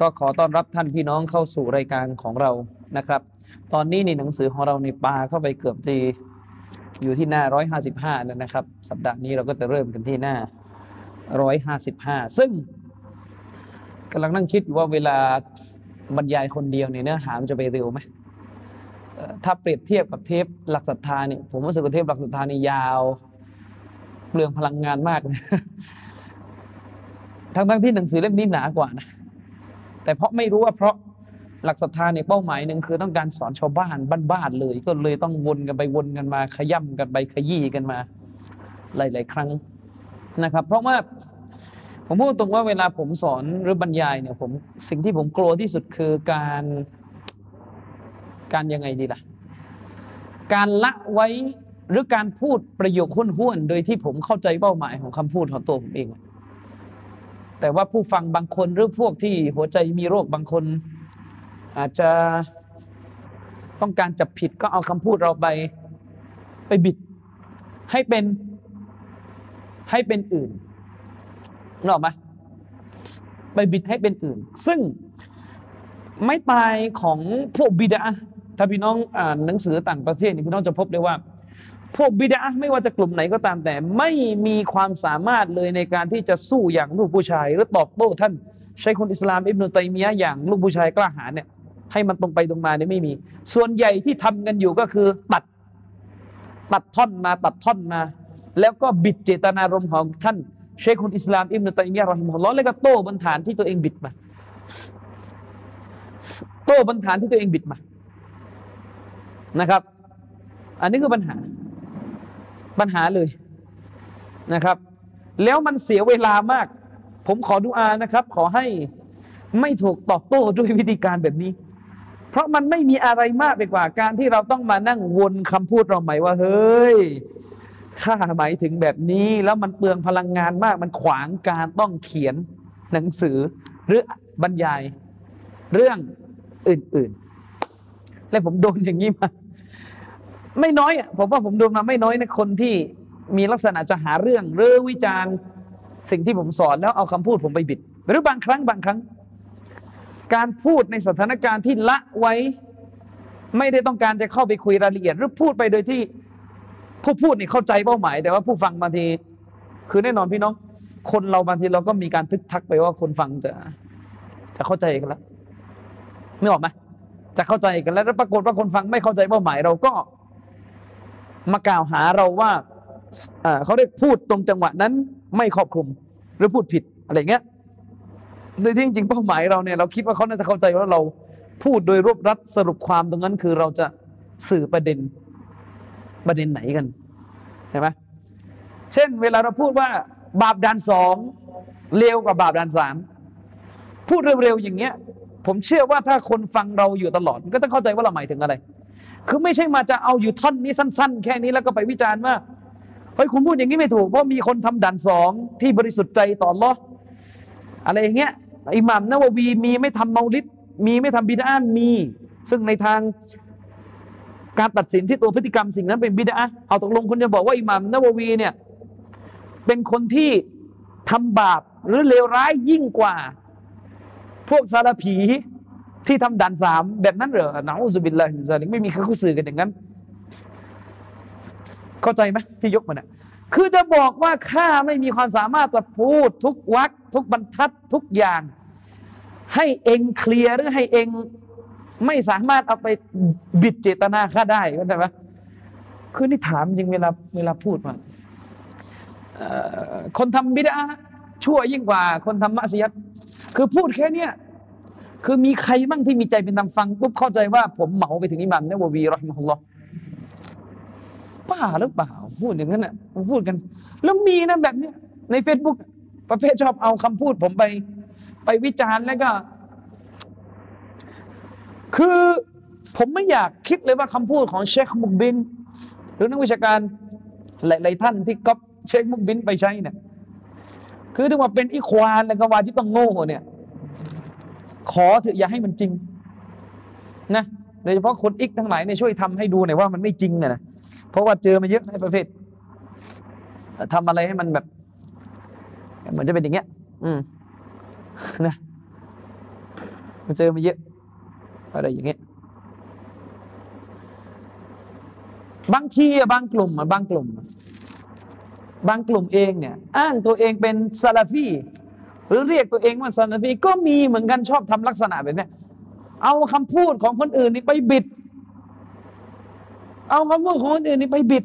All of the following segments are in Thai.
ก็ขอต้อนรับท่านพี่น้องเข้าสู่รายการของเรานะครับ ตอนนี้ในหนังสือของเราในปลาเข้าไปเกือบที่อยู่ที่หน้า 155แล้วนะครับ สัปดาห์นี้เราก็จะเริ่มกันที่หน้า 155 ซึ่งกำลังนั่งคิดว่าเวลาบรรยายคนเดียวเนี่ยเนื้อหามจะไปเร็วไหมถ้าเปรียบเทียบกับเทปหลักศรัทธาเนี่ยผมรู้สึกว่าเทปหลักศรัทธานี่ยาวเปลืองพลังงานมากเลยทั้งๆที่หนังสือเล่มนี้หนากว่านะ แต่เพราะไม่รู้ว่าเพราะหลักศรัทธาเนี่ยเป้าหมายหนึ่งคือต้องการสอนชาวบ้านบ้านๆเลย ก็เลยต้องวนกันไปวนกันมา ขย่ำกันไปขยี้กันมา หลาย ๆ ครั้งนะครับ เพราะว่าผมพูดตรงว่าเวลาผมสอนหรือบรรยายเนี่ยผมสิ่งที่ผมกลัวที่สุดคือการการยังไงดีล่ะ การละไว้หรือการพูดประโยคห้วนๆโดยที่ผมเข้าใจเป้าหมายของคำพูดของตัวผมเอง แต่ว่าผู้ฟังบางคนหรือพวกที่หัวใจมีโรคบางคน อาจจะต้องการจับผิดก็เอาคำพูดเราไป ไปบิด ให้เป็นให้เป็นอื่นนึกออกไหมไปบิดให้เป็นอื่น ซึ่งไม่ตายของพวกบิดาถ้าพี่น้องอ่านหนังสือต่างประเทศนี่พี่น้องจะพบได้ว่า พวกบิดาไม่ว่าจะกลุ่มไหนก็ตามแต่ ไม่มีความสามารถเลยในการที่จะสู้อย่างลูกผู้ชาย หรือตอบโต้ท่านใช้คนอิสลามอิบนุตัยมียะอย่างลูกผู้ชายกล้าหาญเนี่ยให้มันตรงไปตรงมาเนี่ยไม่มี ส่วนใหญ่ที่ทำกันอยู่ก็คือตัดตัดท่อนมาตัดท่อนมา แล้วก็บิดเจตนารมณ์ของท่านเชคคนอิสลามอิบนุตัยมียะรอฮิมุลลอฮ์แล้วก็โต้บนฐานที่ตัวเองบิดมา โต้บนฐานที่ตัวเองบิดมานะครับ อันนี้คือปัญหา ปัญหาเลยนะครับ แล้วมันเสียเวลามาก ผมขอดุอานะครับ ขอให้ไม่ถูกตอบโต้ด้วยวิธีการแบบนี้ เพราะมันไม่มีอะไรมากไปกว่า การที่เราต้องมานั่งวนคำพูดเราใหม่ว่า เฮ้ยข้าหมายถึงแบบนี้แล้วมันเปลืองพลังงานมาก มันขวางการต้องเขียนหนังสือ หรือบรรยายเรื่องอื่นๆ และผมโดนอย่างนี้มา ไม่น้อยผมว่าผมดนมาไม่น้อยนะคนที่มีลักษณะจะหาเรื่องหรือวิจารณ์สิ่งที่ผมสอนแล้วเอาคำพูดผมไปบิด หรือบางครั้งบางครั้ง การพูดในสถานการณ์ที่ละไว้ ไม่ได้ต้องการจะเข้าไปคุยรายละเอียด หรือพูดไปโดยที่ผู้พูดนี่เข้าใจเป้าหมาย แต่ว่าผู้ฟังบางที คือแน่นอนพี่น้อง คนเราบางทีเราก็มีการทึกทักไปว่าคนฟังจะจะเข้าใจกันแล้วนึกออกไหมจะเข้าใจกันแล้วแล้วปรากฏว่าคนฟังไม่เข้าใจเป้าหมายเราก็ มากล่าวหาเราว่าเขาได้พูดตรงจังหวะนั้นไม่ครอบคลุมหรือพูดผิดอะไรเงี้ยโดยที่จริงๆเป้าหมายเราเนี่ยเราคิดว่าเขาน่าจะเข้าใจว่าเราพูดโดยรวบรัดสรุปความตรงนั้นคือเราจะสื่อประเด็นประเด็นไหนกันใช่ไหมเช่น เวลาเราพูดว่า บาปด่านสองเลวกว่าบาปด่านสามพูดเร็วๆอย่างเงี้ย ผมเชื่อว่าถ้าคนฟังเราอยู่ตลอด ก็ต้องเข้าใจว่าเราหมายถึงอะไร คือไม่ใช่มาจะเอาอยู่ท่อนนี้สั้น ๆ แค่นี้แล้วก็ไปวิจารณ์ว่าเฮ้ยคุณพูดอย่างนี้ไม่ถูกเพราะมีคนทำด่านสองที่บริสุทธิ์ใจต่ออัลออะไรอย่างเงี้ยอิหม่ามนาววีมีไม่ทำเมาลิดมีไม่ทำบิดามี ซึ่งในทางการตัดสินที่ตัวพฤติกรรมสิ่งนั้นเป็นบิดาเอาตกลงคุณจะบอกว่าอิหม่ามนาววีเนี่ยเป็นคนที่ทำบาปหรือเลวร้ายยิ่งกว่า พวกซาลาผี ที่ทำด่านสามแบบนั้นเหรอนะอุสบิลลาฮิมินซาลิกไม่มีใครเขาสื่อกันอย่างนั้น เข้าใจไหมที่ยกมาเนี่ยคือจะบอกว่าข้าไม่มีความสามารถจะพูดทุกวรรคทุกบรรทัดทุกอย่าง ให้เองเคลียร์หรือให้เองไม่สามารถเอาไปบิดเจตนาข้าได้เข้าใจไหมคือนี่ถามจริงเวลาเวลาพูดว่าคนทำบิดาชั่วยิ่งกว่า คนทำมัสยิดคือพูดแค่เนี้ย คือมีใครบ้างที่มีใจเป็นตามฟังปุ๊บเข้าใจว่าผมเหมาไปถึงอิหมัมนะวะวีรอฮิมฮุลลอฮ์ป้าหรือเปล่า พูดอย่างนั้นน่ะพูดกัน แล้วมีนะแบบเนี้ยใน Facebook ประเภทชอบเอาคำพูดผมไป ไปวิจารณ์แล้วก็ คือผมไม่อยากคิดเลยว่าคำพูดของเชคมุกบิน หรือนักวิชาการหลายๆท่านที่ก๊อปเชคมุกบินไปใช้เนี่ยคือถึงว่าเป็นอีควานแล้วก็วาที่ต้องโง่เนี่ย ขอเถอะอย่าให้มันจริงนะโดยเฉพาะคนอิกทั้งหลายเนี่ยช่วยทำให้ดูหน่อยว่ามันไม่จริงนะเพราะว่าเจอมาเยอะในประเภททำอะไรให้มันแบบ เหมือนจะเป็นอย่างเงี้ย อืมนะมันเจอมาเยอะ อะไรอย่างเงี้ยบางทีอะบางกลุ่มอะบางกลุ่ม บางกลุ่มเองเนี่ย อ้างตัวเองเป็นซาลาฟี หรือเรียกตัวเองว่าซาลาฟีก็มีเหมือนกันชอบทำลักษณะแบบนี้เอาคำพูดของคนอื่นนี่ไปบิด เอาคำพูดของคนอื่นนี่ไปบิด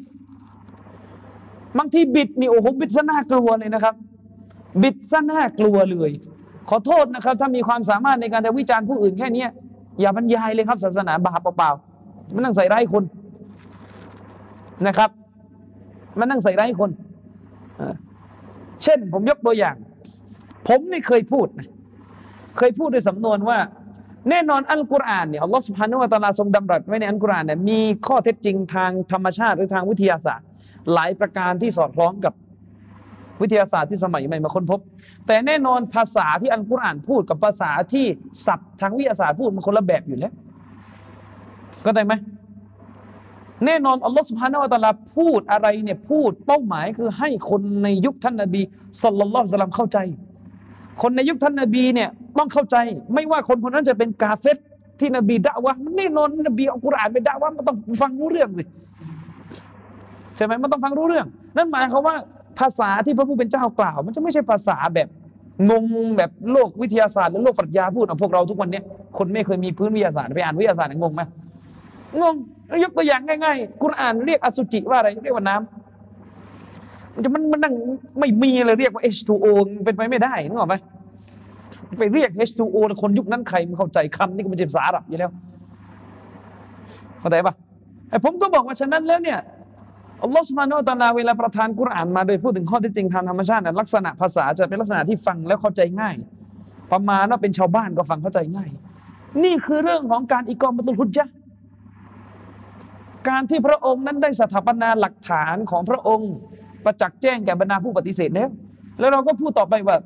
บางทีบิดนี่โอ้โหบิดซะน่ากลัวเลยนะครับ บิดซะน่ากลัวเลย ขอโทษนะครับ ถ้ามีความสามารถในการจะวิจารณ์ผู้อื่นแค่นี้อย่าบรรยายเลยครับ ศาสนาบาปเปล่าๆมันนั่งใส่ร้ายคนนะครับ มันนั่งใส่ร้ายคน เช่นผมยกตัวอย่าง ผมไม่เคยพูดนะเคยพูดด้วยสำนวนว่า แน่นอนอัลกุรอานเนี่ยอัลลอฮฺสุบฮานุวะตาลาทรงดำรัสไว้ในอัลกุรอานเนี่ยมีข้อเท็จจริงทางธรรมชาติหรือทางวิทยาศาสตร์ หลายประการที่สอดคล้องกับวิทยาศาสตร์ที่สมัยใหม่มาค้นพบ แต่แน่นอนภาษาที่อัลกุรอานพูดกับภาษาที่ศัพท์ทางวิทยาศาสตร์พูดมันคนละแบบอยู่แล้วก็ได้ไหมแน่นอนอัลลอฮฺสุบฮานาวะตาลาพูดอะไรเนี่ยพูดเป้าหมายคือให้คนในยุคท่านนบีสุลต่านละสลัมเข้าใจ คนในยุคท่านนบีเนี่ยต้องเข้าใจไม่ว่าคนคนนั้นจะเป็นกาเฟตที่นบีด่าวะมันแน่นอนนบีอัลกุรอานไปด่าวะมันต้องฟังรู้เรื่องสิใช่ไหมมันต้องฟังรู้เรื่อง นั่นหมายความว่าภาษาที่พระผู้เป็นเจ้ากล่าว มันจะไม่ใช่ภาษาแบบงงแบบโลกวิทยาศาสตร์หรือโลกปรัชญาพูดของพวกเราทุกวันนี้คนไม่เคยมีพื้นวิทยาศาสตร์ไปอ่านวิทยาศาสตร์งงไหมงงยกตัวอย่างง่ายๆกุรอานเรียกอสุจิว่าอะไรเรียกว่าน้ำ มันจะมันมันนั่งไม่มีเลยเรียกว่า H2O เป็นไปไม่ได้นึกออกไหมไปเรียก H2O คนยุคนั้นใครมันเข้าใจคำนี่ก็เป็นภาษาอาหรับอยู่แล้วเข้าใจปะไอ้ผมก็บอกว่าฉะนั้นแล้วเนี่ยอัลลอฮฺสุบานาอัลลอฮเวลาประทานกุรอานมาโดยพูดถึงข้อที่จริงทางธรรมชาติลักษณะภาษาจะเป็นลักษณะที่ฟังแล้วเข้าใจง่าย ประมาณว่าเป็นชาวบ้านก็ฟังเข้าใจง่าย นี่คือเรื่องของการอิกอมบตุลฮุจจ์การที่พระองค์นั้นได้สถาปนาหลักฐานของพระองค์ ประจักษ์แจ้งแก่บรรดาผู้ปฏิเสธแล้ว แล้วเราก็พูดต่อไปว่า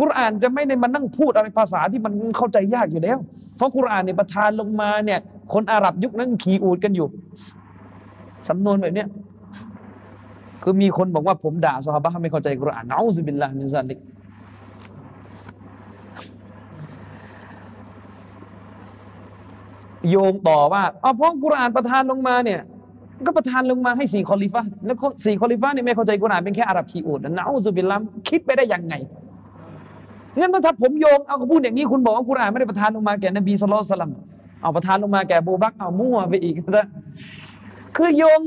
กุรอานจะไม่ได้มานั่งพูดอะไรภาษาที่มันเข้าใจยากอยู่แล้ว เพราะกุรอานเนี่ยประทานลงมาเนี่ย คนอาหรับยุคนั้นขี่อูดกันอยู่สำนวนแบบเนี้ยคือมีคนบอกว่าผมด่าซอฮาบะไม่เข้าใจกุรอานเอาซิบิลลามินซาลิกโยงต่อว่าเอาเพราะกุรอานประทานลงมาเนี่ย ก็ประทานลงมาให้สี่คอลิฟ้าแล้วสี่คอลิฟ้านี่ไม่เข้าใจกุรอานเป็นแค่อาหรับขีอูดนะอูซุบิลลามคิดไปได้ยังไงงั้นถ้าผมโยงเอาพูดอย่างนี้คุณบอกว่ากุรอานไม่ได้ประทานลงมาแก่นบีสุลต่านเอาประทานลงมาแก่บูบักเอามั่วไปอีกนะคือโยง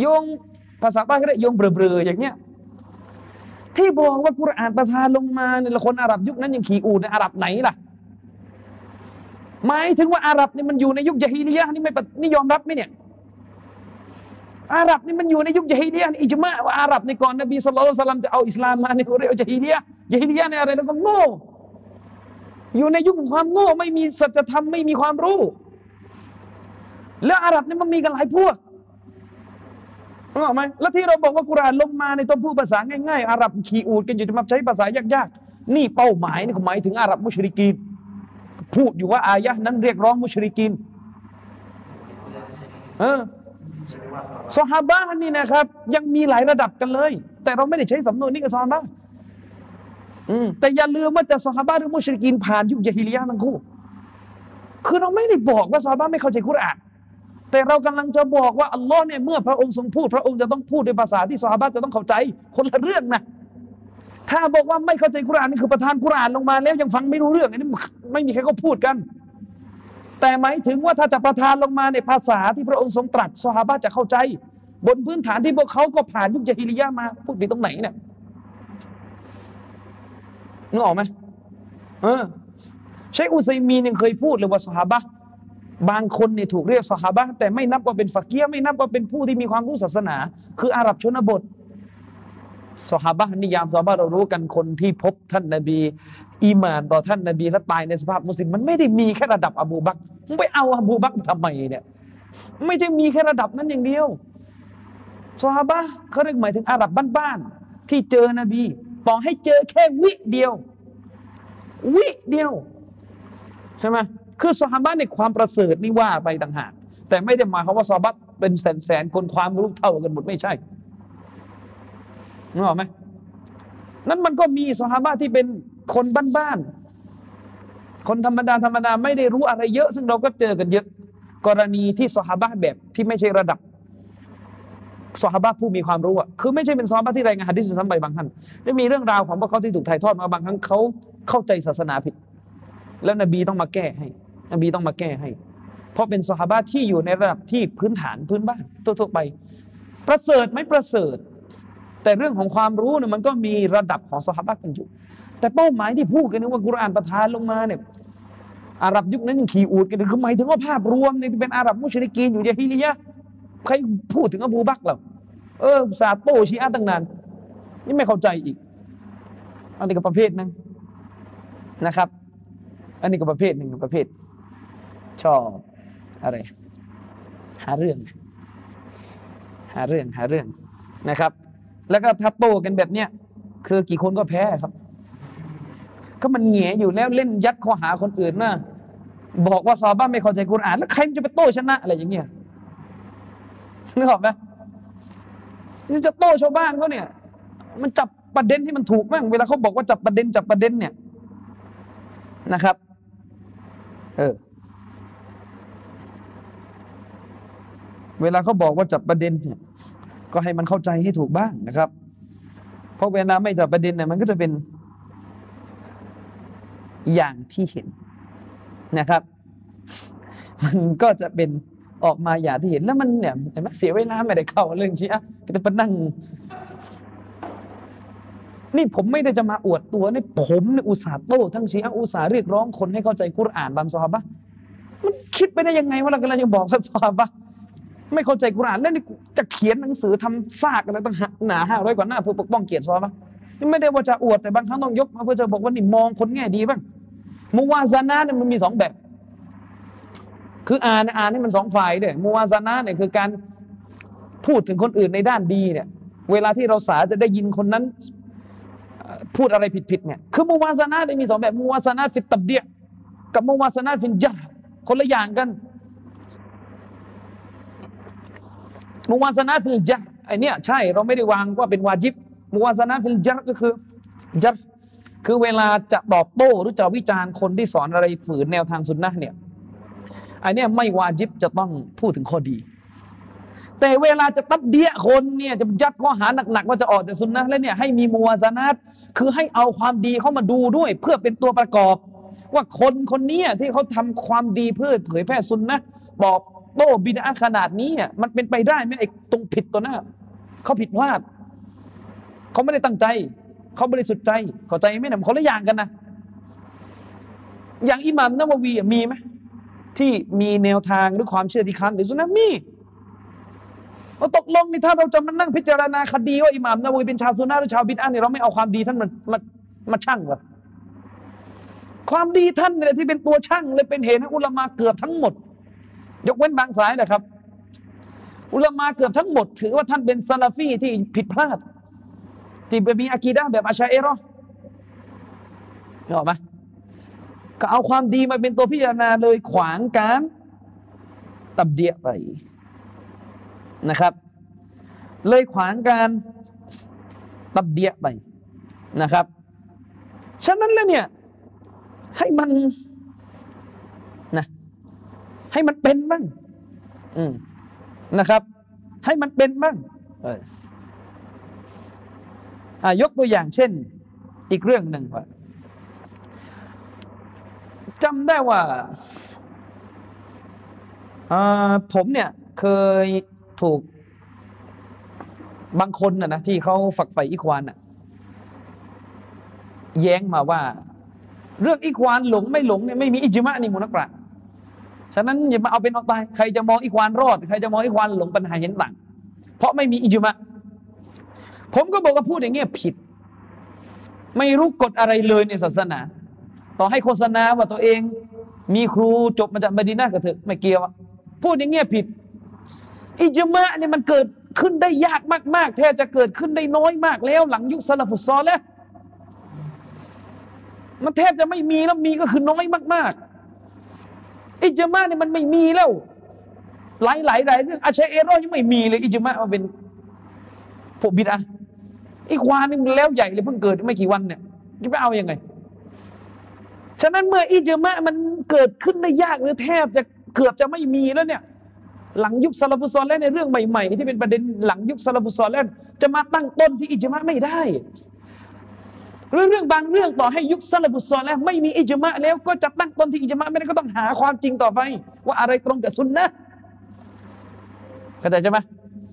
โยงภาษาบ้านก็ได้โยงเบลอๆอย่างเนี้ยที่บอกว่ากุรอานประทานลงมาในคนอาหรับยุคนั้นยังขี่อูฐในอาหรับไหนล่ะ หมายถึงว่าอาหรับนี่มันอยู่ในยุคยะฮีลียะนี่ไม่นี่ยอมรับไหมเนี่ยอาหรับนี่มันอยู่ในยุคยะฮีลียะอิจมาว่าอาหรับในก่อนนบีสุลต่านจะเอาอิสลามมาในเรียกยะฮีลียะยะฮีลียะในอะไรแล้วก็โง่ อยู่ในยุคของความโง่ไม่มีสัจธรรมไม่มีความรู้ แล้วอาหรับนี่มันมีกันหลายพวกรู้ไหมแล้วที่เราบอกว่ากุรานลงมาในต้นพูดภาษาง่ายๆอาหรับขี่อูดกันอยู่จะมาใช้ภาษายากๆ นี่เป้าหมายนี่หมายถึงอาหรับมุชริกีน พูดอยู่ว่าอายะนั้นเรียกร้องมุชริกินเออซอฮาบะนี่นะครับ ยังมีหลายระดับกันเลย แต่เราไม่ได้ใช้สำนวนนี้กับซอฮาบะแต่อย่าลืมว่าจะซอฮาบะหรือมุชริกินผ่านยุคยะฮิลียะทั้งคู่ คือเราไม่ได้บอกว่าซอฮาบะไม่เข้าใจกุรอานแต่เรากำลังจะบอกว่าอัลลอฮ์เนี่ยเมื่อพระองค์ทรงพูด พระองค์จะต้องพูดในภาษาที่ซอฮาบะจะต้องเข้าใจ คนละเรื่องนะ ถ้าบอกว่าไม่เข้าใจกุรานนี่คือประทานกุรานลงมาแล้วยังฟังไม่รู้เรื่องอันนี้ไม่มีใครก็พูดกัน แต่หมายถึงว่าถ้าจะประทานลงมาในภาษาที่พระองค์ทรงตรัสสฮาบะจะเข้าใจ บนพื้นฐานที่พวกเขาก็ผ่านยุคยาฮิลิยะมา พูดไปตรงไหนเนี่ยนึกออกไหมเออเชคอุซัยมีนึงเคยพูดเลยว่าสฮาบะบางคนเนี่ยถูกเรียกสฮาบะแต่ไม่นับว่าเป็นฝักเกียไม่นับว่าเป็นผู้ที่มีความรู้ศาสนา คืออาหรับชนบท สฮาบะนิยามสฮาบะเรารู้กันคนที่พบท่านนบีอีมานต่อท่านนบีและตายในสภาพมุสลิมมันไม่ได้มีแค่ระดับอบูบักมึงไปเอาอบูบักทำไมเนี่ยไม่ใช่มีแค่ระดับนั้นอย่างเดียวซอฮาบะเขาเรียกหมายถึงอาหรับบ้านๆที่เจอนบีต่อให้เจอแค่วิเดียว วิเดียวใช่ไหมคือซอฮาบะในความประเสริฐนี่ว่าไปต่างหากแต่ไม่ได้หมายความว่าซอฮาบะเป็นแสนแสนคนความรู้เท่ากันหมดไม่ใช่ นึกออกไหมนั้นมันก็มีซอฮาบะที่เป็นคนบ้านๆคนธรรมดาธรรมดาไม่ได้รู้อะไรเยอะ ซึ่งเราก็เจอกันเยอะกรณีที่ซอฮาบะแบบที่ไม่ใช่ระดับซอฮาบะผู้มีความรู้อะคือไม่ใช่เป็นซอฮาบะที่รายงานฮะดิษซ้ำไปบางท่านจะมีเรื่องราวของพวกเขาที่ถูกถ่ายทอดมาบางครั้งเขาเข้าใจศาสนาผิด แล้วนบีต้องมาแก้ให้ นบีต้องมาแก้ให้ เพราะเป็นซอฮาบะที่อยู่ในระดับที่พื้นฐานพื้นบ้านทั่วๆไป ประเสริฐไม่ประเสริฐ แต่เรื่องของความรู้เนี่ยมันก็มีระดับของซอฮาบะกันอยู่ แต่เป้าหมายที่พูดกันนี่ว่ากุรอานประทานลงมาเนี่ยอาหรับยุคนั้นยังขี่อูดกันคือหมายถึงว่าภาพรวมเนี่ยที่เป็นอาหรับมุชริกีนอยู่ยาฮิลียะใครพูดถึงอบูบักหรอเออซาโตชีอะตั้งนานนี่ไม่เข้าใจอีก อันนี้ก็ประเภทนึงนะครับ อันนี้ก็ประเภทหนึ่งประเภท ชอบอะไร หาเรื่อง หาเรื่องหาเรื่องนะครับ แล้วก็ถ้าโตกันแบบเนี้ยคือกี่คนก็แพ้ครับ ก็มันเหงียอยู่แล้วเล่นยัดข้อหาคนอื่นนะบอกว่าซอบ้าไม่เข้าใจกุรอาน แล้วใครมันจะไปโต้ชนะอะไรอย่างเงี้ยนึกออกไหมนี่จะโต้ชาวบ้านเขาเนี่ย มันจับประเด็นที่มันถูกบ้งเวลาเขาบอกว่าจับประเด็นจับประเด็นเนี่ยนะครับ เออ เวลาเขาบอกว่าจับประเด็นเนี่ย ก็ให้มันเข้าใจให้ถูกบ้างนะครับ เพราะเวลาไม่จับประเด็นเนี่ยมันก็จะเป็นอย่างที่เห็นนะครับ มันก็จะเป็นออกมาอย่างที่เห็นแล้วมันเนี่ยเห็นไหมเสียเวลาไม่ได้เข้าเรื่องชีอะก็จะไปนั่งนี่ผมไม่ได้จะมาอวดตัวนี่ผมเนี่ยอุตส่าห์โต้ทั้งชีอะอุตส่าห์เรียกร้องคนให้เข้าใจกุรอานตามซอฮาบะมันคิดไปได้ยังไงว่าเรากำลังจะบอกว่าซอฮาบะ ไม่เข้าใจกุรานแล้วนี่จะเขียนหนังสือทำซากอะไรตั้งหนาห้าร้อยกว่าหน้าเพื่อปกป้องเกียรติซอฮาบะนี่ไม่ได้ว่าจะอวดแต่บางครั้งต้องยกมาเพื่อจะบอกว่านี่มองคนแง่ดีบ้างموازنة เนี่ยมันมีสองแบบ คืออ่านอ่านให้มันสองฝ่ายเนี่ยموازنة เนี่ยคือการพูดถึงคนอื่นในด้านดีเนี่ย เวลาที่เราสาจะได้ยินคนนั้น พูดอะไรผิดๆเนี่ยคือ موازنة เนี่ยมีสองแบบ موازنة في التبديع กับ موازنة في الجرح คนละอย่างกัน موازنة في الجرح ไอเนี่ยใช่เราไม่ได้วางว่าเป็นواجب موازنة في الجرح ก็คือจัรคือเวลาจะตอบโต้หรือจะวิจารณ์คนที่สอนอะไรฝืนแนวทางสุนนะเนี่ยอันนี้ไม่วาจิบจะต้องพูดถึงข้อดี แต่เวลาจะตัดเดียคนเนี่ยจะยัดข้อหาหนักๆว่าจะออกแต่สุนนะแล้วเนี่ยให้มีมัวซานัตคือให้เอาความดีเข้ามาดูด้วย เพื่อเป็นตัวประกอบ ว่าคนคนนี้ที่เขาทำความดีเพื่อเผยแพร่สุนนะบอก โต้บิดาขนาดนี้มันเป็นไปได้ไหมไอ้ตรงผิดตัวหน้าเขาผิดพลาดเขาไม่ได้ตั้งใจเขาบริสุทธิ์ใจเข้าใจไหมนะเขาละอย่างกันนะอย่างอิหมัมนาววีมีไหมที่มีแนวทางหรือความเชื่อที่คันหรือสุนนะมีเราตกลงนี่ถ้าเราจะมานั่งพิจารณาคดีว่าอิหมัมนาววีเป็นชาวซุนนะหรือชาวบิดอันนี่ยเราไม่เอาความดีท่านมามามาช่างหรอความดีท่านเนี่ยที่เป็นตัวช่างเลยเป็นเหตุให้อุลามาเกือบทั้งหมด ยกเว้นบางสายนะครับ อุลามาเกือบทั้งหมด ถือว่าท่านเป็นซาลาฟีที่ผิดพลาด ที่มีอากีดะแบบอาชาเอรอเห็นไหมก็เอาความดีมาเป็นตัวพิจารณาเลยขวางการตับเดียไปนะครับ เลยขวางการตับเดียไปนะครับ ฉะนั้นแล้วเนี่ยให้มัน ให้มันเป็นบ้างอืมนะครับ ให้มันเป็นบ้างเออยกตัวอย่างเช่น อีกเรื่องหนึ่งว่าจำได้ว่าผมเนี่ยเคยถูกบางคนนะนะที่เขาฝักใฝ่อิควานน่ะแย้งมาว่า เรื่องอิควานหลงไม่หลงเนี่ยไม่มีอิจมะนี่มุนักปรา ฉะนั้นอย่ามาเอาเป็นเอาตายใครจะมองอิควานรอด ใครจะมองอิควานหลงปัญหาเห็นต่าง เพราะไม่มีอิจมะ ผมก็บอกว่าพูดอย่างเงี้ยผิด ไม่รู้กฎอะไรเลยในศาสนา ต่อให้โฆษณาว่าตัวเอง มีครูจบมาจากมดีนาก็เถอะไม่เกี่ยวพูดอย่างเงี้ยผิด อิจมะเนี่ยมันเกิดขึ้นได้ยากมากๆ แทบจะเกิดขึ้นได้น้อยมากแล้ว หลังยุคสลัฟุซอลแล้วมันแทบจะไม่มีแล้วมีก็คือน้อยมาก ๆ อิจมะเนี่ยมันไม่มีแล้ว หลายหลายหลายเรื่องอาชัยเอโรยังไม่มีเลยอิจมะมาเป็นพวกบิดาอีควานี่มันแล้วใหญ่เลยเพิ่งเกิดไม่กี่วันเนี่ยจะไปเอาอยัางไง ฉะนั้นเมื่ออิจมะมันเกิดขึ้นได้ยากหรือแทบจะเกือบจะไม่มีแล้วเนี่ย หลังยุคซาลฟุซอลแล้วในเรื่องใหม่ ๆ ที่เป็นประเด็นหลังยุคซาลฟุซอลแล้วจะมาตั้งต้นที่อิจมะไม่ได้ เรื่องเรื่องบางเรื่องต่อให้ยุคซาลฟุซอลแล้วไม่มีอิจมะแล้วก็จะตั้งต้นที่อิจมะไม่ได้ก็ต้องหาความจริงต่อไป ว่าอะไรตรงกับซุนนะเข้าใจใช่ไหม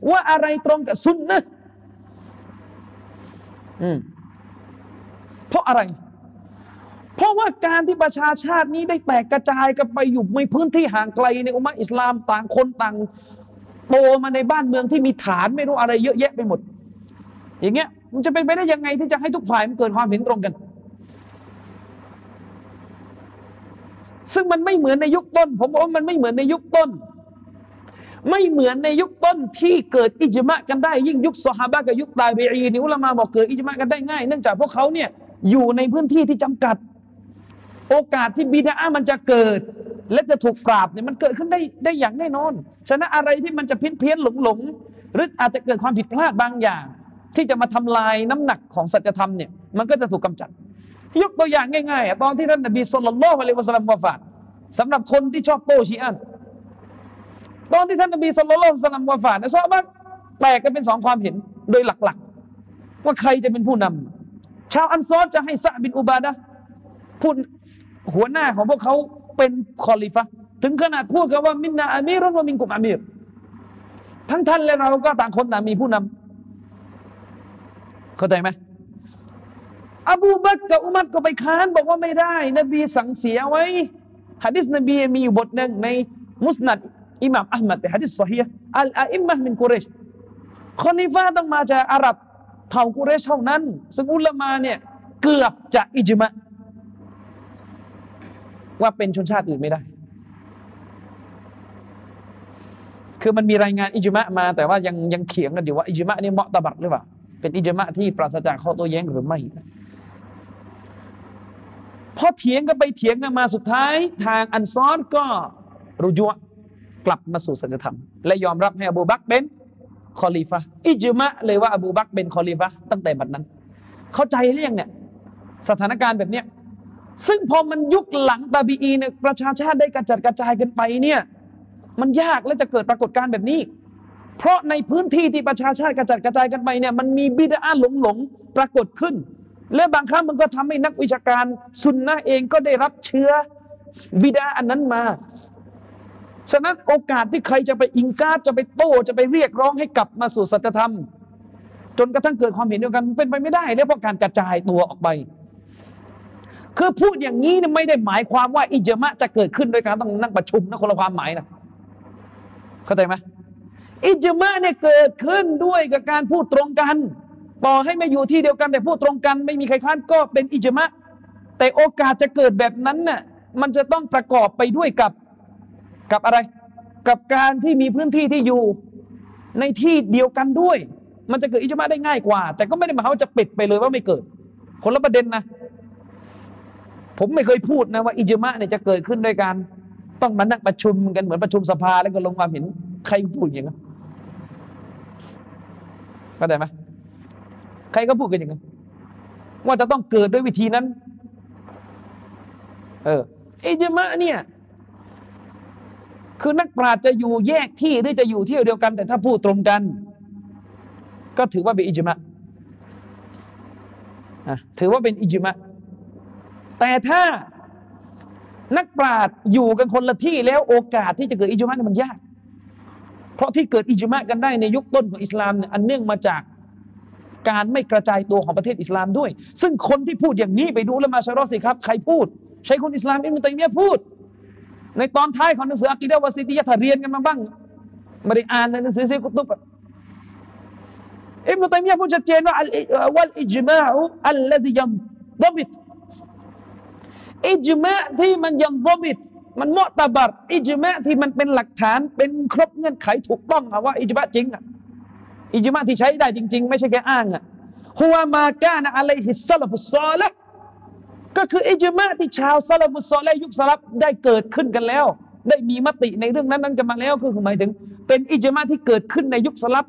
ว่าอะไรตรงกับซุนนะอืมเพราะอะไร เพราะว่าการที่ประชาชาตินี้ได้แตกกระจายกันไปอยู่ในพื้นที่ห่างไกลในอุมาอิสลามต่างคนต่างโตมาในบ้านเมืองที่มีฐานไม่รู้อะไรเยอะแยะไปหมด อย่างเงี้ย มันจะเป็นไปได้ยังไงที่จะให้ทุกฝ่ายมันเกิดความเห็นตรงกัน ซึ่งมันไม่เหมือนในยุคต้น ผมบอกว่ามันไม่เหมือนในยุคต้น ไม่เหมือนในยุคต้นที่เกิดอิจมะกันได้ ยิ่งยุคสฮาบะกับยุคตาเบีอีนี่อุลามาบอกเกิดอิจมะกันได้ง่ายเนื่องจากพวกเขาเนี่ยอยู่ในพื้นที่ที่จำกัด โอกาสที่บิดามันจะเกิด และจะถูกปราบเนี่ยมันเกิดขึ้นได้ได้อย่างแน่นอน ฉะนั้นอะไรที่มันจะเพี้ยนเพี้ยนหลงหลงหรืออาจจะเกิดความผิดพลาดบางอย่าง ที่จะมาทำลายน้ำหนักของสัจธรรมเนี่ยมันก็จะถูกกาจัด ยกตัวอย่างง่ายๆตอนที่ท่านนบีสุลต่านละฮ์อะลัยวะสัลลัมวะฟาดสำหรับคนที่ชอบโตชีอันตอนที่ท่านนบีสุลต่านละฮ์สัลลัมวะฟาดนะชอบมากแตกกันเป็นสองความเห็นโดยหลักๆ ว่าใครจะเป็นผู้นำชาวอันซอรจะให้ซะบินอุบาดะพูดหัวหน้าของพวกเขาเป็นคอลิฟะถึงขนาดพูดกันว่าمنا أمير ومنكم أمير ทั้งท่านและเราก็ต่างคนต่างมีผู้นำ เข้าใจไหมอบูบักกับอุมัรก็ไปค้านบอกว่าไม่ได้ นบีสั่งเสียไว้ฮะดิษนบีมีอยู่บทหนึ่งในมุสนัดอิหม่ามอะหมัดเป็นฮะดิษสฮีอัลอาอิมมะมินกุเรชคอนิฟาต้องมาจากอาหรับเผ่ากุเรชเท่านั้นซึ่งอุลามาเนี่ยเกือบจะอิจมะว่าเป็นชนชาติอื่นไม่ได้ คือมันมีรายงานอิจมะมา แต่ว่ายังยังเถียงกันอยู่ว่าอิจมะนี่เหมาะตบัดหรือเปล่า เป็นอิจมะที่ปราศจากข้อโต้แย้งหรือไม่พอเถียงกันไปเถียงกันมาสุดท้าย ทางอันซอนก็รุจวกลับมาสู่สัจธรรม และยอมรับให้อบูบักเป็นคอลีฟะإجماع เลยว่าอบูบักเป็นคอลีฟะตั้งแต่บัดนั้น เข้าใจหรือยังเนี่ยสถานการณ์แบบเนี้ยซึ่งพอมันยุคหลังตาบีอีนเนี่ยประชาชาติได้กระจัดกระจายกันไปเนี่ย มันยากและจะเกิดปรากฏการณ์แบบนี้ เพราะในพื้นที่ที่ประชาชาติกระจัดกระจายกันไปเนี่ยมันมีบิดอะฮ์หลงหลงปรากฏขึ้น และบางครั้งมันก็ทำให้นักวิชาการซุนนะเองก็ได้รับเชื้อบิดาอันนั้นมาฉะนั้นโอกาสที่ใครจะไปอิงการจะไปโต้จะไปเรียกร้องให้กลับมาสู่สัจธรรม จนกระทั่งเกิดความเห็นเดียวกันเป็นไปไม่ได้แล้วเพราะการกระจายตัวออกไป คือพูดอย่างนี้ไม่ได้หมายความว่าอิจมะจะเกิดขึ้นโดยการต้องนั่งประชุมนะคนละความหมายนะเข้าใจไหม อิจมะเนี่ยเกิดขึ้นด้วยกับการพูดตรงกันต่อให้ไม่อยู่ที่เดียวกันแต่พูดตรงกัน ไม่มีใครค้านก็เป็นอิจมะ แต่โอกาสจะเกิดแบบนั้นน่ะมันจะต้องประกอบไปด้วยกับกับอะไร กับการที่มีพื้นที่ที่อยู่ในที่เดียวกันด้วย มันจะเกิดอิจมะได้ง่ายกว่า แต่ก็ไม่ได้หมายคว่าจะปิดไปเลยว่าไม่เกิด คนละประเด็นนะ ผมไม่เคยพูดนะว่าอิจมะเนี่ยจะเกิดขึ้นด้วยการต้องมานั่งประชุมกันเหมือนประชุมสภาแล้วก็ลงความเห็นใครพูดอย่างนั้น เข้าใจไหมใครก็พูดกันอย่างนั้นว่าจะต้องเกิดด้วยวิธีนั้น เอออิจมะเนี่ยคือนักปราชญ์จะอยู่แยกที่หรือจะอยู่ที่เดียวกัน แต่ถ้าพูดตรงกัน ก็ถือว่าเป็นอิจมะถือว่าเป็นอิจมะแต่ถ้านักปราชญ์อยู่กันคนละที่แล้วโอกาสที่จะเกิดอิจมามันยาก เพราะที่เกิดอิจมากันได้ในยุคต้นของอิสลามเนี่ยอันเนื่องมาจากการไม่กระจายตัวของประเทศอิสลามด้วย ซึ่งคนที่พูดอย่างนี้ไปดูแล้วมาชารอสิครับ ใครพูด ใช้คนอิสลามอิมตัยมียพูด ในตอนท้ายของหนังสืออักีดะวาสิติยะถ้าเรียนกันมาบ้างไม่ได้อ่านในหนังสือซีกุตุบอิมตัยมียพูดชัดเจนว่าวัลอิจมาอุอัลลซิยัมดบิตอิจมะที่มันยังบบิด มันมอตบัดอิจมะที่มันเป็นหลักฐานเป็นครบเงื่อนไขถูกต้องอะว่าอิจมะจริงอะอิจมะที่ใช้ได้จริง ๆ ไม่ใช่แค่อ้างอะฮัวมากานะอะลัยฮิสซาลฟุซอละก็คืออิจมะที่ชาวซาลฟุซอละยุคสลับได้เกิดขึ้นกันแล้ว ได้มีมติในเรื่องนั้นนั้นกันมาแล้วคือหมายถึง เป็นอิจมะที่เกิดขึ้นในยุคสลับ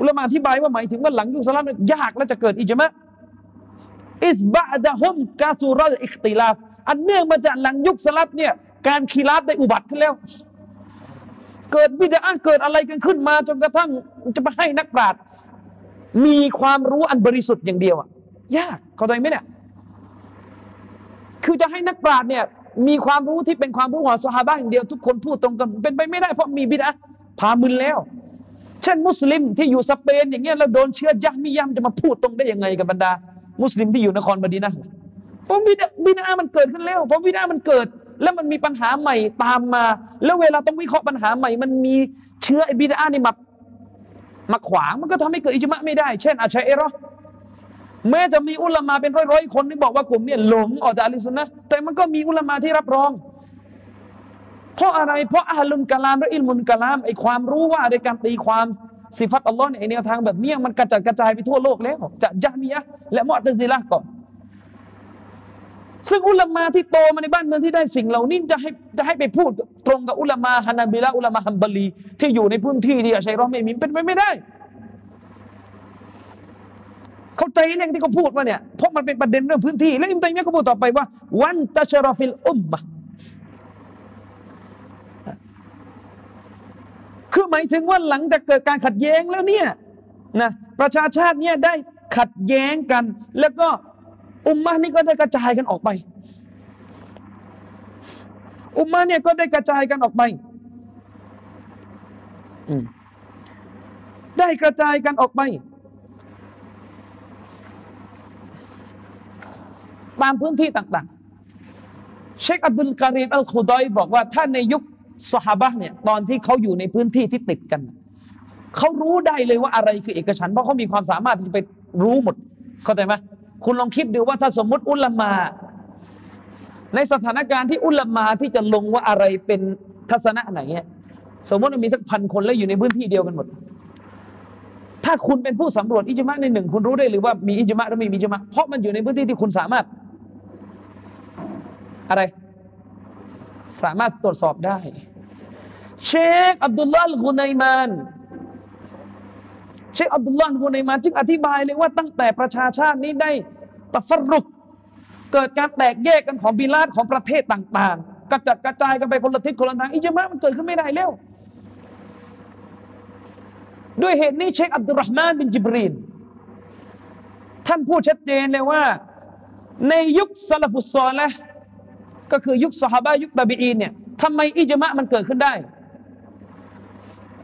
อุลามะอธิบายว่าหมายถึงว่าหลังยุคสลับยากแล้วจะเกิดอิจมะอิสบะดะฮุมกาซูรัลอิคติลาฟ อันเนื่องมาจากหลังยุคสลับเนี่ยการคีราฟได้อุบัติขึ้นแล้ว เกิดวิดาเกิดอะไรกันขึ้นมาจนกระทั่งจะมาให้นักปราชญ์มีความรู้อันบริสุทธิ์อย่างเดียวอะยากเข้าใจไหมเนี่ยคือจะให้นักปราชญ์เนี่ยมีความรู้ที่เป็นความรู้ของสฮาบะอย่างเดียวทุกคนพูดตรงกันเป็นไปไม่ได้เพราะมีบิดาพามึนแล้ว เช่นมุสลิมที่อยู่สเปนอย่างเงี้ยแล้วโดนเชื้อยักษ์มิยามจะมาพูดตรงได้ยังไงกับบรรดา มุสลิมที่อยู่นครบดีนะ เพราะบิดาบิดามันเกิดขึ้นแล้วเพราะบิดามันเกิด แล้วมันมีปัญหาใหม่ตามมา แล้วเวลาต้องวิเคราะห์ปัญหาใหม่ มันมีเชื้อไอ้บิดานี่มามาขวางมันก็ทำให้เกิดอิจมะไม่ได้ เช่นอาชัยเอรอแม้จะมีอุลามาเป็นร้อยๆคนที่บอกว่ากลุ่มเนี่ยหลงออกจากอลิสุนนะแต่มันก็มีอุลามาที่รับรอง เพราะอะไรเพราะอาลุนกะลามและอิลมุนกะลามไอความรู้ว่าในการตีความสิฟัตอัลลอฮ์ในแนวทางแบบนี้มันกระจัดกระจายไปทั่วโลกแล้วจากยะมียะและมอตซิละก่อน ซึ่งอุลามาที่โตมาในบ้านเมืองที่ได้สิ่งเหล่านี้จะให้จะให้ไปพูดตรงกับอุลามาฮานาบิละอุลามาฮัมบลี ที่อยู่ในพื้นที่ที่อาชัยรอไม่มีเป็นไปไม่ได้ เข้าใจเรื่องที่เขาพูดว่าเนี่ยเพราะมันเป็นประเด็นเรื่องพื้นที่ แล้วอิมตัยมียก็พูดต่อไปว่า วันตะชรฟิลอุมมะคือหมายถึงว่าหลังจากเกิดการขัดแย้งแล้วเนี่ยนะประชาชาติเนี่ยได้ขัดแย้งกันแล้วก็ อุมมานี่ก็ได้กระจายกันออกไป อุมมาเนี่ยก็ได้กระจายกันออกไปได้กระจายกันออกไป ตามพื้นที่ต่างๆ เชคอับดุลการีมอัลคุดอยบอกว่า ถ้าในยุคสหบะเนี่ย ตอนที่เขาอยู่ในพื้นที่ที่ติดกัน เขารู้ได้เลยว่าอะไรคือเอกฉัน เพราะเขามีความสามารถที่จะไปรู้หมด เข้าใจไหม คุณลองคิดดูว่าถ้าสมมติอุลามา ในสถานการณ์ที่อุลามาที่จะลงว่าอะไรเป็นทัศนะไหนเงี้ยสมมติมีสักพันคนแล้วอยู่ในพื้นที่เดียวกันหมด ถ้าคุณเป็นผู้สำรวจอิจมาในหนึ่งคุณรู้ได้หรือว่ามีอิจมาหรือไม่มีอิจมาเพราะมันอยู่ในพื้นที่ที่คุณสามารถ อะไร สามารถตรวจสอบได้ เชคอับดุลลาห์กุนัยมาน เชคอับดุลลาห์ฮุนัยมานจึงอธิบายเลยว่าตั้งแต่ประชาชาตินี้ได้ตะฟรุก เกิดการแตกแยกกันของบิลาดของประเทศต่างๆ กระจัดกระจายกันไปคนละทิศคนละทางอิจมามันเกิดขึ้นไม่ได้แล้ว ด้วยเหตุนี้เชคอับดุลรห์มานบินจิบรีนท่านพูดชัดเจนเลยว่า ในยุคซาลฟุสซอละก็คือยุคสฮาบะยุคตาบีอีนเนี่ยทำไมอิจมะมันเกิดขึ้นได้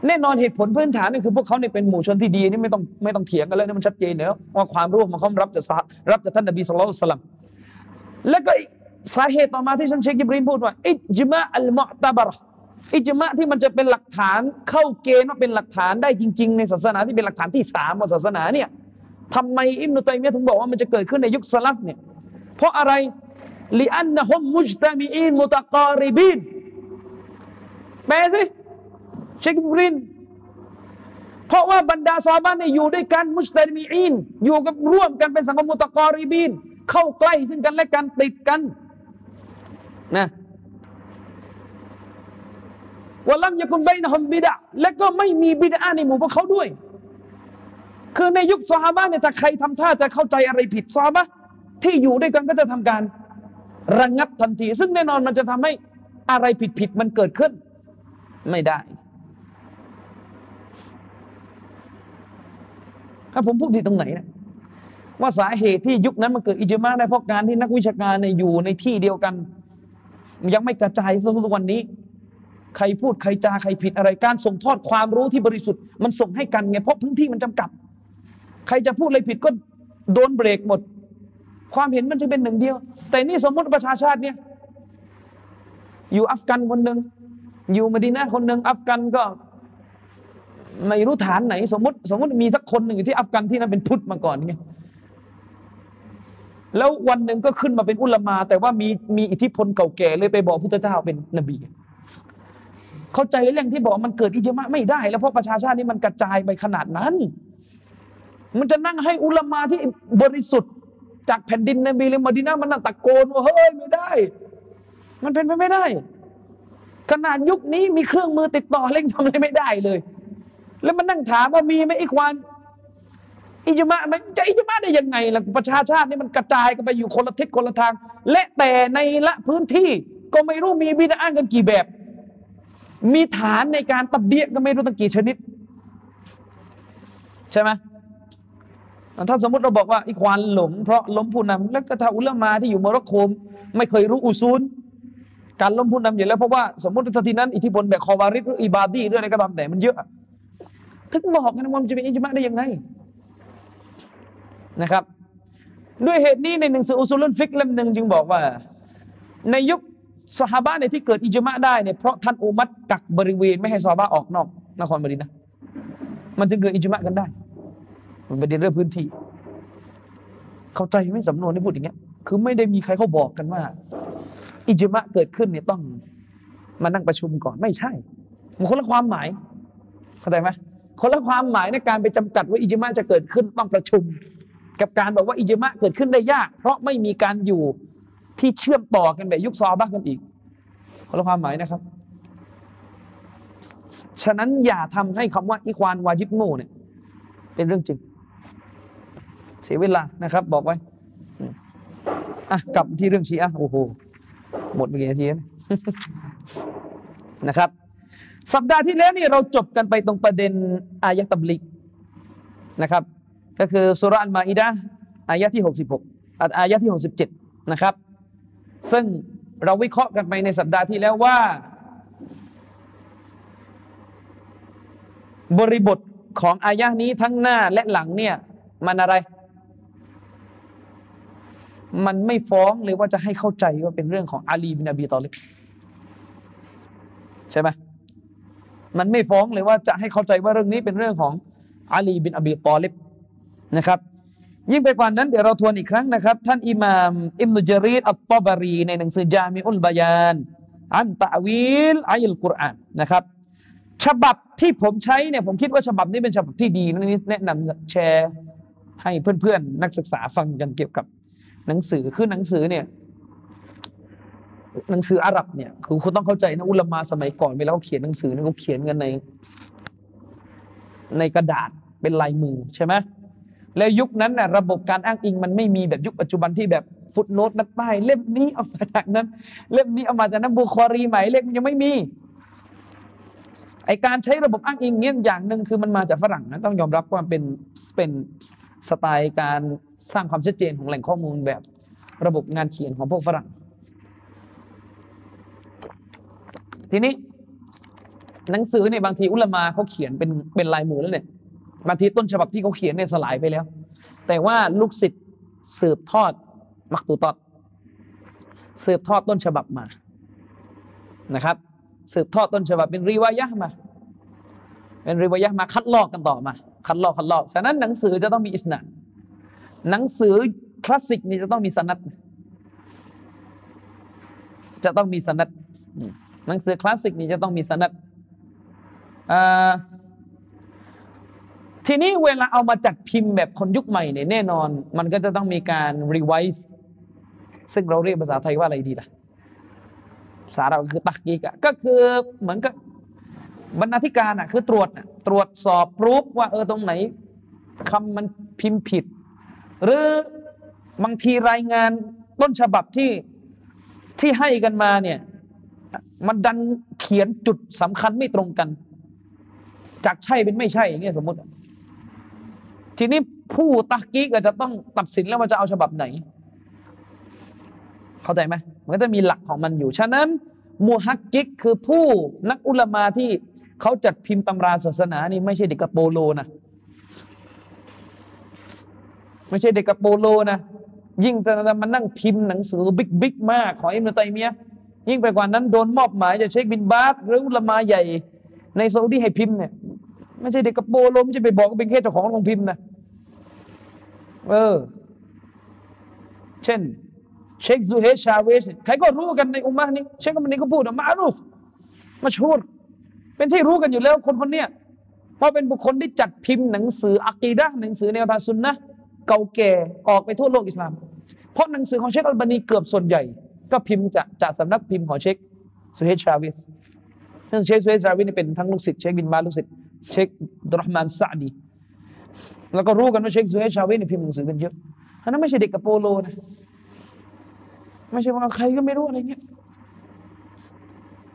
แน่นอนเหตุผลพื้นฐานนี่คือพวกเขาเนี่ยเป็นหมู่ชนที่ดีนี่ไม่ต้องไม่ต้องเถียงกันแล้วนี่มันชัดเจนแล้วว่าความรู้ของเขารับจากรับจากท่านนบีสุลต่านสลัมแล้วก็สาเหตุต่อมาที่ฉันเชคยิบรีนพูดว่าอิจมะอัลมุตบรอิจมะที่มันจะเป็นหลักฐานเข้าเกณฑ์ว่าเป็นหลักฐานได้จริง ๆ ในศาสนาที่เป็นหลักฐานที่สามของศาสนาเนี่ยทำไมอิมนุตัยมียถึงบอกว่ามันจะเกิดขึ้นในยุคสลับเนี่ยเพราะอะไรลิอันนะฮุมมุจตามีอินมุตะกอริบินแปลสิ เชคบริน เพราะว่าบรรดาซอบ้านเนี่ยอยู่ด้วยกันมุสลิมีอินอยู่กับร่วมกันเป็นสังคมมุตะกอริบิน เข้าใกล้ซึ่งกันและกันติดกันนะวลัมยากุนไบนะฮุมบิดะและก็ไม่มีบิดาในหมู่พวกเขาด้วย คือในยุคซอฮาบะเนี่ยถ้าใครทำท่าจะเข้าใจอะไรผิดซอฮาบะที่อยู่ด้วยกันก็จะทำการระงงับทันที ซึ่งแน่นอนมันจะทำให้อะไรผิดผิดมันเกิดขึ้น ไม่ได้ ผมพูดผิดตรงไหนนะว่าสาเหตุที่ยุคนั้นมันเกิดอิจมาได้เพราะการที่นักวิชาการในอยู่ในที่เดียวกัน ยังไม่กระจายทุกวันนี้ ใครพูดใครจาใครผิดอะไรการส่งทอดความรู้ที่บริสุทธิ์มันส่งให้กันไงเพราะพื้นที่มันจำกัด ใครจะพูดอะไรผิดก็โดนเบรกหมด ความเห็นมันจะเป็นหนึ่งเดียว แต่นี่สมมติประชาชาติเนี่ยอยู่อัฟกันคนหนึ่งอยู่มดีนาคนหนึ่งอัฟกันก็ ไม่รู้ฐานไหน สมมติ สมมติมีสักคนหนึ่งที่อัฟกันที่นั่นเป็นพุทธมาก่อนไงแล้ววันหนึ่งก็ขึ้นมาเป็นอุลามา แต่ว่ามีมีอิทธิพลเก่าแก่เลยไปบอกพุทธเจ้าเป็นนบี เข้าใจเรื่องที่บอกมันเกิดอิจมะไม่ได้ แล้วเพราะประชาชาตินี้มันกระจายไปขนาดนั้น มันจะนั่งให้อุลามาที่บริสุทธิ์จากแผ่นดินนบีเลยมาดินามันนั่งตะโกนว่าเฮ้ยไม่ได้ มันเป็นไปไม่ได้ ขนาดยุคนี้มีเครื่องมือติดต่อเล่งทำอะไรไม่ได้เลย แล้วมันนั่งถามว่ามีไหมอีกวันอิจมามันจะอิจมาได้ยังไงล่ะประชาชาตินี่มันกระจายกันไปอยู่คนละทิศคนละทาง และแต่ในละพื้นที่ก็ไม่รู้มีบิดากันกี่แบบ มีฐานในการตับเบียก็ไม่รู้ตั้งกี่ชนิด ใช่ไหมถ้าสมมติเราบอกว่าอีควานหลงเพราะล้มผู้นำแล้วก็ถ้าอุลามาที่อยู่โมร็อกโกไม่เคยรู้อุซูลการล้มผู้นำอยู่แล้วเพราะว่าสมมติทีนั้นอิทธิพลแบบคอวาริสหรืออิบาดีเรื่องอะไรก็ตามแต่มันเยอะ ถึงบอกกันว่ามันจะเป็นอิจมาได้ยังไงนะครับ ด้วยเหตุนี้ในหนังสืออุซูลุนฟิกเล่มหนึ่งจึงบอกว่า ในยุคสหบ้านในที่เกิดอิจมาได้เนี่ยเพราะท่านอุมัดกักบริเวณไม่ให้ซอบ้าออกนอกนครบดีนะมันจึงเกิดอิจมากันได้ มันเป็นเรื่องพื้นที่ เข้าใจไหมสำนวนที่พูดอย่างเงี้ยคือไม่ได้มีใครเขาบอกกันว่า อิจมาเกิดขึ้นเนี่ยต้องมานั่งประชุมก่อนไม่ใช่มันคนละความหมายเข้าใจไหม คนละความหมายในการไปจำกัดว่าอิจมาจะเกิดขึ้นต้องประชุม กับการบอกว่าอิจมะเกิดขึ้นได้ยาก เพราะไม่มีการอยู่ที่เชื่อมต่อกันแบบยุคซอบ้ากันอีกคนละความหมายนะครับ ฉะนั้นอย่าทำให้คำว่าอิควานวาจิบโมเนี่ยเป็นเรื่องจริง เสียเวลานะครับ บอกไว้อะกลับที่เรื่องชีอะโอ้โหหมดไปกี่นาทีนะครับ สัปดาห์ที่แล้วนี่เราจบกันไปตรงประเด็นอายะตับลิกนะครับ ก็คือสุรานมาอิดะอายะที่ 66อายะที่ 67 นะครับ ซึ่งเราวิเคราะห์กันไปในสัปดาห์ที่แล้วว่า บริบทของอายะนี้ทั้งหน้าและหลังเนี่ยมันอะไร มันไม่ฟ้องเลยว่าจะให้เข้าใจว่าเป็นเรื่องของอาลีบินอบีตอลิบใช่ไหม มันไม่ฟ้องเลยว่าจะให้เข้าใจว่าเรื่องนี้เป็นเรื่องของอาลีบินอบีตอลิบนะครับ ยิ่งไปกว่านั้นเดี๋ยวเราทวนอีกครั้งนะครับ ท่านอิหม่ามอิมนุจารีดอัตตบารี ในหนังสือจามิอุลบายาน อันตะวิลอัลกุรอานนะครับ ฉบับที่ผมใช้เนี่ยผมคิดว่าฉบับนี้เป็นฉบับที่ดีนี่แนะนำแชร์ให้เพื่อนๆ นักศึกษาฟังกันเกี่ยวกับหนังสือคือหนังสือเนี่ย หนังสืออาหรับเนี่ยคือคุณต้องเข้าใจนะอุลามาสมัยก่อนเวลาเขาเขียนหนังสือเนี่ยเขาเขียนกันใน ในกระดาษเป็นลายมือใช่ไหมแล้วยุคนั้นนะระบบการอ้างอิงมันไม่มีแบบยุคปัจจุบันที่แบบฟุตโนตนักใต้เล่มนี้เอามาจากนั้น เล่มนี้เอามาจากนั้นบุคอรีหม่เล่มยังไม่มีไอการใช้ระบบอ้างอิงเนี้ยอย่างหนึ่งคือมันมาจากฝรั่งนะต้องยอมรับว่าเป็นเป็นสไตล์การสร้างความชัดเจนของแหล่งข้อมูลแบบระบบงานเขียนของพวกฝรั่ง ทีนี้ หนังสือเนี่ยบางทีอุลมาเขาเขียนเป็นเป็นลายมือแล้วเนี่ยบางทีต้นฉบับที่เขาเขียนเนี่ยสลายไปแล้ว แต่ว่าลูกศิษย์สืบทอดมักตูตอดสืบทอดต้นฉบับมานะครับ สืบทอดต้นฉบับเป็นรีวายะมาเป็นรีวายะมาคัดลอกกันต่อมา คัดลอกคัดลอกฉะนั้นหนังสือจะต้องมีอิสนาหนังสือคลาสสิกนี่จะต้องมีสนัดจะต้องมีสนัด หนังสือคลาสสิกนี่จะต้องมีสนัดทีนี้เวลาเอามาจัดพิมพ์แบบคนยุคใหม่เนี่ยแน่นอน มันก็จะต้องมีการรีไวซ์ซึ่งเราเรียกภาษาไทยว่าอะไรดีล่ะภาษาเราคือตักกีกะก็คือเหมือนกับบรรณาธิการอะคือตรวจตรวจสอบรูปว่าเออตรงไหนคำมันพิมพ์ผิด หรือบางทีรายงานต้นฉบับที่ที่ให้กันมาเนี่ย มันดันเขียนจุดสำคัญไม่ตรงกัน จากใช่เป็นไม่ใช่อย่างเงี้ยสมมติ ทีนี้ผู้ตักกีก็จะต้องตัดสินแล้วว่าจะเอาฉบับไหน เข้าใจไหมมันก็จะมีหลักของมันอยู่ ฉะนั้นมูฮักกิกคือผู้นักอุลามาที่เขาจัดพิมพ์ตำราศาสนานี่ไม่ใช่เด็กกระโปโลนะไม่ใช่เด็กกระโปโลนะยิ่งจะมานั่งพิมพ์หนังสือบิ๊กบิ๊กมาก ของอิมรุตัยมีย ยิ่งไปกว่านั้นโดนมอบหมายจะเช็คบินบาสหรืออุลมาใหญ่ ในซาอุดีให้พิมพ์เนี่ยไม่ใช่เด็กกระโปโลไม่ใช่ไปบอกเป็นแค่เจ้าของโรงพิมพ์นะเออ เช่น เชคซูเฮชาเวสใครก็รู้กันในอุมมะนี้เชคคนนี้ก็พูดมาอารูฟมาชูดเป็นที่รู้กันอยู่แล้วคนคนนี้เพราะเป็นบุคคลที่จัดพิมพ์หนังสืออักีดะหนังสือแนวทางสุนนะเก่าแก่ออกไปทั่วโลกอิสลาม เพราะหนังสือของเชคอัลบานีเกือบส่วนใหญ่ ก็พิมพ์จากจากสำนักพิมพ์ของเชคซูเฮชาวิสซึ่งเชคซูเฮชาวิสนี่เป็นทั้งลูกศิษย์เชคบินบาลูกศิษย์เชคดรห์มานซาดี แล้วก็รู้กันว่าเชคซูเฮชาวิสนี่พิมพ์หนังสือกันเยอะอันนั้นไม่ใช่เด็กกับโปโลนะไม่ใช่ว่าใครก็ไม่รู้อะไรเงี้ย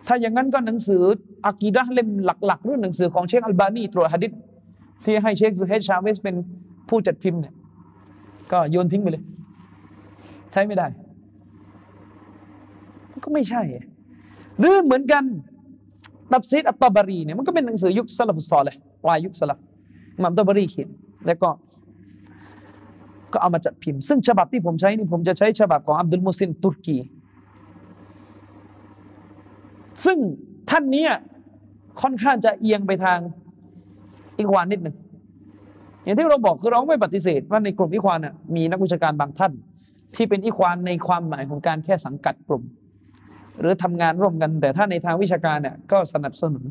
ถ้าอย่างนั้นก็หนังสืออากีดะเล่มหลักๆเรื่องหนังสือของเชคอัลบานีตรวฮะดิษที่ให้เชคซูเฮชาวิสเป็นผู้จัดพิมพ์เนี่ยก็โยนทิ้งไปเลย ใช้ไม่ได้ ก็ไม่ใช่ หรือเหมือนกันตับซีดอัตตบารีเนี่ยมันก็เป็นหนังสือยุคสลับซอเลยวายยุคสลับมัมตบารีเขียนแล้วก็ก็เอามาจัดพิมพ์ ซึ่งฉบับที่ผมใช้นี่ผมจะใช้ฉบับของอับดุลมุสินตุรกี ซึ่งท่านนี้ค่อนข้างจะเอียงไปทางอีกวานนิดหนึ่งอย่างที่เราบอกคือเราไม่ปฏิเสธว่าในกลุ่มอิควานน่ะมีนักวิชาการบางท่าน ที่เป็นอิควานในความหมายของการแค่สังกัดกลุ่ม หรือทำงานร่วมกัน แต่ถ้าในทางวิชาการเนี่ยก็สนับสนุน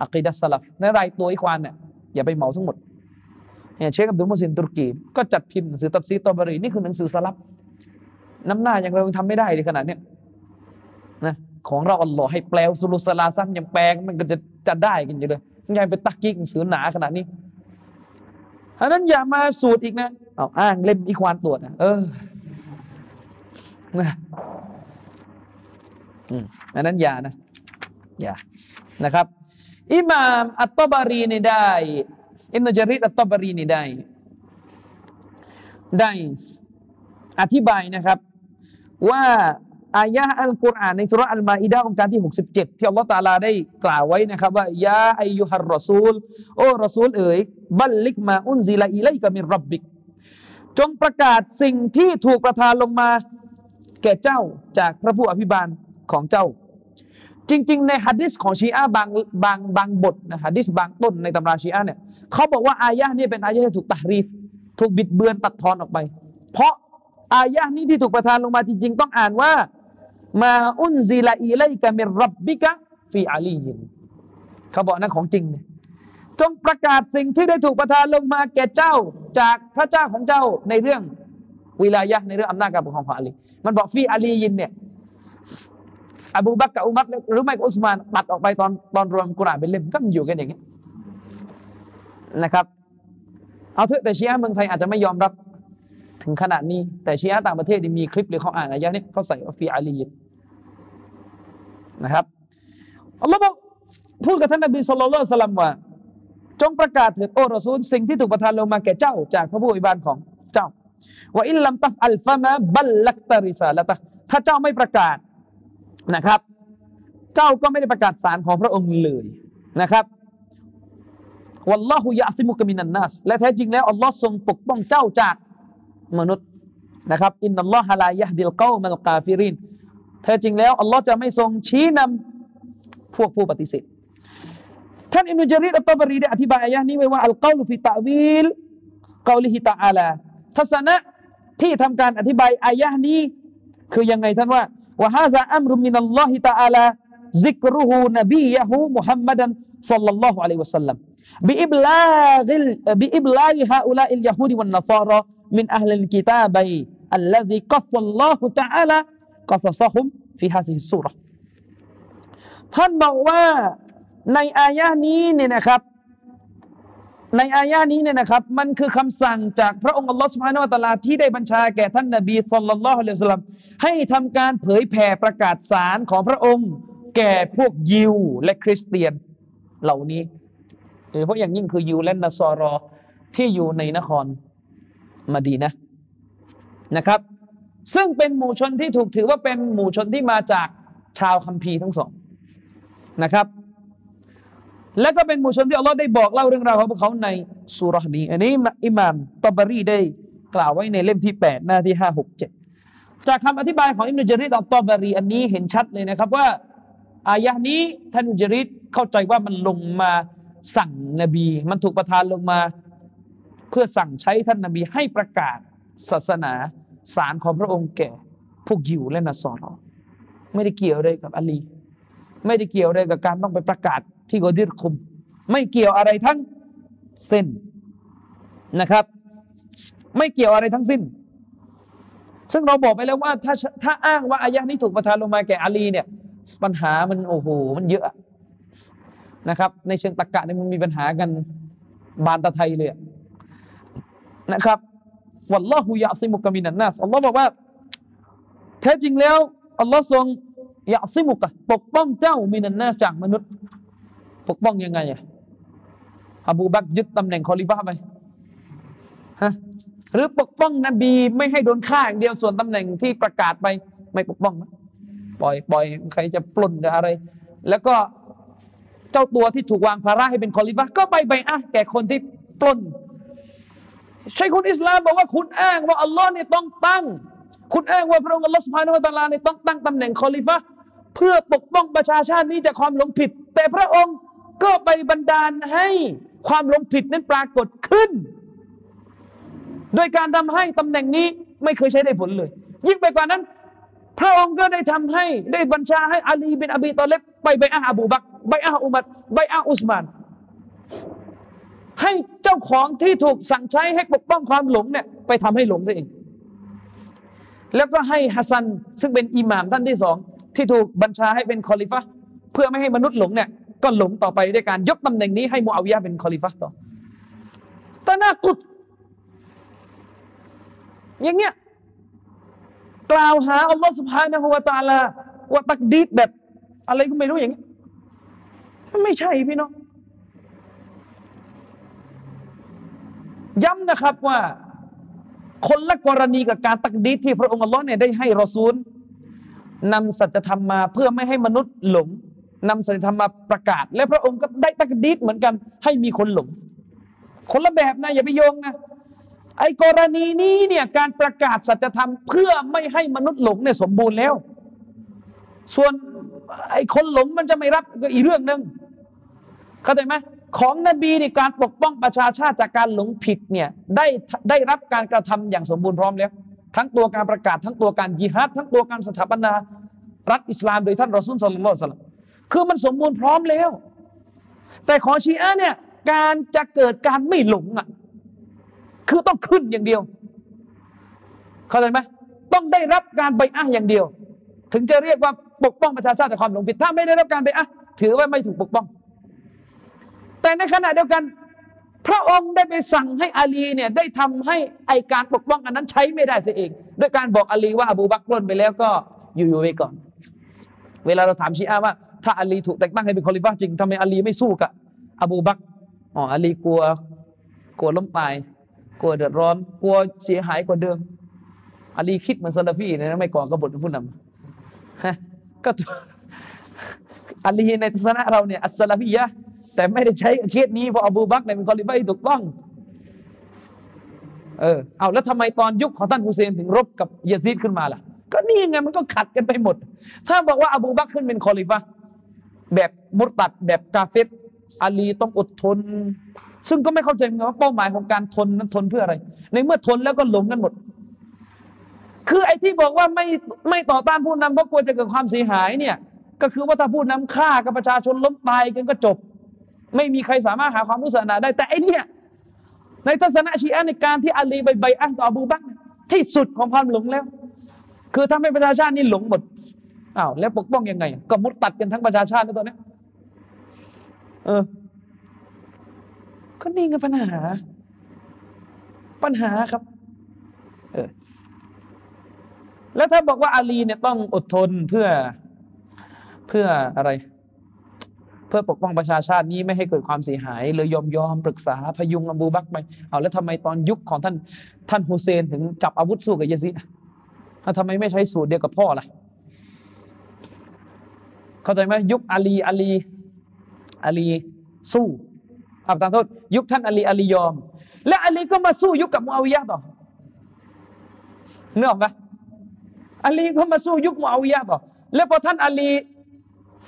อัคีดัสลับในรายตัวอิควานเนี่ยอย่าไปเหมาทั้งหมดเนี่ยเชคอับดุลมุสินตุรกี ก็จัดพิมพ์หนังสือตับซีตอบรีนี่คือหนังสือสลับน้ำหน้าอย่างเราทำไม่ได้เลยขนาดเนี้ยนะของเราอัลลอฮ์ให้แปลสุลุสลาซัมยังแปลมันก็จะจะได้กันอยู่เลยยังไปตักกิ๊กหนังสือหนาขนาดนี้อันนั้นอย่ามาสูตรอีกนะเอาอ้างเล่มอีควานตรวจนะเออนะ อันนั้นอย่านะอย่านะครับ อิหม่ามอัตตบารีนี่ได้อิมนุจาริดอัตตบารีนี่ได้ ได้อธิบายนะครับ ว่าอายะอัลกุรอานในสุรอัลมาอิดะองค์การที่ 67 ที่อัลลอฮฺตาลาได้กล่าวไว้นะครับว่ายาอายุฮัรรอซูล โอ้รอซูลเอ๋ยบัลลิกมาอุนซิลาอิไลกามิรับบิก จงประกาศสิ่งที่ถูกประทานลงมา แก่เจ้าจากพระผู้อภิบาล ของเจ้า จริง ๆ ในฮะดิษของชีอะบางบางบางบทนะฮะดิษบางต้นในตำราชีอะเนี่ยเขาบอกว่าอายะนี้เป็นอายะที่ถูกตะรีฟถูกบิดเบือนตัดทอนออกไป เพราะอายะนี้ที่ถูกประทานลงมาจริง ๆ ต้องอ่านว่ามาอุนซิลาอิไลกามิรับบิกะฟีอาลียินเขาบอกนั่นของจริงเนี่ยจงประกาศสิ่งที่ได้ถูกประทานลงมาแก่เจ้าจากพระเจ้าของเจ้าในเรื่องวิลายะในเรื่องอำนาจการปกครองของอาลีมันบอกฟีอาลียินเนี่ย อบูบักกับอุมัรหรือไม่ก็อุสมานตัดออกไปตอนตอนรวมกุรอานเป็นเล่มก็มันอยู่กันอย่างนี้นะครับ เอาเถอะแต่ชีอะเมืองไทยอาจจะไม่ยอมรับถึงขนาดนี้ แต่ชีอะต่างประเทศมีคลิปหรือเขาอ่านอายะนี้เขาใส่ฟีอาลีนะครับอัลลอฮ์บอกพูดกับท่านนบีสุลต่านสลัมว่า จงประกาศเถิดโอรอซูลสิ่งที่ถูกประทานลงมาแก่เจ้า จากพระผู้อภิบาลของเจ้าว่าอิลลัมตัฟอัลฟะมาบัลลักตาริซาละตะถ้าเจ้าไม่ประกาศ นะครับ เจ้าก็ไม่ได้ประกาศสารของพระองค์เลยนะครับ والله يعصمك من الناس และแท้จริงแล้วอัลลอฮ์ทรงปกป้องเจ้าจากมนุษย์นะครับإن الله لا يهدي القوم الكافرين แท้จริงแล้วอัลลอฮ์จะไม่ทรงชี้นำพวกผู้ปฏิเสธท่านอิบนุจารีรอัตตอบรีได้อธิบายอายะนี้ไว้ว่า القول في تأويل قوله تعالى ทัศนะที่ทำการอธิบายอายะนี้ คือยังไงท่านว่า ว่าฮาซาอัมรุมินัลลอฮิตะอาลา ذكره نبيه محمدا صلى الله عليه وسلم بإبلاغ بإبلاغ هؤلاء اليهود والنصارى من أهل الكتاب الذي قص الله تعالى قصصهم في هذه السورة ท่านบอกว่าในอายะนี้เนี่ยนะครับ ในอายะนี้เนี่ยนะครับมันคือคำสั่งจากพระองค์อัลลอฮฺสุบฮานาอัลลอฮที่ได้บัญชาแก่ท่านนบีสุลต่านละฮ์อะลัยฮิสลามให้ทำการเผยแผ่ประกาศสารของพระองค์ แก่พวกยิวและคริสเตียนเหล่านี้โดยเฉพาะอย่างยิ่งคือยิวและนัสซอรอที่อยู่ในนครมาดีนะนะครับ ซึ่งเป็นหมู่ชนที่ถูกถือว่าเป็นหมู่ชนที่มาจากชาวคัมภีร์ทั้งสองนะครับ และก็เป็นหมู่ชนที่อัลลอฮ์ได้บอกเล่าเรื่องราวของพวกเขาในสุรนี้ อันนี้อิหม่ามตบารีได้กล่าวไว้ในเล่มที่ 8 หน้าที่ 5 6 7 จากคำอธิบายของอิมนุจริดอัลตอบารีอันนี้เห็นชัดเลยนะครับว่า อายะนี้ท่านอุจริดเข้าใจว่ามันลงมาสั่งนบี มันถูกประทานลงมา เพื่อสั่งใช้ท่านนบีให้ประกาศศาสนาสารของพระองค์แก่ พวกยิวและนัสรอไม่ได้เกี่ยวอะไรกับอาลี ไม่ได้เกี่ยวอะไรกับการต้องไปประกาศที่กอดิรคุม ไม่เกี่ยวอะไรทั้งเส้นนะครับ ไม่เกี่ยวอะไรทั้งสิ้น ซึ่งเราบอกไปแล้วว่าถ้าถ้าอ้างว่าอายะนี้ถูกประทานลงมาแก่อาลีเนี่ย ปัญหามันโอ้โหมันเยอะนะครับ ในเชิงตรรกะเนี่ยมันมีปัญหากันบานตะไทยเลยนะครับวัลลอฮุยะซิมุกมินันนัสอัลลอฮ์บอกว่าแท้จริงแล้วอัลลอฮ์ทรง ยะซิมุกะปกป้องเจ้ามินันนัสจากมนุษย์ ปกป้องยังไงอะอบูบักยึดตำแหน่งคอลิฟะไปฮะหรือปกป้องนบีไม่ให้โดนฆ่าอย่างเดียวส่วนตำแหน่งที่ประกาศไปไม่ปกป้องนะปล่อยปล่อยใครจะปล้นจะอะไร แล้วก็เจ้าตัวที่ถูกวางภาระให้เป็นคอลิฟะก็ไปไปอะแก่คนที่ปล้นใช่คนอิสลามบอกว่าคุณอ้างว่าอัลลอฮ์เนี่ยต้องตั้ง คุณอ้างว่าพระองค์อัลลอฮ์สุภาโนตาลาเนี่ยต้องตั้งตำแหน่งคอลิฟะ เพื่อปกป้องประชาชาตินี้จากความหลงผิด แต่พระองค์ก็ไปบันดาลให้ความหลงผิดนั้นปรากฏขึ้น โดยการทำให้ตำแหน่งนี้ไม่เคยใช้ได้ผลเลย ยิ่งไปกว่านั้น พระองค์ก็ได้ทำให้ได้บัญชาให้อาลีบินอบีตอเลบไปไปอาอบูบักไปอาอุมัดไปอาอุสมานให้เจ้าของที่ถูกสั่งใช้ให้ปกป้องความหลงเนี่ยไปทำให้หลงซะเอง แล้วก็ให้ฮัสซันซึ่งเป็นอิหม่ามท่านที่สอง ที่ถูกบัญชาให้เป็นคอลิฟะเพื่อไม่ให้มนุษย์หลงเนี่ยก็หลงต่อไปด้วยการยกตำแหน่งนี้ให้มูอาวิยะเป็นคอลิฟะต่อ تناقض อย่างเงี้ยกล่าวหาอัลลอฮฺ سبحانه وتعالى ว่า تقدير แบบ อะไรก็ไม่รู้อย่างเงี้ยไม่ใช่พี่น้องย้ำนะครับว่า คนละกรณีกับการตักดีที่พระองค์อัลลอฮ์เนี่ยได้ให้รอซูล นำสัจธรรมมาเพื่อไม่ให้มนุษย์หลงนำสัจธรรมมาประกาศ และพระองค์ก็ได้ตักดีดเหมือนกัน ให้มีคนหลง คนละแบบนะอย่าไปโยงนะไอ้กรณีนี้เนี่ยการประกาศสัจธรรมเพื่อไม่ให้มนุษย์หลงเนี่ยสมบูรณ์แล้ว ส่วนไอ้คนหลงมันจะไม่รับก็อีกเรื่องหนึ่งเข้าใจไหมของนบีในการปกป้องประชาชาติจากการหลงผิดเนี่ยได้ได้รับการกระทำอย่างสมบูรณ์พร้อมแล้ว ทั้งตัวการประกาศ ทั้งตัวการยิฮัดทั้งตัวการสถาปนารัฐอิสลามโดยท่านรอซุลสลลัลสลัมคือมันสมบูรณ์พร้อมแล้ว แต่ของชีอะเนี่ยการจะเกิดการไม่หลงอะคือต้องขึ้นอย่างเดียว เข้าใจไหมต้องได้รับการใบอ้าอย่างเดียว ถึงจะเรียกว่าปกป้องประชาชาติจากความหลงผิด ถ้าไม่ได้รับการใบอ้าถือว่าไม่ถูกปกป้อง แต่ในขณะเดียวกัน พระองค์ได้ไปสั่งให้อาลีเนี่ยได้ทำให้ไอการปกป้องอันนั้นใช้ไม่ได้เสียเองด้วยการบอกอาลีว่าอบูบักรล้นไปแล้วก็อยู่ๆไว้ก่อน เวลาเราถามชีอาว่าถ้าอาลีถูกแต่งตั้งให้เป็นคอลิฟ้าจริงทำไมอาลีไม่สู้กับอบูบักอ๋ออาลีกลัวกลัวล้มตายกลัวเดือดร้อนกลัวเสียหายกว่าเดิมอาลีคิดเหมือนซาลาฟีนะไม่ก่อกบฏผู้นำฮะก็อาลีในทัศนะเราเนี่ยอัสซาลาฟียะ แต่ไม่ได้ใช้เคสนี้เพราะอบูบักเนี่ยเป็นคอลิฟาที่ถูกต้องเออเอาแล้วทำไมตอนยุคของท่านฮุเซนถึงรบกับยาซีดขึ้นมาล่ะ ก็นี่ไงมันก็ขัดกันไปหมด ถ้าบอกว่าอบูบักขึ้นเป็นคอลิฟะแบบมุรตัดแบบกาเฟรอาลีต้องอดทน ซึ่งก็ไม่เข้าใจเหมือนว่าเป้าหมายของการทนนั้นทนเพื่ออะไร ในเมื่อทนแล้วก็หลงกันหมด คือไอ้ที่บอกว่าไม่ไม่ต่อต้านผู้นำเพราะกลัวจะเกิดความเสียหายเนี่ย ก็คือว่าถ้าผู้นำฆ่ากับประชาชนล้มตายกันก็จบ ไม่มีใครสามารถหาความรู้สึกนาได้ แต่ไอเนี่ยในทัศนะชีอะในการที่อาลีใบใบอันต่ออบูบักที่สุดของความหลงแล้ว คือทำให้ประชาชาตินี่หลงหมดอ้าวแล้วปกป้องยังไง ก็มุดตัดกันทั้งประชาชาติในตอนนี้เออก็นี่ไงปัญหา ปัญหาครับ เออแล้วถ้าบอกว่าอาลีเนี่ยต้องอดทนเพื่อเพื่ออะไร พื่อปกป้องประชาชาตินี้ไม่ให้เกิดความเสียหายเลยยอมยอมปรึกษาพยุงอบูบักไปเอาแล้วทำไมตอนยุคของท่านท่านฮุเซนถึงจับอาวุธสู้กับยาซิดทำไมไม่ใช้สูตรเดียวกับพ่อล่ะ เข้าใจไหมยุคอาลีอาลีอาลีสู้อับตาโทษ ยุคท่านอาลีอาลียอม และอาลีก็มาสู้ยุคกับมูอาวิยะต่อเนื้อออกไหมอาลีก็มาสู้ยุคมูอาวิยะต่อแล้วพอท่านอาลี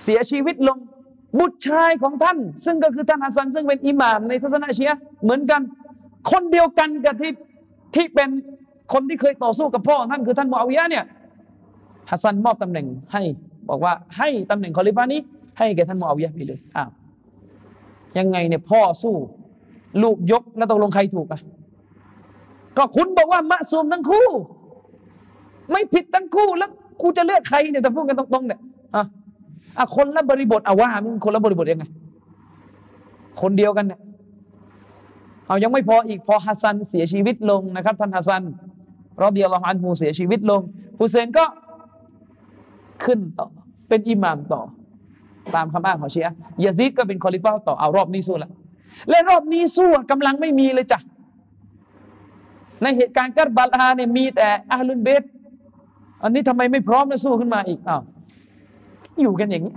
เสียชีวิตลง บุตรชายของท่าน ซึ่งก็คือท่านฮัสซัน ซึ่งเป็นอิหม่ามในทัศนะเชียเหมือนกัน คนเดียวกันกับที่ที่เป็นคนที่เคยต่อสู้กับพ่อท่านคือท่านมูอาวิยะเนี่ยฮัสซันมอบตำแหน่งให้บอกว่าให้ตำแหน่งคอลิฟ้านี้ ให้แก่ท่านมูอาวิยะไปเลยอ้าวยังไงเนี่ยพ่อสู้ ลูกยกแล้วตกลงใครถูกอะก็คุณบอกว่า معصوم ทั้งคู่ ไม่ผิดทั้งคู่แล้วกูจะเลือกใครเนี่ยแต่พูดกันตรงๆเนี่ยอะ อะคนละบริบทเอาว่ามันคนละบริบทยังไง คนเดียวกันเนี่ยเอายังไม่พออีกพอฮัสซันเสียชีวิตลงนะครับท่านฮัสซันรอเดียลอฮันฮูเสียชีวิตลงฮุเซนก็ขึ้นต่อ เป็นอิหมามต่อ ตามคำอ้างของเชีอะยาซิดก็เป็นคอลิฟ้าต่อเอารอบนี้สู้ละและรอบนี้สู้กำลังไม่มีเลยจ้ะในเหตุการณ์กัรบัลอาเนี่ยมีแต่อาลุนเบตอันนี้ทำไมไม่พร้อมจะสู้ขึ้นมาอีกอ้าว อยู่กันอย่างนี้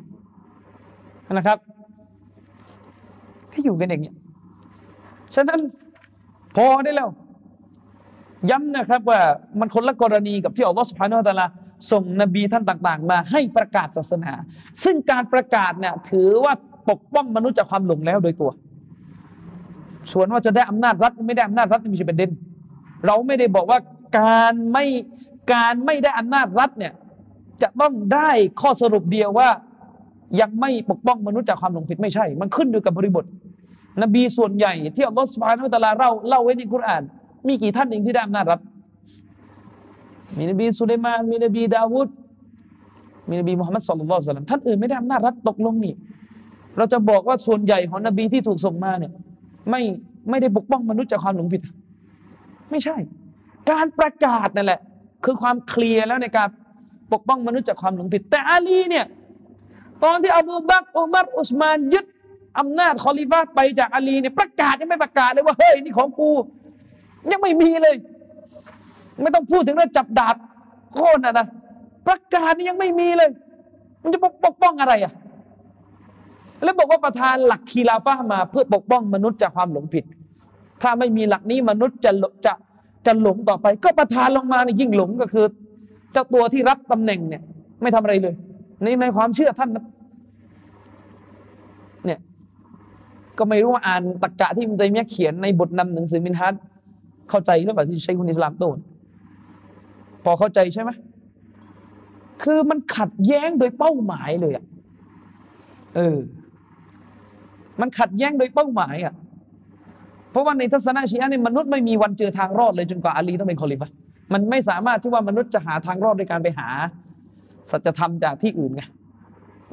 นะครับก็อยู่กันอย่างนี้ฉะนั้นพอได้แล้ว ย้ำนะครับว่ามันคนละกรณีกับที่อัลลอฮฺสุบฮานาอัลลอฮส่งนบีท่านต่างๆ มาให้ประกาศศาสนา ซึ่งการประกาศเนี่ยถือว่าปกป้องมนุษย์จากความหลงแล้วโดยตัว ส่วนว่าจะได้อำนาจรัฐไม่ได้อำนาจรัฐนี่ไม่ใช่ประเด็น เราไม่ได้บอกว่าการไม่การไม่ได้อำนาจรัฐเนี่ย จะต้องได้ข้อสรุปเดียวว่า ยังไม่ปกป้องมนุษย์จากความหลงผิดไม่ใช่ มันขึ้นอยู่กับบริบท นบีส่วนใหญ่ที่อัลลอฮฺสุบฮานาอัลลอฮฺเล่าเล่าไว้ในคุราน มีกี่ท่านเองที่ได้อำนาจรัฐมีนบีสุลัยมาน มีนบีดาวุดมีนบีมุฮัมมัดสุลลัลสลัมท่านอื่นไม่ได้อำนาจรัฐตกลงนี่เราจะบอกว่าส่วนใหญ่ของนบีที่ถูกส่งมาเนี่ยไม่ไม่ได้ปกป้องมนุษย์จากความหลงผิด ไม่ใช่ การประกาศนั่นแหละ คือความเคลียร์แล้วในการ ปกป้องมนุษย์จากความหลงผิด แต่อาลีเนี่ยตอนที่อบูบักอุมัรอุสมานยึดอำนาจคอลิฟาไปจากอาลีเนี่ยประกาศยังไม่ประกาศเลยว่าเฮ้ยนี่ของกู ยังไม่มีเลย ไม่ต้องพูดถึงเรื่องจับดาบโค่นนะนะประกาศนี่ยังไม่มีเลย มันจะปกป้องอะไรอะแล้วบอกว่าประธานหลักคีลาฟ้ามาเพื่อปกป้องมนุษย์จากความหลงผิด ถ้าไม่มีหลักนี้มนุษย์จะจะจะหลงต่อไป ก็ประธานลงมาเนี่ยยิ่งหลงก็คือ เจ้าตัวที่รับตำแหน่งเนี่ย ไม่ทำอะไรเลย ในในความเชื่อท่านนะเนี่ยก็ไม่รู้ว่าอ่านตรกกะที่มันจะมีเขียนในบทนำหนังสือมินฮัดเข้าใจหรือเปล่าที่ใช้คุณอิสลามโต้พอเข้าใจใช่ไหมคือมันขัดแย้งโดยเป้าหมายเลยอะเออ มันขัดแย้งโดยเป้าหมายอะ เพราะว่าในทัศนะชีอะเนี่ยมนุษย์ไม่มีวันเจอทางรอดเลยจนกว่าอาลีต้องเป็นคอลิฟะ มันไม่สามารถที่ว่ามนุษย์จะหาทางรอดโดยการไปหา สัจธรรมจากที่อื่นไง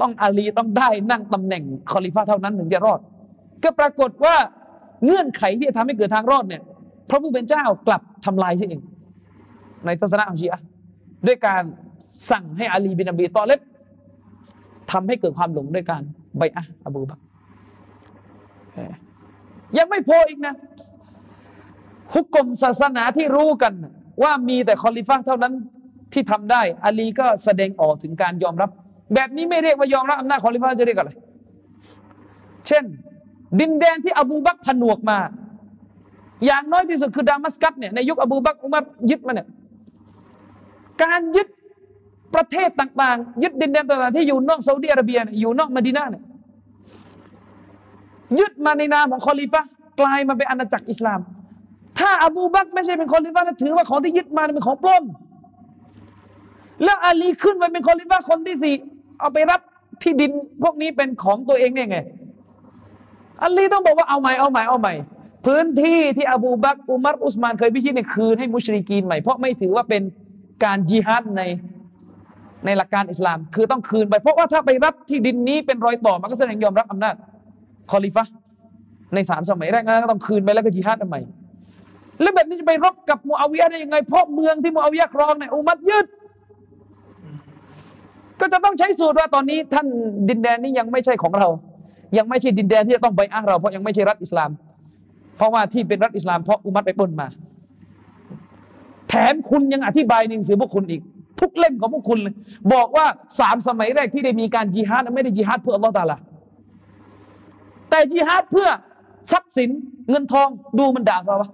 ต้องอาลีต้องได้นั่งตำแหน่งคอลิฟะเท่านั้นถึงจะรอด ก็ปรากฏว่าเงื่อนไขที่จะทำให้เกิดทางรอดเนี่ย พระผู้เป็นเจ้ากลับทำลายซะเอง ในทัศนะของชีอะด้วยการสั่งให้อาลีบินอบีตอเล็บทำให้เกิดความหลงด้วยการใบอะอบูบักยังไม่พออีกนะฮุกกลมศาสนาที่รู้กัน ว่ามีแต่คอลิฟ้าเท่านั้นที่ทำได้อาลีก็แสดงออกถึงการยอมรับ แบบนี้ไม่เรียกว่ายอมรับอำนาจคอลิฟ้าจะเรียกอะไร เช่น ดินแดนที่อบูบักผนวกมา อย่างน้อยที่สุดคือดามัสกัสเนี่ยในยุคอบูบักอุมัรยึดมาเนี่ยการยึดประเทศต่างๆ ยึดดินแดนต่างๆที่อยู่นอกซาอุดิอาระเบียอยู่นอกมดินาเนี่ยยึดมาในนามของคอลิฟะกลายมาเป็นอาณาจักรอิสลาม ถ้าอบูบักไม่ใช่เป็นคอลิฟะถือว่าของที่ยึดมาเป็นของปล้น แล้วอาลีขึ้นมาเป็นคอลิฟะคนที่สี่เอาไปรับที่ดินพวกนี้เป็นของตัวเองเนี่ยไงอาลีต้องบอกว่าเอาใหม่เอาใหม่เอาใหม่พื้นที่ที่อบูบักอุมัรอุสมานเคยพิชิตในคืนให้ مشركين ใหม่เพราะไม่ถือว่าเป็นการจิฮัดในในหลักการอิสลาม คือต้องคืนไปเพราะว่าถ้าไปรับที่ดินนี้เป็นรอยต่อมันก็แสดงยอมรับอำนาจคอลิฟะในสามสมัยแรกนั้นก็ต้องคืนไปแล้วก็จิฮัดใหม่ แล้วแบบนี้จะไปรบกับมูอาวิยะได้ยังไง เพราะเมืองที่มูอาวิยะครองเนี่ยอุมัดยึดก็จะต้องใช้สูตรว่าตอนนี้ ท่านดินแดนนี้ยังไม่ใช่ของเรา ยังไม่ใช่ดินแดนที่จะต้องไปอ้าเราเพราะยังไม่ใช่รัฐอิสลาม เพราะว่าที่เป็นรัฐอิสลามเพราะอุมัดไปปนมา แถมคุณยังอธิบายในหนังสือพวกคุณอีก ทุกเล่มของพวกคุณเลยบอกว่าสามสมัยแรกที่ได้มีการจิฮาดไม่ได้จิฮาดเพื่ออัลลอฮฺตาลาแต่จิฮาดเพื่อทรัพย์สินเงินทองดูมันด่าเราวะ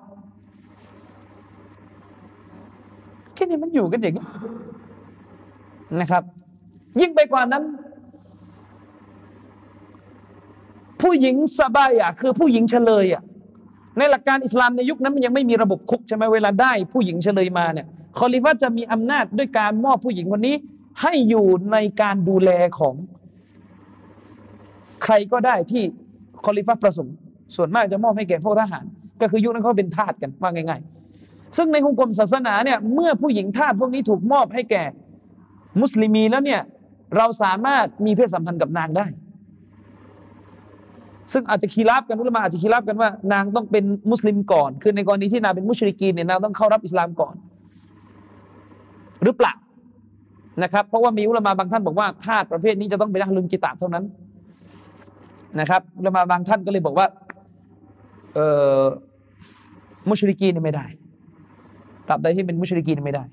แค่นี้มันอยู่กันอย่างนี้นะครับ ยิ่งไปกว่านั้น ผู้หญิงสบายอะคือผู้หญิงเฉลยอะในหลักการอิสลามในยุคนั้นมันยังไม่มีระบบคุกใช่ไหมเวลาได้ ผู้หญิงเฉลยมาเนี่ยคอลิฟ้าจะมีอำนาจด้วยการมอบผู้หญิงคนนี้ ให้อยู่ในการดูแลของ ใครก็ได้ที่คอลิฟ้าประสงค์ส่วนมากจะมอบให้แก่พวกทหาร ก็คือยุคนั้นเขาเป็นทาสกันว่าง่าย ๆ ซึ่งในฮุกกลมศาสนาเนี่ยเมื่อผู้หญิงทาสพวกนี้ถูกมอบให้แก่ มุสลิมีแล้วเนี่ยเราสามารถมีเพศสัมพันธ์กับนางได้ ซึ่งอาจจะคีรับกันอุลมาอาจจะคีรับกันว่า นางต้องเป็นมุสลิมก่อน คือในกรณีที่นางเป็นมุชริกีนเนี่ยนางต้องเข้ารับอิสลามก่อน หรือเปล่านะครับ เพราะว่ามีอุลามาบางท่านบอกว่าทาสประเภทนี้จะต้องเป็นอัลลุนกิตาบเท่านั้นนะครับอุลามาบางท่านก็เลยบอกว่าเออมุชริกีนี่ไม่ได้ ตราบใดที่เป็นมุชริกีนไม่ได้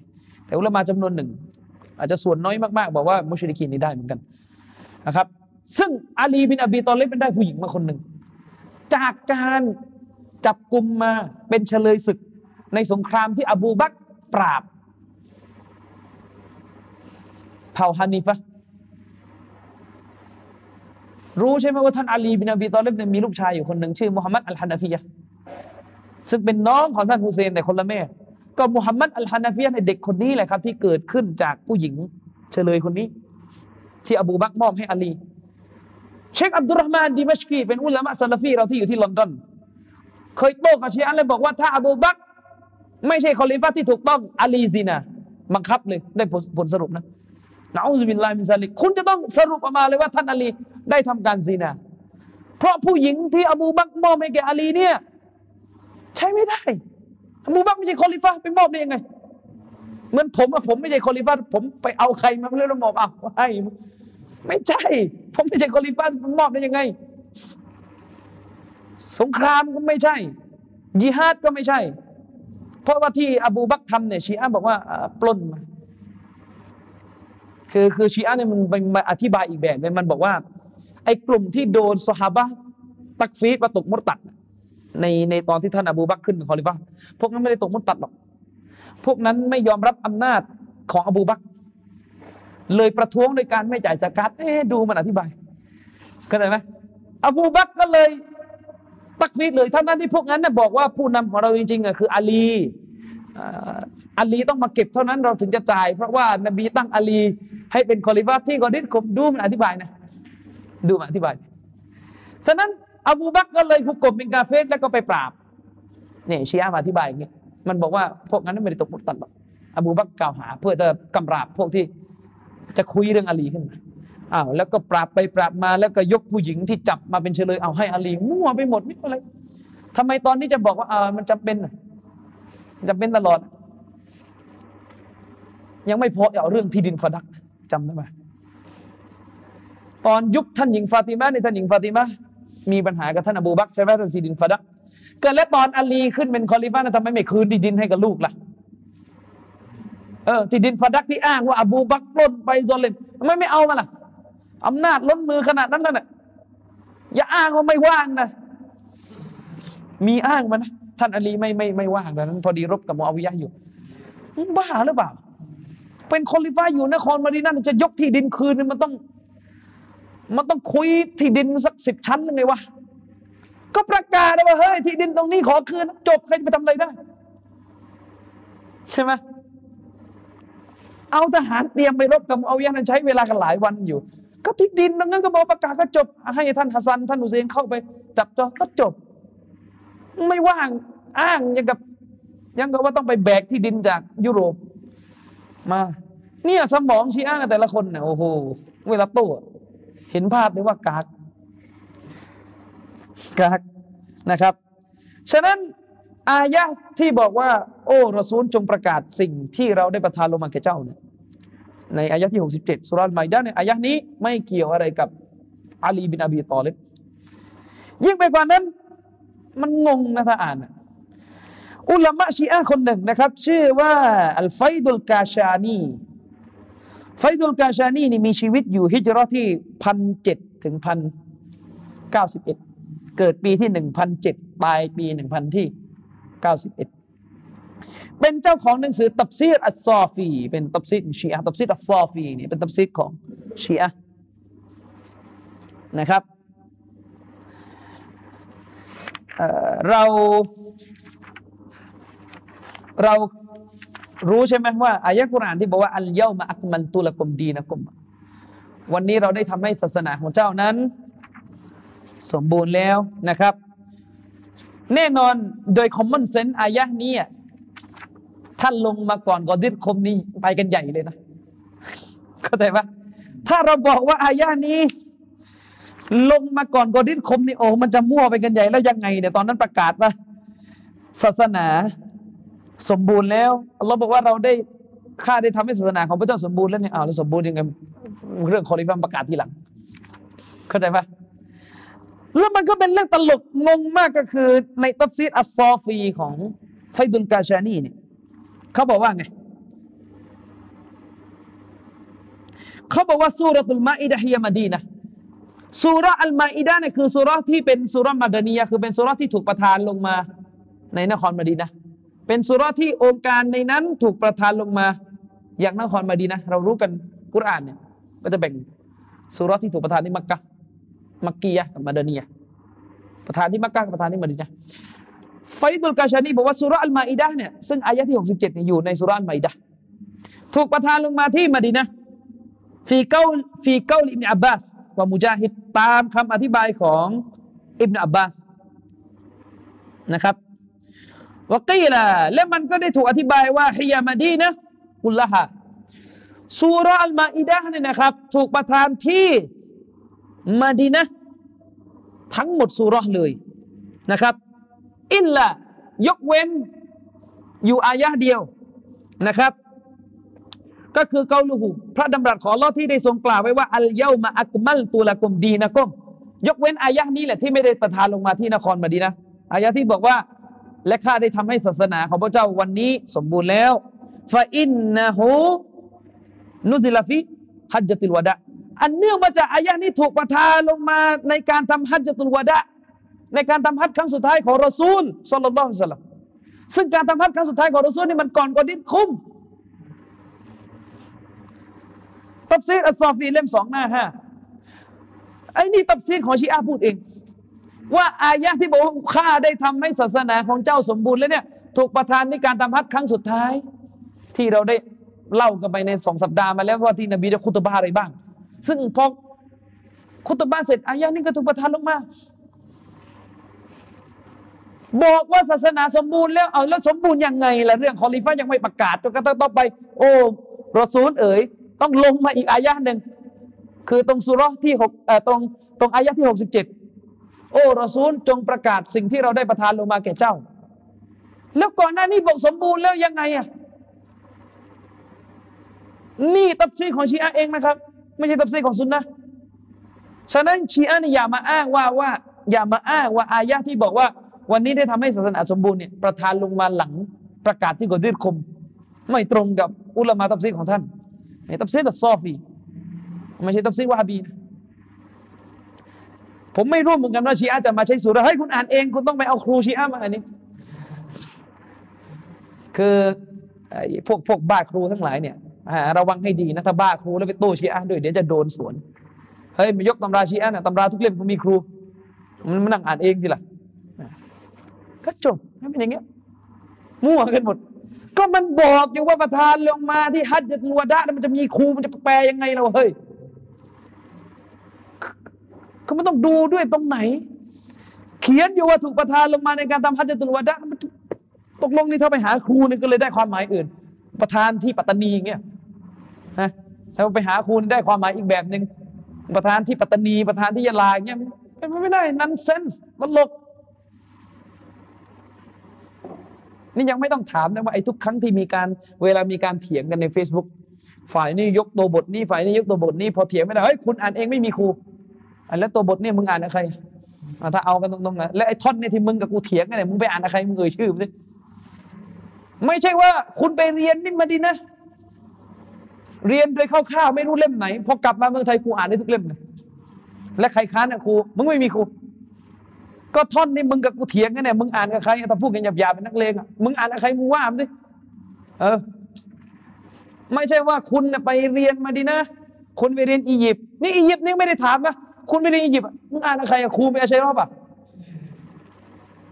แต่อุลามาจำนวนหนึ่ง อาจจะส่วนน้อยมากๆ บอกว่ามุชริกีนนี่ได้เหมือนกันนะครับ ซึ่งอาลีบินอบีตอเลบเป็นได้ผู้หญิงมาคนหนึ่ง จากการจับกลุ่มมาเป็นเฉลยศึกในสงครามที่อบูบักปราบเผ่าฮานิฟะรู้ใช่ไหมว่าท่านอาลีบินอบีตอเลบเนี่ยมีลูกชายอยู่คนหนึ่งชื่อมุฮัมมัดอัลฮานาฟียะซึ่งเป็นน้องของท่านฮุเซนแต่คนละแม่ ก็มุฮัมมัดอัลฮานาฟียในเด็กคนนี้แหละครับ ที่เกิดขึ้นจากผู้หญิงเชลยคนนี้ ที่อบูบักมอบให้อาลี เชคอับดุลรห์มานดิมัชกีเป็นอุลามะซาลฟีเราที่อยู่ที่ลอนดอนเคยโต้กับเชีอะห์เลยบอกว่าถ้าอบูบักไม่ใช่คอลิฟะที่ถูกต้องอาลีซีนาบังคับเลยได้ผลสรุปนะنعوذ بالله من ذلكคุณจะต้องสรุปออกมาเลยว่าท่านอาลีได้ทำการซีนาเพราะผู้หญิงที่อบูบักมอบให้แก่อาลีเนี่ย ใช้ไม่ได้ อบูบักไม่ใช่คอลิฟ้าไปมอบได้ยังไงเหมือนผมอะผมไม่ใช่คอลิฟ้าผมไปเอาใครมาเรื่องมอบอะให้ไม่ใช่ ผมไม่ใช่คอลิฟ้ามอบได้ยังไง สงครามก็ไม่ใช่ยิฮาดก็ไม่ใช่ เพราะว่าที่อบูบักทำเนี่ยชีอะบอกว่าปล้นมาคือคือชีอะเนี่ยมันมาอธิบายอีกแบบนึงมันบอกว่า ไอ้กลุ่มที่โดนสฮาบะตักฟีดมาตกมุตัด ในในตอนที่ท่านอบูบักขึ้นคอลิฟะพวกนั้นไม่ได้ตกมุตัดหรอก พวกนั้นไม่ยอมรับอำนาจของอบูบัก เลยประท้วงโดยการไม่จ่ายสกัดเอ๊ดูมันอธิบายเข้าใจไหมอบูบักก็เลยตักฟีดเลยทั้งนั้นที่พวกนั้นนี่ยบอกว่าผู้นำของเราจริงๆอะคืออาลีอาลีต้องมาเก็บเท่านั้นเราถึงจะจ่าย เพราะว่านบีตั้งอาลี ให้เป็นคอลิฟะที่กอดิษคมดูมันอธิบายนะดูมันอธิบายฉะนั้น อบูบักก็เลยหุกกลมเป็นกาเฟสแล้วก็ไปปราบเนี่ยชีอะมาอธิบายอย่างนี้มันบอกว่าพวกนั้นไม่ได้ตกมุตัดหรอกอบูบักกล่าวหา เพื่อจะกำราบพวกที่จะคุยเรื่องอาลีขึ้นมาอ้าวแล้วก็ปราบไปปราบมาแล้วก็ยกผู้หญิงที่จับมาเป็นเฉลยเอาให้อาลีมั่วไปหมดไม่อะไรทำไมตอนนี้จะบอกว่าอ่ามันจำเป็นจำเป็นตลอด ยังไม่พอเอาเรื่องที่ดินฟาดักจำได้ไหมตอนยุคท่านหญิงฟาติมาในท่านหญิงฟาติมา มีปัญหากับท่านอบูบักใช่ไหมเรื่องที่ดินฟาดักเกิดแล้วตอนอาลีขึ้นเป็นคอลิฟ้าทำไมไม่คืนที่ดินให้กับลูกล่ะเออที่ดินฟาดักที่อ้างว่าอบูบักปล้นไปโซเลมทำไมไม่เอามาล่ะอำนาจล้นมือขนาดนั้นน่ะอย่าอ้างว่าไม่ว่างนะมีอ้างมานะท่านอาลีไม่ไม่ไม่ว่างนั้น พอดีรบกับมอวิยะอยู่บ้าหรือเปล่า เป็นคอลิฟ้าอยู่นครมาดีนั่นจะยกที่ดินคืนมันต้อง มันต้องคุยที่ดินสักสิบชั้นยังไงวะก็ประกาศว่าเฮ้ยที่ดินตรงนี้ขอคืน จบใครจะไปทำอะไรได้ ใช่ไหมเอาทหารเตรียมไปรบกับเอายานั้นใช้เวลากันหลายวันอยู่ ก็ที่ดินตรงนั้นก็บอกประกาศก็จบ ให้ท่านฮัสซัน ท่านอุเซนเข้าไป จับจอก็จบ ไม่ว่างอ้างยังกับยังกับว่าต้องไปแบกที่ดินจากยุโรปมา เนี่ยสมองชี้อ้างแต่ละคนเนี่ยโอ้โหเวลาโต้ เห็นภาพเลยว่ากากกากนะครับ ฉะนั้นอายะที่บอกว่า โอ้รอซูลจงประกาศสิ่งที่เราได้ประทานลงมาแก่เจ้าเนี่ยในอายะที่ 67สุรัลไมด้าเนี่ยอายะนี้ไม่เกี่ยวอะไรกับอาลีบินอบีตอเลบยิ่งไปกว่านั้น มันงงนะถ้าอ่านอุลามะชีอะคนหนึ่งนะครับ ชื่อว่าอัลไฟดุลกาชานี ไฟดุลกาชานีนี่มีชีวิตอยู่ฮิจรัตที่พันเจ็ดถึงพันเก้าสิบเอ็ดเกิดปีที่หนึ่งพันเจ็ดปลายปีหนึ่งพันที่เก้าสิบเอ็ดเป็นเจ้าของหนังสือตับซีดอัสซอฟี เป็นตับซีดชีอะตับซีดอัสซอฟีนี่เป็นตับซีดของชีอะนะครับเราเรา รู้ใช่ไหมว่าอายะกุรอานที่บอกว่าอัลเยามาอักมันตุลกุมดีนะกุมวันนี้เราได้ทำให้ศาสนาของเจ้านั้น สมบูรณ์แล้วนะครับ แน่นอนโดยคอมมอนเซนต์อายะนี้ท่านลงมาก่อนกอดิษคมนี้ไปกันใหญ่เลยนะเข้าใจปะถ้าเราบอกว่าอายะนี้ ลงมาก่อนกอดิษคมนี่โอ้มันจะมั่วไปกันใหญ่แล้วยังไงเนี่ยตอนนั้นประกาศว่าศาสนา สมบูรณ์แล้วเราบอกว่าเราได้ข้าได้ทำให้ศาสนาของพระเจ้าสมบูรณ์แล้วเนี่ยอ้าวแล้วสมบูรณ์ยังไงเรื่องฆอดีรคุมประกาศทีหลัง เข้าใจปะแล้วมันก็เป็นเรื่องตลกงงมากก็คือ ในตัฟซีรอัสซอฟีของไฟดุลกาชานีเนี่ยเขาบอกว่าไงเขาบอกว่าسورة المائدة هي مدنيةสุรอัลมาอิดะเนี่ยคือสุรที่เป็นสุรมาดานียคือเป็นสุรที่ถูกประทานลงมาในนครมาดีนะ เป็นสุรที่โองการในนั้นถูกประทานลงมา อย่างนครมาดีนะ เรารู้กันกุรอานเนี่ยก็จะแบ่งสุรที่ถูกประทานที่มักกะมักกียะกับมาดานียประทานที่มักกะกับประทานที่มาดีนะไฟดุลกาชานีบอกว่าสุรอัลมาอิดะเนี่ยซึ่งอายะที่ 67เนี่ยอยู่ในสุรอัลมาอิดะถูกประทานลงมาที่มาดีนะฟีเกาฟีเกาอิบนอับบาสว่ามุจาฮิดตามคำอธิบายของอิบนอับบาสนะครับ วกีละและมันก็ได้ถูกอธิบายว่าฮิยามาดีนะกุลละฮะสุรอัลมาอิดะเนี่ยนะครับ ถูกประทานที่มาดีนะทั้งหมดสุรเลยนะครับ อินละยกเว้นอยู่อายะเดียวนะครับ ก็คือเกาลูหูพระดำรัสของลอที่ได้ทรงกล่าวไว้ว่าอัลเยามาอักมัลตุลกุมดีนะกุมยกเว้นอายะนี้แหละที่ไม่ได้ประทานลงมาที่นครมาดีนะอายะที่บอกว่า และข้าได้ทำให้ศาสนาของพวกเจ้าวันนี้สมบูรณ์แล้วفإنه نزل في حجة الوداعอันเนื่องมาจากอายะนี้ถูกประทานลงมาในการทำحجة الوداعในการทำฮัจครั้งสุดท้ายของรอซูลصلى الله عليه وسلمซึ่งการทำฮัจครั้งสุดท้ายของรอซูลนี่มันก่อนกว่าดิ้นคุ้มตัฟซีรอัสซอฟีเล่มสองหน้าห้าไอ้นี่ตับซีดของชีอะพูดเอง ว่าอายะที่บอกว่าข้าได้ทำให้ศาสนาของเจ้าสมบูรณ์แล้วเนี่ยถูกประทานในการทำพัดครั้งสุดท้าย ที่เราได้เล่ากันไปในสองสัปดาห์มาแล้วว่าที่นบีได้คุตบาอะไรบ้าง ซึ่งพอคุตบาเสร็จอายะนี้ก็ถูกประทานลงมา บอกว่าศาสนาสมบูรณ์แล้วเอาแล้วสมบูรณ์ยังไงล่ะเรื่องคอลิฟ้ายังไม่ประกาศจนกระทั่งต้องไป โอ้รอซูลเอ๋ยต้องลงมาอีกอายะหนึ่งคือตรงสุรที่หกตรงตรงอายะที่หกสิบเจ็ด โอ้รอซูลจงประกาศสิ่งที่เราได้ประทานลงมาแก่เจ้า แล้วก่อนหน้านี้บอกสมบูรณ์แล้วยังไงอะนี่ตับซีของชีอะเองนะครับ ไม่ใช่ตับซีของซุนนะฉะนั้นชีอะนี่อย่ามาอ้างว่าว่า อย่ามาอ้างว่าอายะที่บอกว่า วันนี้ได้ทำให้ศาสนาสมบูรณ์เนี่ยประทานลงมาหลังประกาศที่กดดิดคม ไม่ตรงกับอุลามะตับซีของท่านตับซีตัดซอฟีไม่ใช่ตับซีวาบีนะ ผมไม่รู้เหมือกันว่าชีอะจะมาใช้สูตรเฮ้ยคุณอ่านเอง คุณต้องไปเอาครูชีอะมาอันนี้ คือพวกพวกบ้าครูทั้งหลายเนี่ยระวังให้ดีนะถ้าบ้าครูแล้วไปโต้ชีอะด้วยเดี๋ยวจะโดนสวนเฮ้ยมายกตำราชีอะเนี่ยตำราทุกเล่มมันมีครู มันมานั่งอ่านเองทีละก็จบไม่เป็นอย่างเงี้ยมั่วกันหมด ก็มันบอกอยู่ว่าประธานลงมาที่ฮัจญ์วดะแล้วมันจะมีครูมันจะแปลยังไงเราเฮ้ย ก็มันต้องดูด้วยตรงไหน เขียนอยู่ว่าถูกประทานลงมาในการทำฮัจญ์ตุลวะดะตกลงนี่ถ้าไปหาครูนี่ก็เลยได้ความหมายอื่น ประธานที่ปัตตานีเงี้ยนะถ้าไปหาครูได้ความหมายอีกแบบหนึ่งประธานที่ปัตตานี ประธานที่ยะลาเงี้ยมันไม่ได้นันเซนส์ตลกนี่ยังไม่ต้องถามนะว่าไอ้ทุกครั้งที่มีการเวลามีการเถียงกันใน Facebook ฝ่ายนี้ยกตัวบทนี้ฝ่ายนี้ยกตัวบทนี้พอเถียงไม่ได้เฮ้ยคุณอ่านเองไม่มีครู แล้วตัวบทเนี่ยมึงอ่านกับใครถ้าเอากันตรงๆนะและไอ้ท่อนเนี่ยที่มึงกับกูเถียงกันเนี่ยมึงไปอ่านกับใครมึงเอ่ยชื่อมึงสิไม่ใช่ว่าคุณไปเรียนนี่มาดีนะ เรียนโดยคร่าวๆไม่รู้เล่มไหนพอกลับมาเมืองไทยกูอ่านได้ทุกเล่มเลยและใครค้านอะครูมึงไม่มีครูก็ท่อนนี่มึงกับกูเถียงกันเนี่ยมึงอ่านกับใครถ้าพูดกันหยาบๆเป็นนักเลงอะมึงอ่านกับใครมึงว่ามันสิเออ ไม่ใช่ว่าคุณไปเรียนมาดีนะคุณไปเรียนอียิปต์นี่อียิปต์นี่ไม่ได้ถามนะ คุณไปเรียนอียิปต์มึงอ่านใครอะครูไม่ใช่รอปะ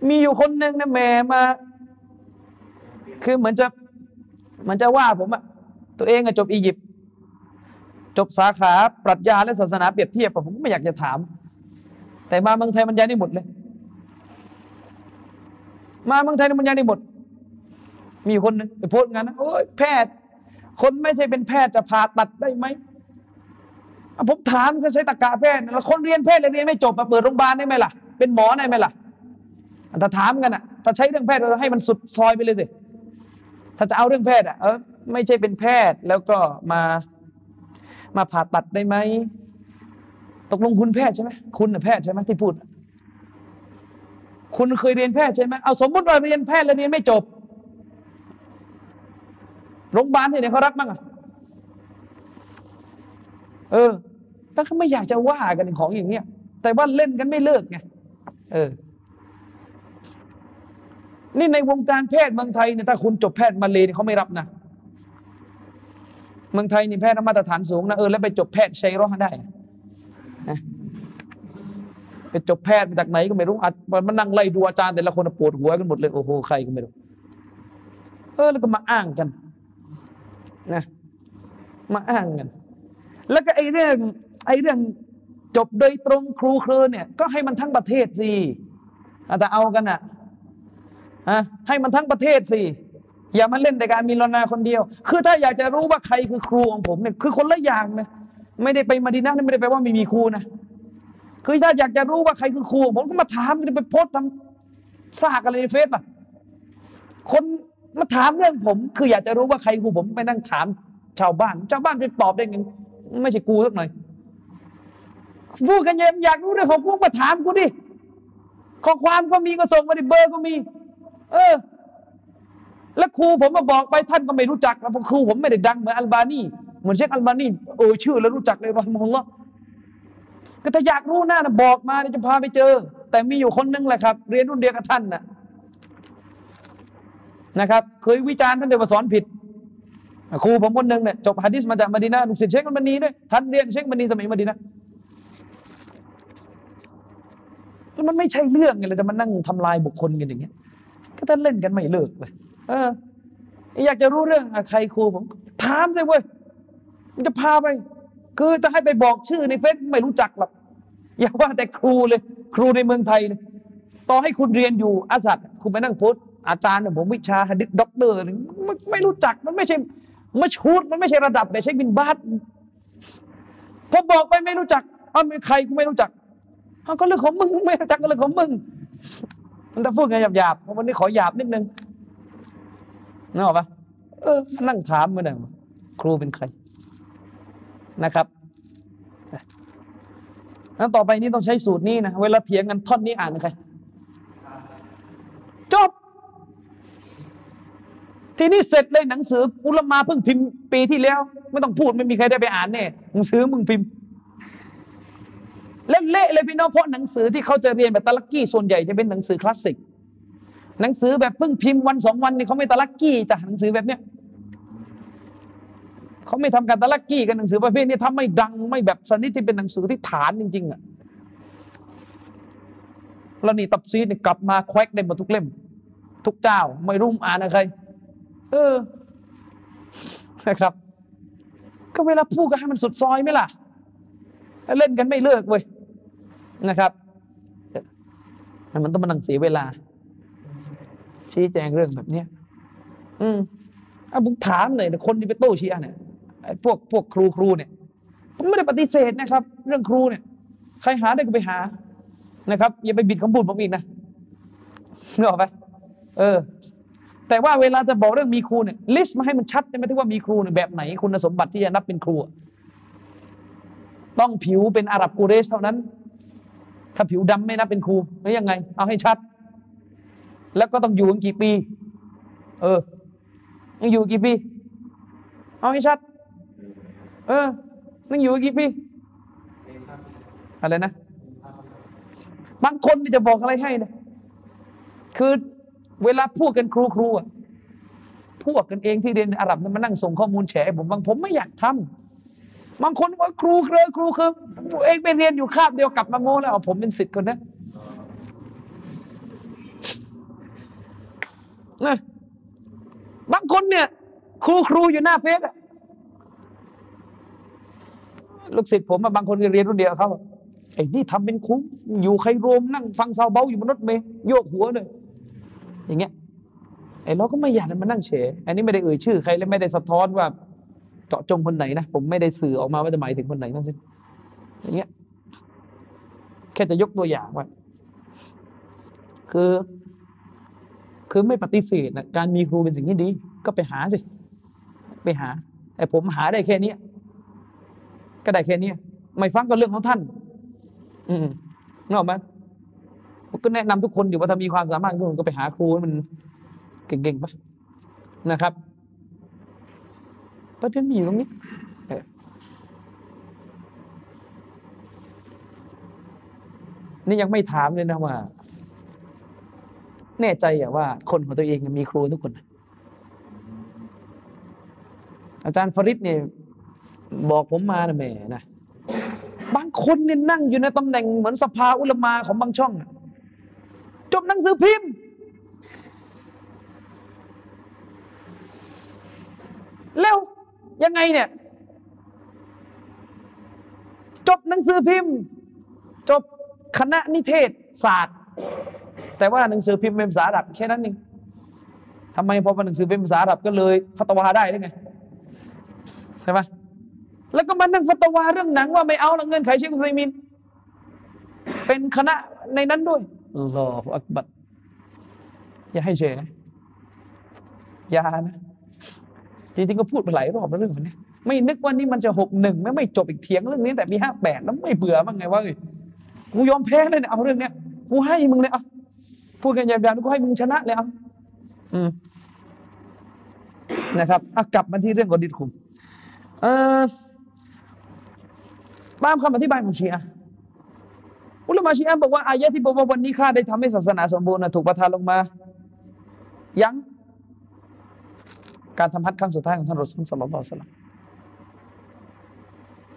มีอยู่คนหนึ่งนะแหม่มา คือเหมือนจะเหมันจะว่าผมอะตัวเองอะจบอียิปต์จบสาขาปรัชญาและศาสนาเปรียบเทียบผมก็ไม่อยากจะถาม แต่มาเมืองไทยมันย้ายได้หมดเลย มาเมืองไทยมันย้ายได้หมด มีอยู่คนหนึงไปโพสต์งานนะโอ้ยแพทย์ คนไม่ใช่เป็นแพทย์จะผ่าตัดได้ไหม ผมถามจะใช้ตะกาแพทย์แล้วคนเรียนแพทย์เรียนไม่จบมาเปิดโรงพยาบาลได้ไหมล่ะ เป็นหมอได้ไหมล่ะอ่ถ้าถามกันอะถ้าใช้เรื่องแพทย์เราให้มันสุดซอยไปเลยสิถ้าจะเอาเรื่องแพทย์อะเออไม่ใช่เป็นแพทย์แล้วก็มามาผ่าตัดได้ไหมตกลงคุณแพทย์ใช่ไหมคุณน่ะแพทย์ใช่ไหมที่พูด คุณเคยเรียนแพทย์ใช่ไหมเอาสมมติว่าเรียนแพทย์แล้วเรียนไม่จบโรงพยาบาลที่ไหนเขารับบ้างอะ เออแต่เขาไม่อยากจะว่ากันของอย่างเงี้ยแต่ว่าเล่นกันไม่เลิกไงเออ นี่ในวงการแพทย์เมืองไทยเนี่ยถ้าคุณจบแพทย์มาเลยเขาไม่รับนะเมืองไทยนี่แพทย์มาตรฐานสูงนะเออแล้วไปจบแพทย์ชัยร้องได้นะไปจบแพทย์มาจากไหนก็ไม่รู้อัดมันนั่งไล่ดูอาจารย์แต่ละคนปวดหัวกันหมดเลยโอ้โหใครก็ไม่รู้เออแล้วก็มาอ้างกัน นะ มาอ้างกัน แล้วก็ไอ้เรื่องไอ้เรื่องจบโดยตรงครูเครือเนี่ยก็ให้มันทั้งประเทศสิแต่เอากันอะฮะให้มันทั้งประเทศสิอย่ามาเล่นแต่การมีลนาคนเดียว คือถ้าอยากจะรู้ว่าใครคือครูของผมเนี่ยคือคนละอย่างนะไม่ได้ไปมาดีนะไม่ได้แปลว่าไม่มีครูนะคือถ้าอยากจะรู้ว่าใครคือครูของผมก็มาถามไปโพสต์ทำซากอะไรในเฟซล่ะคนมาถามเรื่องผม คืออยากจะรู้ว่าใครครูผมไปนั่งถามชาวบ้าน ชาวบ้านจะตอบได้ไง ไม่ใช่กูสักหน่อยพูดกันยังอยากรู้เรื่องของกูมาถามกูดิข้อความก็มีก็ส่งมาดิเบอร์ก็มี เออ แล้วครูผมมาบอกไปท่านก็ไม่รู้จักแล้วเพราะครูผมไม่ได้ดังเหมือนอัลบานีเหมือนเชคอัลบานีเออชื่อแล้วรู้จักเลยรอฮิมฮุลลอก็ถ้าอยากรู้หน้านะบอกมาเดี๋ยวจะพาไปเจอ แต่มีอยู่คนนึงแหละครับ เรียนรุ่นเดียวกับท่านนะนะครับ เคยวิจารณ์ท่านเดียวสอนผิด ครูผมคนหนึ่งเนี่ยจบฮะดิษมาจากมดีนาลูกศิษย์เชคอัลบานีด้วยท่านเรียนเชคบันนีสมัยมดีนาแล้วมันไม่ใช่เรื่องไงเลยจะมานั่งทำลายบุคคลกันอย่างเงี้ย ก็ท่านเล่นกันไม่เลิกเลยเออ อยากจะรู้เรื่องใครครูผมถามเลยเว้ยมันจะพาไป คือจะให้ไปบอกชื่อในเฟซไม่รู้จักหรอกอย่าว่าแต่ครูเลย ครูในเมืองไทยเลยต่อให้คุณเรียนอยู่อัซฮัรคุณไปนั่งโพสต์อาจารย์ผมวิชาฮะดิษด็อกเตอร์ไม่ไม่รู้จักมันไม่ใช่ มัชฮูรมันไม่ใช่ระดับแบบเชคบินบาซพอบอกไปไม่รู้จักเอาเป็นใครกูไม่รู้จักเอาก็เรื่องของมึงไม่รู้จักก็เรื่องของมึง มันต้องพูดกันหยาบๆวันนี้ขอหยาบนิดนึงนึกออกปะเออนั่งถามมาหน่อยครูเป็นใครนะครับแล้วต่อไปนี้ต้องใช้สูตรนี้นะ เวลาเถียงกันท่อนนี้อ่านใคร จบ ทีนี้เสร็จเลยหนังสืออุลมาเพิ่งพิมพ์ปีที่แล้ว ไม่ต้องพูดไม่มีใครได้ไปอ่านแน่หนังสือมึงพิมพ์เละเลยพี่น้องเพราะหนังสือที่เขาจะเรียนแบบตะลักกี้ส่วนใหญ่จะเป็นหนังสือคลาสสิกหนังสือแบบเพิ่งพิมพ์วันสองวันนี่เขาไม่ตะลักกี้จากหนังสือแบบเนี้ยเขาไม่ทำการตะลักกี้กันหนังสือประเภทนี้ถ้าไม่ดังไม่แบบชนิดที่เป็นหนังสือที่ฐานจริง ๆอะแล้วนี่ตับซีดนี่กลับมาแควกได้หมดทุกเล่ม ทุกเจ้าไม่รู้อ่านอะไร เออนะครับ ก็เวลาพูดก็ให้มันสุดซอยไหมล่ะ เล่นกันไม่เลิกเว้ยนะครับ มันต้องมานั่งเสียเวลา ชี้แจงเรื่องแบบเนี้ยอืมอะผมถามหน่อยคนที่ไปโต้ชี้เนี่ยไอ้พวกพวกครูครูเนี่ยผมไม่ได้ปฏิเสธนะครับ เรื่องครูเนี่ย ใครหาได้ก็ไปหานะครับ อย่าไปบิดคำพูดผมอีกนะนึกออกไหมเออ แต่ว่าเวลาจะบอกเรื่องมีครูเนี่ยลิสต์มาให้มันชัดใช่ไหมที่ว่ามีครูเนี่ยแบบไหนคุณสมบัติที่จะนับเป็นครู ต้องผิวเป็นอาหรับกูเรชเท่านั้น ถ้าผิวดำไม่นับเป็นครูแล้วยังไง เอาให้ชัด แล้วก็ต้องอยู่กันกี่ปี เออยังอยู่กี่ปี เอาให้ชัด เออยังอยู่กี่ปีอะไรนะบางคนจะบอกอะไรให้นะคือ เวลาพูดกันครูครูอะพวกกันเองที่เรียนอาหรับมันมานั่งส่งข้อมูลแฉผมบางผมไม่อยากทำบางคนว่าครูเคยครูคือเองไปเรียนอยู่คาบเดียวกลับมาโง่แล้วผมเป็นสิทธิ์คนนะนะบางคนเนี่ย ครูครูอยู่หน้าเฟซอะลูกศิษย์ผมบางคนเรียนรุ่นเดียวเขาไอ้นี่ทำเป็นคุ้มอยู่ใครรวมนั่งฟังซาวเบาอยู่บนรถเมย์โยกหัวเลย อย่างเงี้ยไอ้เราก็ไม่อยากมานั่งเฉยอันนี้ไม่ได้เอ่ยชื่อใครและไม่ได้สะท้อนว่าเจาะจงคนไหนนะผมไม่ได้สื่อออกมาว่าจะหมายถึงคนไหนทั้งสิ้นอย่างเงี้ยแค่จะยกตัวอย่างว่าคือคือไม่ปฏิเสธนะการมีครูเป็นสิ่งที่ดี ก็ไปหาสิ ไปหาไอ้ผมหาได้แค่นี้ก็ได้แค่นี้ไม่ฟังก็เรื่องของท่าน อืมนอกมา ก็แนะนำทุกคนอยู่ว่าถ้ามีความสามารถทุกคนก็ไปหาครูมันเก่งๆปะนะครับประเด็นมีอยู่ตรงนี้นี่ยังไม่ถามเลยนะว่า แน่ใจอย่าว่า คนของตัวเองมีครูทุกคน อาจารย์ฟริดเนี่ยบอกผมมานะแม่นะบางคนเนี่ยนั่งอยู่ในตำแหน่งเหมือนสภาอุลมาของบางช่อง จบหนังสือพิมพ์ แล้วยังไงเนี่ย จบหนังสือพิมพ์ จบคณะนิเทศศาสตร์ แต่ว่าหนังสือพิมพ์เป็นภาษาอาหรับแค่นั้นเองทำไมพอเป็นหนังสือเป็นภาษาอาหรับก็เลยฟัตวาได้หรือไงใช่ไหมแล้วก็มานั่งฟัตวาเรื่องหนังว่าไม่เอาละเงินไขเชคอุซัยมิน เป็นคณะในนั้นด้วย อัลลอฮฺอักบัดอย่าให้เฉยนะอย่านะจริงๆก็พูดไปหลายรอบแล้วเรื่องนี้ไม่นึกว่านี่มันจะหกหนึ่งไม่ไม่จบอีกเถียงเรื่องนี้ แต่ปีห้าแปดแล้วไม่เบื่อบ้งไงว่าเอ้ยกูยอมแพ้เลยเนี่ยเอาเรื่องเนี้ยกูให้มึงเลยเอาพูดกันยาวๆกูให้มึงชนะเลยเอาอืมนะครับกลับมาที่เรื่องกอดิดคุมเออตามคำอธิบายของเชีอะ อุลามะชีอะบอกว่าอายะที่บอกว่าวันนี้ข้าได้ทำให้ศาสนาสมบูรณ์ถูกประทานลงมา ยัง การทำฮัจครั้งสุดท้ายของท่านรอซูลสัลลัลลอฮุซัลลัม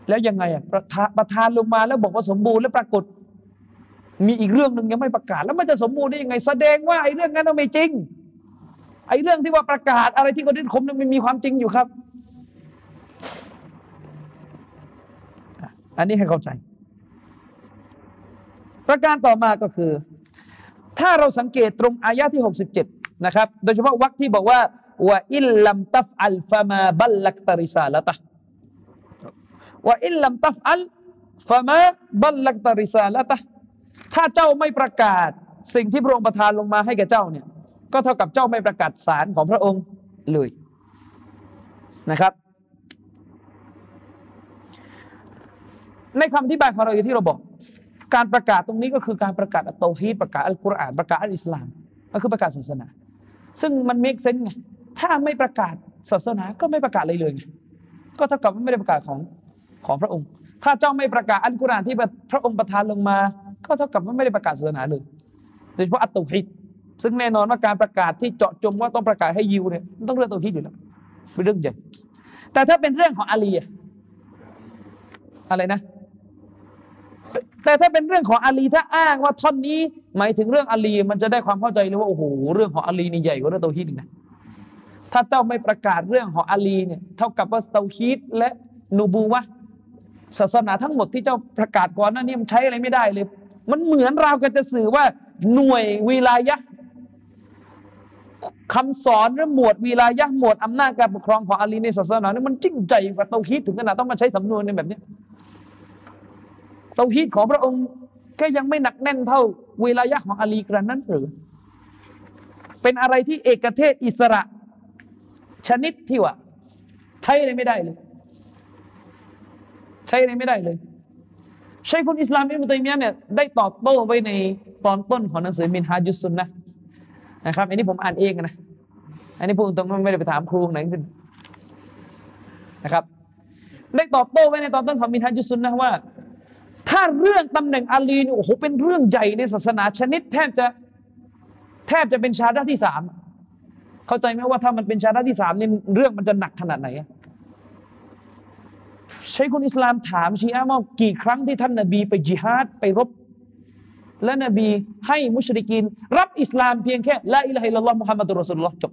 แล้วยังไงอะประทานประทานลงมาแล้วบอกว่าสมบูรณ์แล้วปรากฏ มีอีกเรื่องหนึ่งยังไม่ประกาศ แล้วมันจะสมบูรณ์ได้ยังไง แสดงว่าไอ้เรื่องนั้นไม่จริง ไอ้เรื่องที่ว่าประกาศอะไรที่กดินคมนั้นมันมีความจริงอยู่ครับ อันนี้ให้เข้าใจ ประการต่อมาก็คือ ถ้าเราสังเกตตรงอายะที่ 67 นะครับ โดยเฉพาะวรรคที่บอกว่าว่าอิลลัมตัฟอัลฟามาบัลลักตริซาละตะว่าอิลลัมตัฟอัลฟามาบัลลักตริซาละตะถ้าเจ้าไม่ประกาศสิ่งที่พระองค์ประทานลงมาให้แก่เจ้าเนี่ย ก็เท่ากับเจ้าไม่ประกาศสารของพระองค์เลยนะครับ ในคำอธิบายของเราอย่างที่เราบอก การประกาศตรงนี้ก็คือการประกาศอัตเตาฮีดประกาศอัลกุรอานประกาศอัลอิสลามก็คือประกาศศาสนา ซึ่งมัน make sense ไงถ้าไม่ประกาศศาสนาก็ไม่ประกาศอะไรเลยไงก็เท่ากับไม่ได้ประกาศของของพระองค์ ถ้าเจ้าไม่ประกาศอัลกุรอานที่พระองค์ประทานลงมา ก็เท่ากับว่าไม่ได้ประกาศศาสนาเลยโดยเฉพาะอัตเตาฮีดซึ่งแน่นอนว่าการประกาศที่เจาะจงว่าต้องประกาศให้ยิวเนี่ยต้องเรื่องเตาฮีดอยู่แล้วเป็นเรื่องใหญ่แต่ถ้าเป็นเรื่องของอาลีอะไรนะ แต่ถ้าเป็นเรื่องของอาลีถ้าอ้างว่าท่อนนี้หมายถึงเรื่องอาลีมันจะได้ความเข้าใจเลยว่าโอ้โหเรื่องของอาลีนี่ใหญ่กว่าเรื่องเตาฮีดอีกนะถ้าเจ้าไม่ประกาศเรื่องของอาลีเนี่ยเท่ากับว่าเตาฮีดและนูบูวะศาสนาทั้งหมดที่เจ้าประกาศก่อนนั้นนี่มันใช้อะไรไม่ได้เลย มันเหมือนเราก็จะสื่อว่าหน่วยวิลายะคำสอนหรือหมวดวิลายะหมวดอำนาจการปกครองของอาลีในศาสนาเนี่ยมันจริงใจกว่าเตาฮีดถึงขนาดต้องมาใช้สำนวนในแบบนี้ ตาฮีดของพระองค์แค่ยังไม่หนักแน่นเท่าเวลายะของอาลีกระนั้นหรือ เป็นอะไรที่เอกเทศอิสระ ชนิดที่ว่า ใช้อะไรไม่ได้เลย ใช้อะไรไม่ได้เลยใช่คุณอิสลามอิมุตัยมียะเนี่ยได้ตอบโต้ไว้ในตอนต้นของหนังสือมินฮาจุสุนนะนะครับ อันนี้ผมอ่านเองนะอันนี้พูดตรงไม่ได้ไปถามครูไหนสินะครับ ได้ตอบโต้ไว้ในตอนต้นของมินฮาจุสุนนะว่า ถ้าเรื่องตำแหน่งอาลีนี่โอ้โหเป็นเรื่องใหญ่ในศาสนาชนิด แทบจะแทบจะเป็นชาดาที่สามเข้าใจไหมว่าถ้ามันเป็นชาดาที่สามนี่เรื่องมันจะหนักขนาดไหนใช้คนอิสลามถามชีอะว่ากี่ครั้งที่ท่านนบีไปจิฮาดไปรบ และนบีให้มุชริกิน รับอิสลามเพียงแค่لا إله إلا الله محمد رسول اللهจบ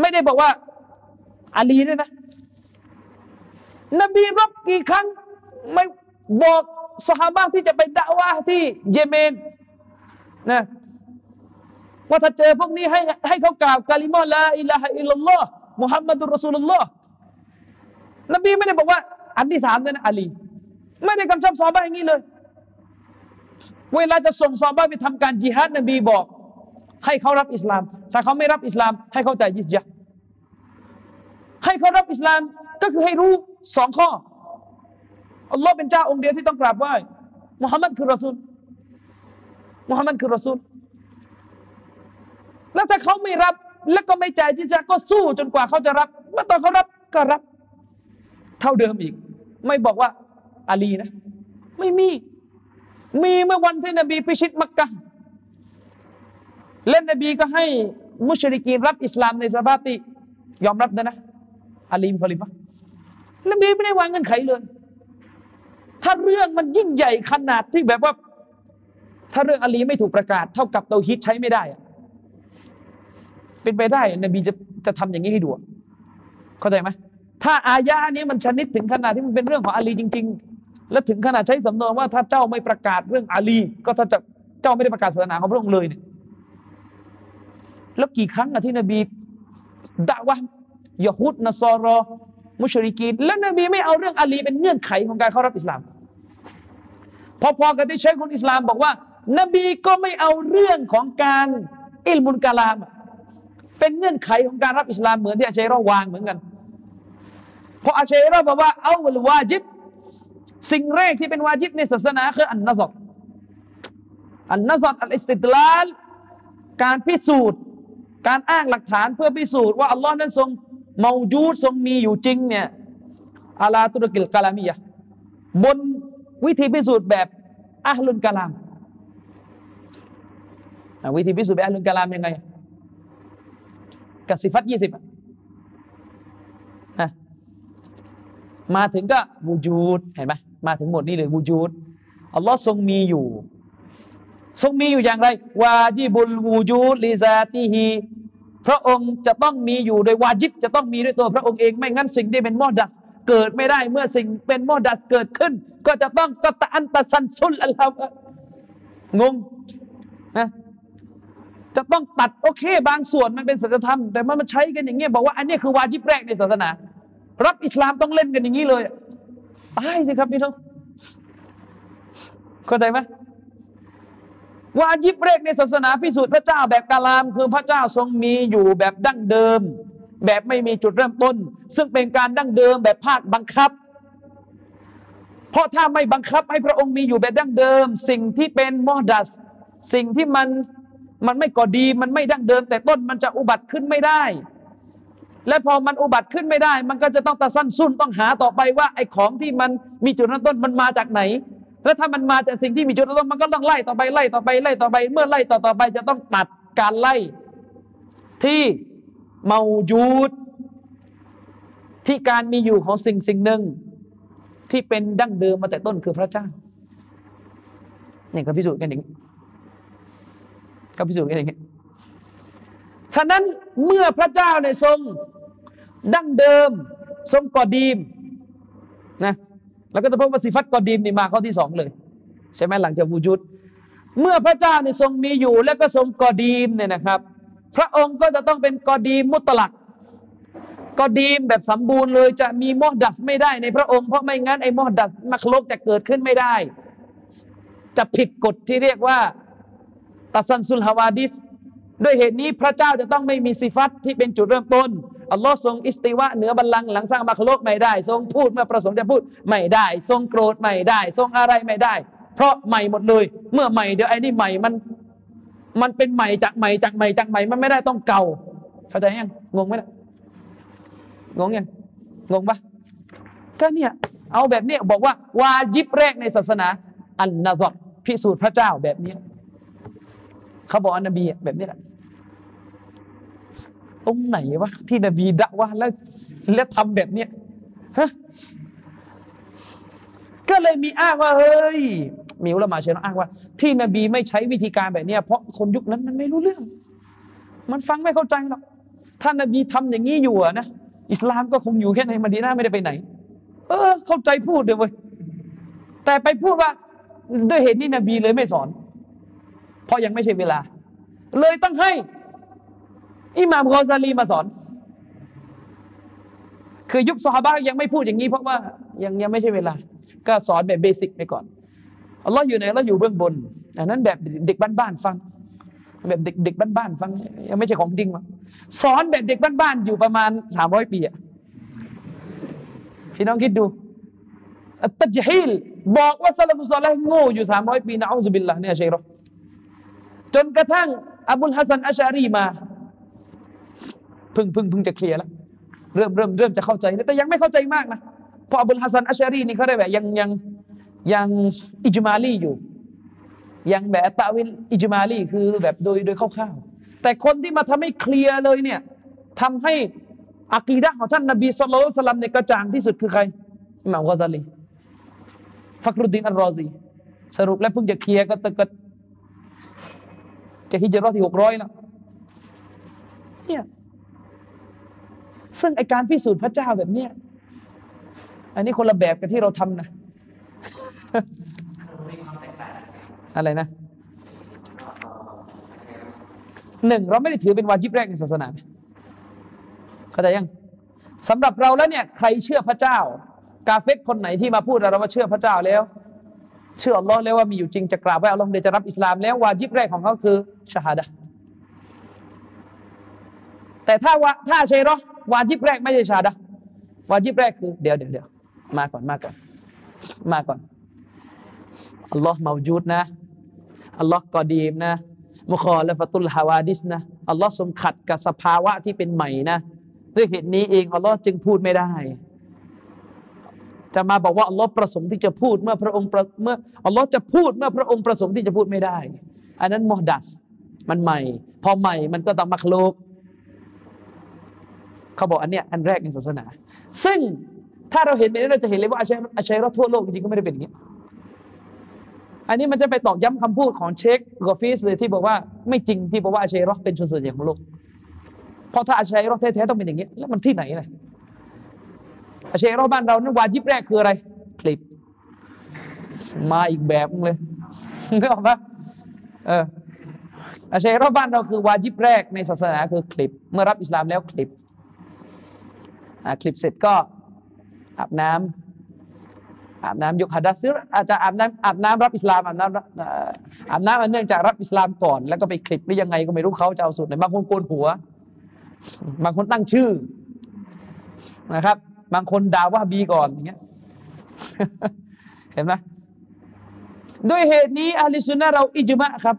ไม่ได้บอกว่าอาลีด้วยนะ นบีรบกี่ครั้ง ไม่บอกสหายที่จะไปดะวะฮ์ที่เยเมนนะว่าถ้าเจอพวกนี้ให้ให้เขากล่าวกาลิมอلا إله إلا الله محمد رسول اللهนบีไม่ได้บอกว่า อันที่สามเลยนะอาลีไม่ได้กำชับซอบ้าอย่างนี้เลย เวลาจะส่งซอบ้าไปทำการจิฮัดนบีบอก ให้เขารับอิสลาม ถ้าเขาไม่รับอิสลาม ให้เขาจ่ายยิสยาให้เขารับอิสลามก็คือให้รู้สองข้อ อัลลอฮ์เป็นเจ้าองค์เดียวที่ต้องกราบไหว้มุฮัมมัดคือรอซูลมุฮัมมัดคือรอซูลแล้วถ้าเขาไม่รับแล้วก็ไม่ใจ่ายจิซยาก็สู้จนกว่าเขาจะรับเมื่อตอนเขารับก็รับ เท่าเดิมอีก ไม่บอกว่าอาลีนะ ไม่มี มีเมื่อวันที่นบีพิชิตมักกะเล่นนบีก็ให้มุชริกีนรับอิสลามในสภาพที่ยอมรับนะนะอาลีมคอลิฟะนบีไม่ได้วางเงินไขเลย ถ้าเรื่องมันยิ่งใหญ่ขนาดที่แบบว่า ถ้าเรื่องอาลีไม่ถูกประกาศ เท่ากับเตาฮิตใช้ไม่ได้ เป็นไปได้ นบีจะจะทำอย่างนี้ให้ดู เข้าใจไหมถ้าอายะนี้มันชนิดถึงขนาดที่มันเป็นเรื่องของอาลีจริง ๆ และถึงขนาดใช้สำนวนว่า ถ้าเจ้าไม่ประกาศเรื่องอาลี ก็ถ้าจะเจ้าไม่ได้ประกาศศาสนาของพระองค์เลยเนี่ยแล้วกี่ครั้งอะที่นบีด่าว่ายะฮุดนะซอรอ มุชริกีนแล้วนบีไม่เอาเรื่องอาลีเป็นเงื่อนไขของการเข้ารับอิสลาม พอๆกับที่ใช้คนอิสลามบอกว่า นบีก็ไม่เอาเรื่องของการอิลมุลกาลาม เป็นเงื่อนไขของการรับอิสลามเหมือนที่อาชัยรอวางเหมือนกัน เพราะอาชัยรอบอกว่าเอาลวาจิบสิ่งแรกที่เป็นวาจิบในศาสนาคืออันนัซรอันนัซรอัลอิสติดลาลการพิสูจน์ การอ้างหลักฐานเพื่อพิสูจน์ว่าอัลลอฮ์นั้นทรง เมาจูดทรงมีอยู่จริงเนี่ยอาลาตุรกิลกาลามียะบนวิธีพิสูจน์แบบอัลลุนกาลามวิธีพิสูจน์แบบอัลลุนกาลามยังไงกับสิฟัตยี่สิบมาถึงก็วูจูดเห็นไหมมาถึงหมดนี้เลยวูจูดอัลลอฮ์ทรงมีอยู่ ทรงมีอยู่อย่างไร วาจิบุลวูจูดลิซาติฮี พระองค์จะต้องมีอยู่โดยวาจิบจะต้องมีด้วยตัวพระองค์เองไม่งั้นสิ่งที่เป็นมอดัสเกิดไม่ได้เมื่อสิ่งเป็นมอดัสเกิดขึ้น ก็จะต้องกตะอันตะสันซุลอัลลอฮ์งงนะจะต้องตัดโอเค บางส่วนมันเป็นศีลธรรม แต่มันใช้กันอย่างเงี้ยบอกว่าอันนี้คือวาจิบแรกในศาสนา รับอิสลามต้องเล่นกันอย่างนี้เลยตายสิครับพี่น้องเข้าใจไหม วาจิบแรกในศาสนาพิสูจน์พระเจ้าแบบกาลาม คือพระเจ้าทรงมีอยู่แบบดั้งเดิม แบบไม่มีจุดเริ่มต้น ซึ่งเป็นการดั้งเดิมแบบภาคบังคับ เพราะถ้าไม่บังคับให้พระองค์มีอยู่แบบดั้งเดิม สิ่งที่เป็นมอดัส สิ่งที่มันมันไม่ก่อดีมันไม่ดั้งเดิม แต่ต้นมันจะอุบัติขึ้นไม่ได้ และพอมันอุบัติขึ้นไม่ได้ มันก็จะต้องตะสั้นสุ่นต้องหาต่อไปว่าไอ้ของที่มันมีจุดเริ่มต้นมันมาจากไหน แล้วถ้ามันมาจากสิ่งที่มีจุดเริ่มมันก็ต้องไล่ต่อไปไล่ต่อไปไล่ต่อไป เมื่อไล่ต่อต่อไปจะต้องตัดการไล่ที่เมาจูดที่การมีอยู่ของสิ่งสิ่งหนึ่ง ที่เป็นดั้งเดิมมาแต่ต้นคือพระเจ้านี่ก็พิสูจน์กันอย่างนี้ก็พิสูจน์กันอย่างนี้ฉะนั้นเมื่อพระเจ้าในทรงดั้งเดิมทรงกอดีมนะ แล้วก็จะพบว่าสิฟัตกอดีมนี่มาข้อที่สองเลย ใช่ไหมหลังจากวูจุด เมื่อพระเจ้าในทรงมีอยู่ และก็ทรงกอดีมเนี่ยนะครับ พระองค์ก็จะต้องเป็นกอดีมมุตลักกอดีมแบบสมบูรณ์เลยจะมีมอดัสไม่ได้ในพระองค์เพราะไม่งั้นไอ้มอดัสมักลกจะเกิดขึ้นไม่ได้ จะผิดกฎที่เรียกว่าตัสันซุลฮาวาดิสด้วยเหตุนี้พระเจ้าจะต้องไม่มีสิฟัตที่เป็นจุดเริ่มต้น อัลลอฮ์ทรงอิสติวะเหนือบัลลังก์หลังสร้างมักโลกไม่ได้ ทรงพูดเมื่อประสงค์จะพูดไม่ได้ ทรงโกรธไม่ได้ ทรงอะไรไม่ได้ เพราะใหม่หมดเลย เมื่อใหม่เดี๋ยวไอ้นี่ใหม่มัน มันเป็นใหม่จากใหม่จากใหม่จากใหม่มันไม่ได้ต้องเก่า เข้าใจยังงงไหมล่ะงงยังงงปะก็เนี่ยเอาแบบนี้บอกว่าวาจิบแรกในศาสนา อันนาซอพิสูจน์พระเจ้าแบบนี้เขาบอกอันบีแบบนี้แหละ ตรงไหนวะที่นบีดะว่าแล้วแล้วทำแบบเนี้ยฮะก็เลยมีอ้างว่าเฮ้ยมีอุลามะเชนอ้างว่า ที่นบีไม่ใช้วิธีการแบบเนี้ยเพราะคนยุคนั้นมันไม่รู้เรื่อง มันฟังไม่เข้าใจหรอกถ้านบีทำอย่างนี้อยู่นะอิสลามก็คงอยู่แค่ในมดีนาไม่ได้ไปไหน เออ เข้าใจพูดเลยเว้ยแต่ไปพูดว่า ด้วยเหตุนี้นบีเลยไม่สอน เพราะยังไม่ใช่เวลา เลยต้องให้ อิหม่ามกอซาลีมาสอน คือยุคซอฮาบะยังไม่พูดอย่างนี้เพราะว่ายังยังไม่ใช่เวลา ก็สอนแบบเบสิกไปก่อนอัลลอฮ์อยู่ไหนเราอยู่เบื้องบนอันนั้นแบบเด็กบ้านๆฟัง แบบเด็กเด็กบ้านๆฟัง ยังไม่ใช่ของจริงหรอกสอนแบบเด็กบ้านๆอยู่ประมาณสามร้อยปีอะพี่น้องคิดดูตัจฮิลบอกว่าالسلف الصالحโง่อยู่สามร้อยปีนะوالعياذ بالله เนี่ยอาชัยรอจนกระทั่งอับุลฮัสซันอัชารีมา พึ่งพึ่งพึ่งจะเคลียร์แล้วเริ่มเริ่มเริ่มจะเข้าใจแต่ยังไม่เข้าใจมากนะเพราะอับุลฮัสซันอัชารีนี่เขาได้แบบยังยังยังอิจมาลีอยู่ ยังแบบتأويل إجماليคือแบบโดยโดยคร่าวๆแต่คนที่มาทำให้เคลียร์เลยเนี่ยทำให้อักีดะของท่านนบีสุลต่านสลัมในกระจ่างที่สุดคือใครอิหม่ามกอซาลีฟักรุดดินอัลรอซีสรุปแล้วเพิ่งจะเคลียร์ก็ตะกดจะฮิจรัตที่หกร้อยแล้วเนี่ย ซึ่งไอการพิสูจน์พระเจ้าแบบเนี้ยอันนี้คนละแบบกับที่เราทำนะ อะไรนะหนึ่งเราไม่ได้ถือเป็นวาจิบแรกในศาสนาเข้าใจยังสำหรับเราแล้วเนี่ยใครเชื่อพระเจ้า กาเฟตคนไหนที่มาพูดเราว่าเชื่อพระเจ้าแล้ว เชื่ออัลลอฮ์แล้วว่ามีอยู่จริงจะกราบไหว้อัลลอฮ์เดจะรับอิสลามแล้ววาจิบแรกของเขาคือชาฮาดะแต่ถ้าว่าถ้าเชรอ วาจิบแรกไม่ใช่ชาดะวาจิบแรกคือเดี๋ยวเดี๋ยวเดี๋ยวมาก่อนมาก่อน มาก่อนอัลลอฮ์มาจูดนะอัลลอฮ์กอดีมนะมุคอและฟตุลฮาวาดิสนะอัลลอฮ์ทรงขัดกับสภาวะที่เป็นใหม่นะด้วยเหตุนี้เองอัลลอฮ์จึงพูดไม่ได้ จะมาบอกว่าอัลลอฮ์ประสงค์ที่จะพูดเมื่อพระองค์เมื่ออัลลอฮ์จะพูดเมื่อพระองค์ประสงค์ที่จะพูดไม่ได้ อันนั้นมอดัส มันใหม่ พอใหม่มันก็ต้องมักโลก เขาบอกอันเนี้ยอันแรกในศาสนา ซึ่งถ้าเราเห็นแบบนี้เราจะเห็นเลยว่าอาชัยอาชัยรอทั่วโลกจริงๆก็ไม่ได้เป็นอย่างนี้ อันนี้มันจะไปตอกย้ำคำพูดของเชคกอฟิสเลยที่บอกว่าไม่จริงที่บอกว่าอาชัยรอเป็นชนส่วนใหญ่ของโลกเพราะถ้าอาชัยรอแท้ๆต้องเป็นอย่างนี้ แล้วมันที่ไหนเลยอาชัยรอบ้านเรานั้นวาจิบแรกคืออะไรคลิป มาอีกแบบเลยนึกออกปะเอออาชัยรอบ้านเราคือวาจิบแรกในศาสนาคือคลิป เมื่อรับอิสลามแล้วคลิป คลิปเสร็จก็อาบน้ำอาบน้ำยกฮัดัสซื้ออาจจะอาบน้ำอาบน้ำรับอิสลามอาบน้ำอาบน้ำเนื่องจากรับอิสลามก่อน แล้วก็ไปคลิปหรือยังไงก็ไม่รู้เขาจะเอาสูตรไหนบางคนโกนหัว บางคนตั้งชื่อนะครับ บางคนด่าว่าบีก่อนอย่างเงี้ยเห็นไหมด้วยเหตุนี้อาลิสุนนะเราอิจมะครับ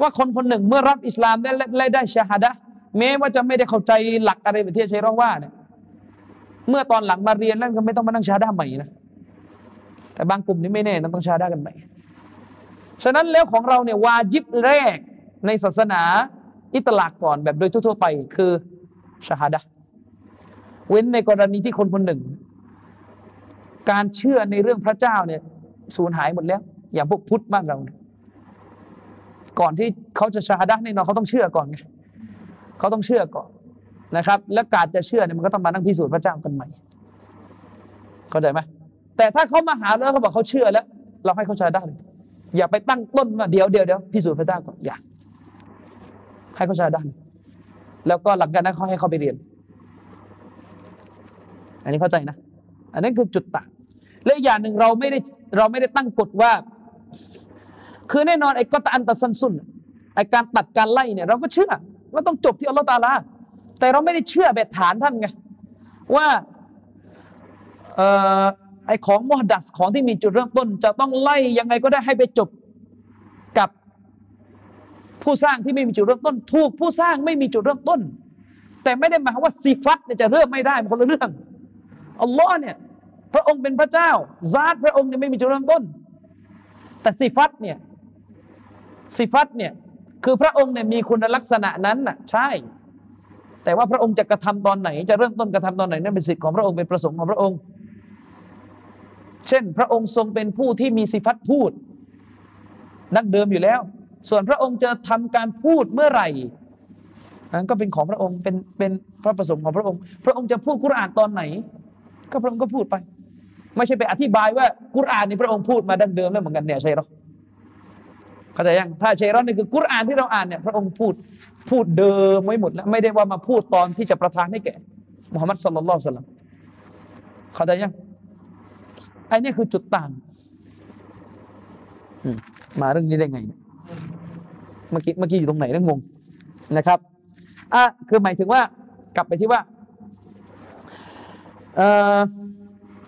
ว่าคนคนหนึ่งเมื่อรับอิสลามได้และได้ชาฮัดะ แม้ว่าจะไม่ได้เข้าใจหลักอะไรแบบที่เชยร้องว่าเนี่ยเมื่อตอนหลังมาเรียนแล้วก็ไม่ต้องมานั่งชาด้าใหม่นะแต่บางกลุ่มนี่ไม่แน่นะต้องชาด้ากันใหม่ฉะนั้นแล้วของเราเนี่ยวาจิบแรกในศาสนาอิตลากก่อนแบบโดยทั่วไปคือชาฮาดะเว้นในกรณีที่คนคนหนึ่ง การเชื่อในเรื่องพระเจ้าเนี่ยสูญหายหมดแล้ว อย่างพวกพุทธบ้านเรา ก่อนที่เขาจะชาฮาดะแน่นอนเขาต้องเชื่อก่อนไง เขาต้องเชื่อก่อนนะครับ และการจะเชื่อเนี่ยมันก็ต้องมานั่งพิสูจน์พระเจ้ากันใหม่ เข้าใจไหมแต่ถ้าเขามาหาแล้วเขาบอกเขาเชื่อแล้ว เราให้เขาใช้ได้เลยอย่าไปตั้งต้นว่าเดี๋ยวเดี๋ยวเดี๋ยวพิสูจน์พระเจ้าก่อนอย่าให้เขาใช้ได้แล้วก็หลังจากนั้นเขาให้เขาไปเรียน อันนี้เข้าใจนะ อันนี้คือจุดต่างและอย่างหนึ่งเราไม่ได้เราไม่ได้ตั้งกฎว่า คือแน่นอนไอ้ก็ตอันตัสันสุนไอ้การตัดการไล่เนี่ยเราก็เชื่อ ว่าต้องจบที่อัลลอฮฺตาลา แต่เราไม่ได้เชื่อแบบฐานท่านไงว่าออไอของมอดัสของที่มีจุดเริ่มต้น จะต้องไล่ยังไงก็ได้ให้ไปจบกับผู้สร้างที่ไม่มีจุดเริ่มต้น ถูกผู้สร้างไม่มีจุดเริ่มต้น แต่ไม่ได้หมายว่าสิฟัตจะเริ่มไม่ได้คนละเรื่องอัลลอฮ์เนี่ยพระองค์เป็นพระเจ้าซาตพระองค์เนี่ยไม่มีจุดเริ่มต้น แต่สิฟัตเนี่ยสิฟัตเนี่ย คือพระองค์เนี่ยมีคุณลักษณะนั้นน่ะใช่ แต่ว่าพระองค์จะกระทำตอนไหน จะเริ่มต้นกระทำตอนไหนนั่นเป็นสิทธิ์ของพระองค์เป็นประสงค์ของพระองค์ เช่น พระองค์ทรงเป็นผู้ที่มีสิฟัตพูดดั้งเดิมอยู่แล้ว ส่วนพระองค์จะทำการพูดเมื่อไหร่นั้นก็เป็นของพระองค์เป็นเป็นพระประสงค์ของพระองค์ พระองค์จะพูดกุรอานตอนไหน ก็พระองค์ก็พูดไป ไม่ใช่ไปอธิบายว่ากุรอานนี่พระองค์พูดมาดั้งเดิมแล้วเหมือนกันเนี่ยใช่หรอ เข้าใจยังถ้าเชรอนนี่คือกุรอานที่เราอ่านเนี่ยพระองค์พูดพูดเดิมไว้หมดแล้วไม่ได้ว่ามาพูดตอนที่จะประทานให้แก่มุฮัมมัดสุลลัลสลัมเข้าใจยังไอ้นี่คือจุดต่างมาเรื่องนี้ได้ไงเนี่ยเมื่อกี้เมื่อกี้อยู่ตรงไหนนั่งงงนะครับอะคือหมายถึงว่ากลับไปที่ว่าเอ่อ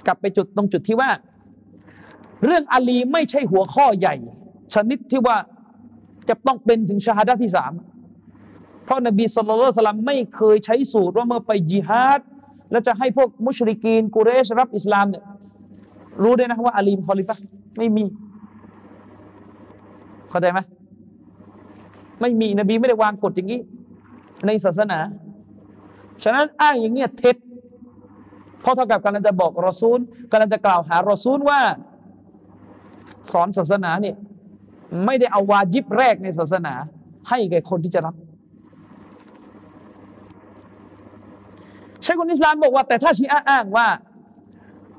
กลับไปจุดตรงจุดที่ว่า เรื่องอาลีไม่ใช่หัวข้อใหญ่ ชนิดที่ว่าจะต้องเป็นถึงชาฮาดะที่สามเพราะนบีสุลต่านไม่เคยใช้สูตรว่าเมื่อไปยิฮาดแล้วจะให้พวกมุชริกีนกุเรชรับอิสลามเนี่ยรู้ได้นะว่าอาลีมคอลิฟะไม่มี เข้าใจไหมไม่มีนบีไม่ได้วางกฎอย่างนี้ ในศาสนา ฉะนั้นอ้างอย่างเงี้ยเท็จเพราะเท่ากับกำลังจะบอกรอซูลกำลังจะกล่าวหารอซูลว่า สอนศาสนาเนี่ย ไม่ได้เอาวาจิบแรกในศาสนา ให้แก่คนที่จะรับใช่คนอิสลามบอกว่า แต่ถ้าชีอะอ้างว่า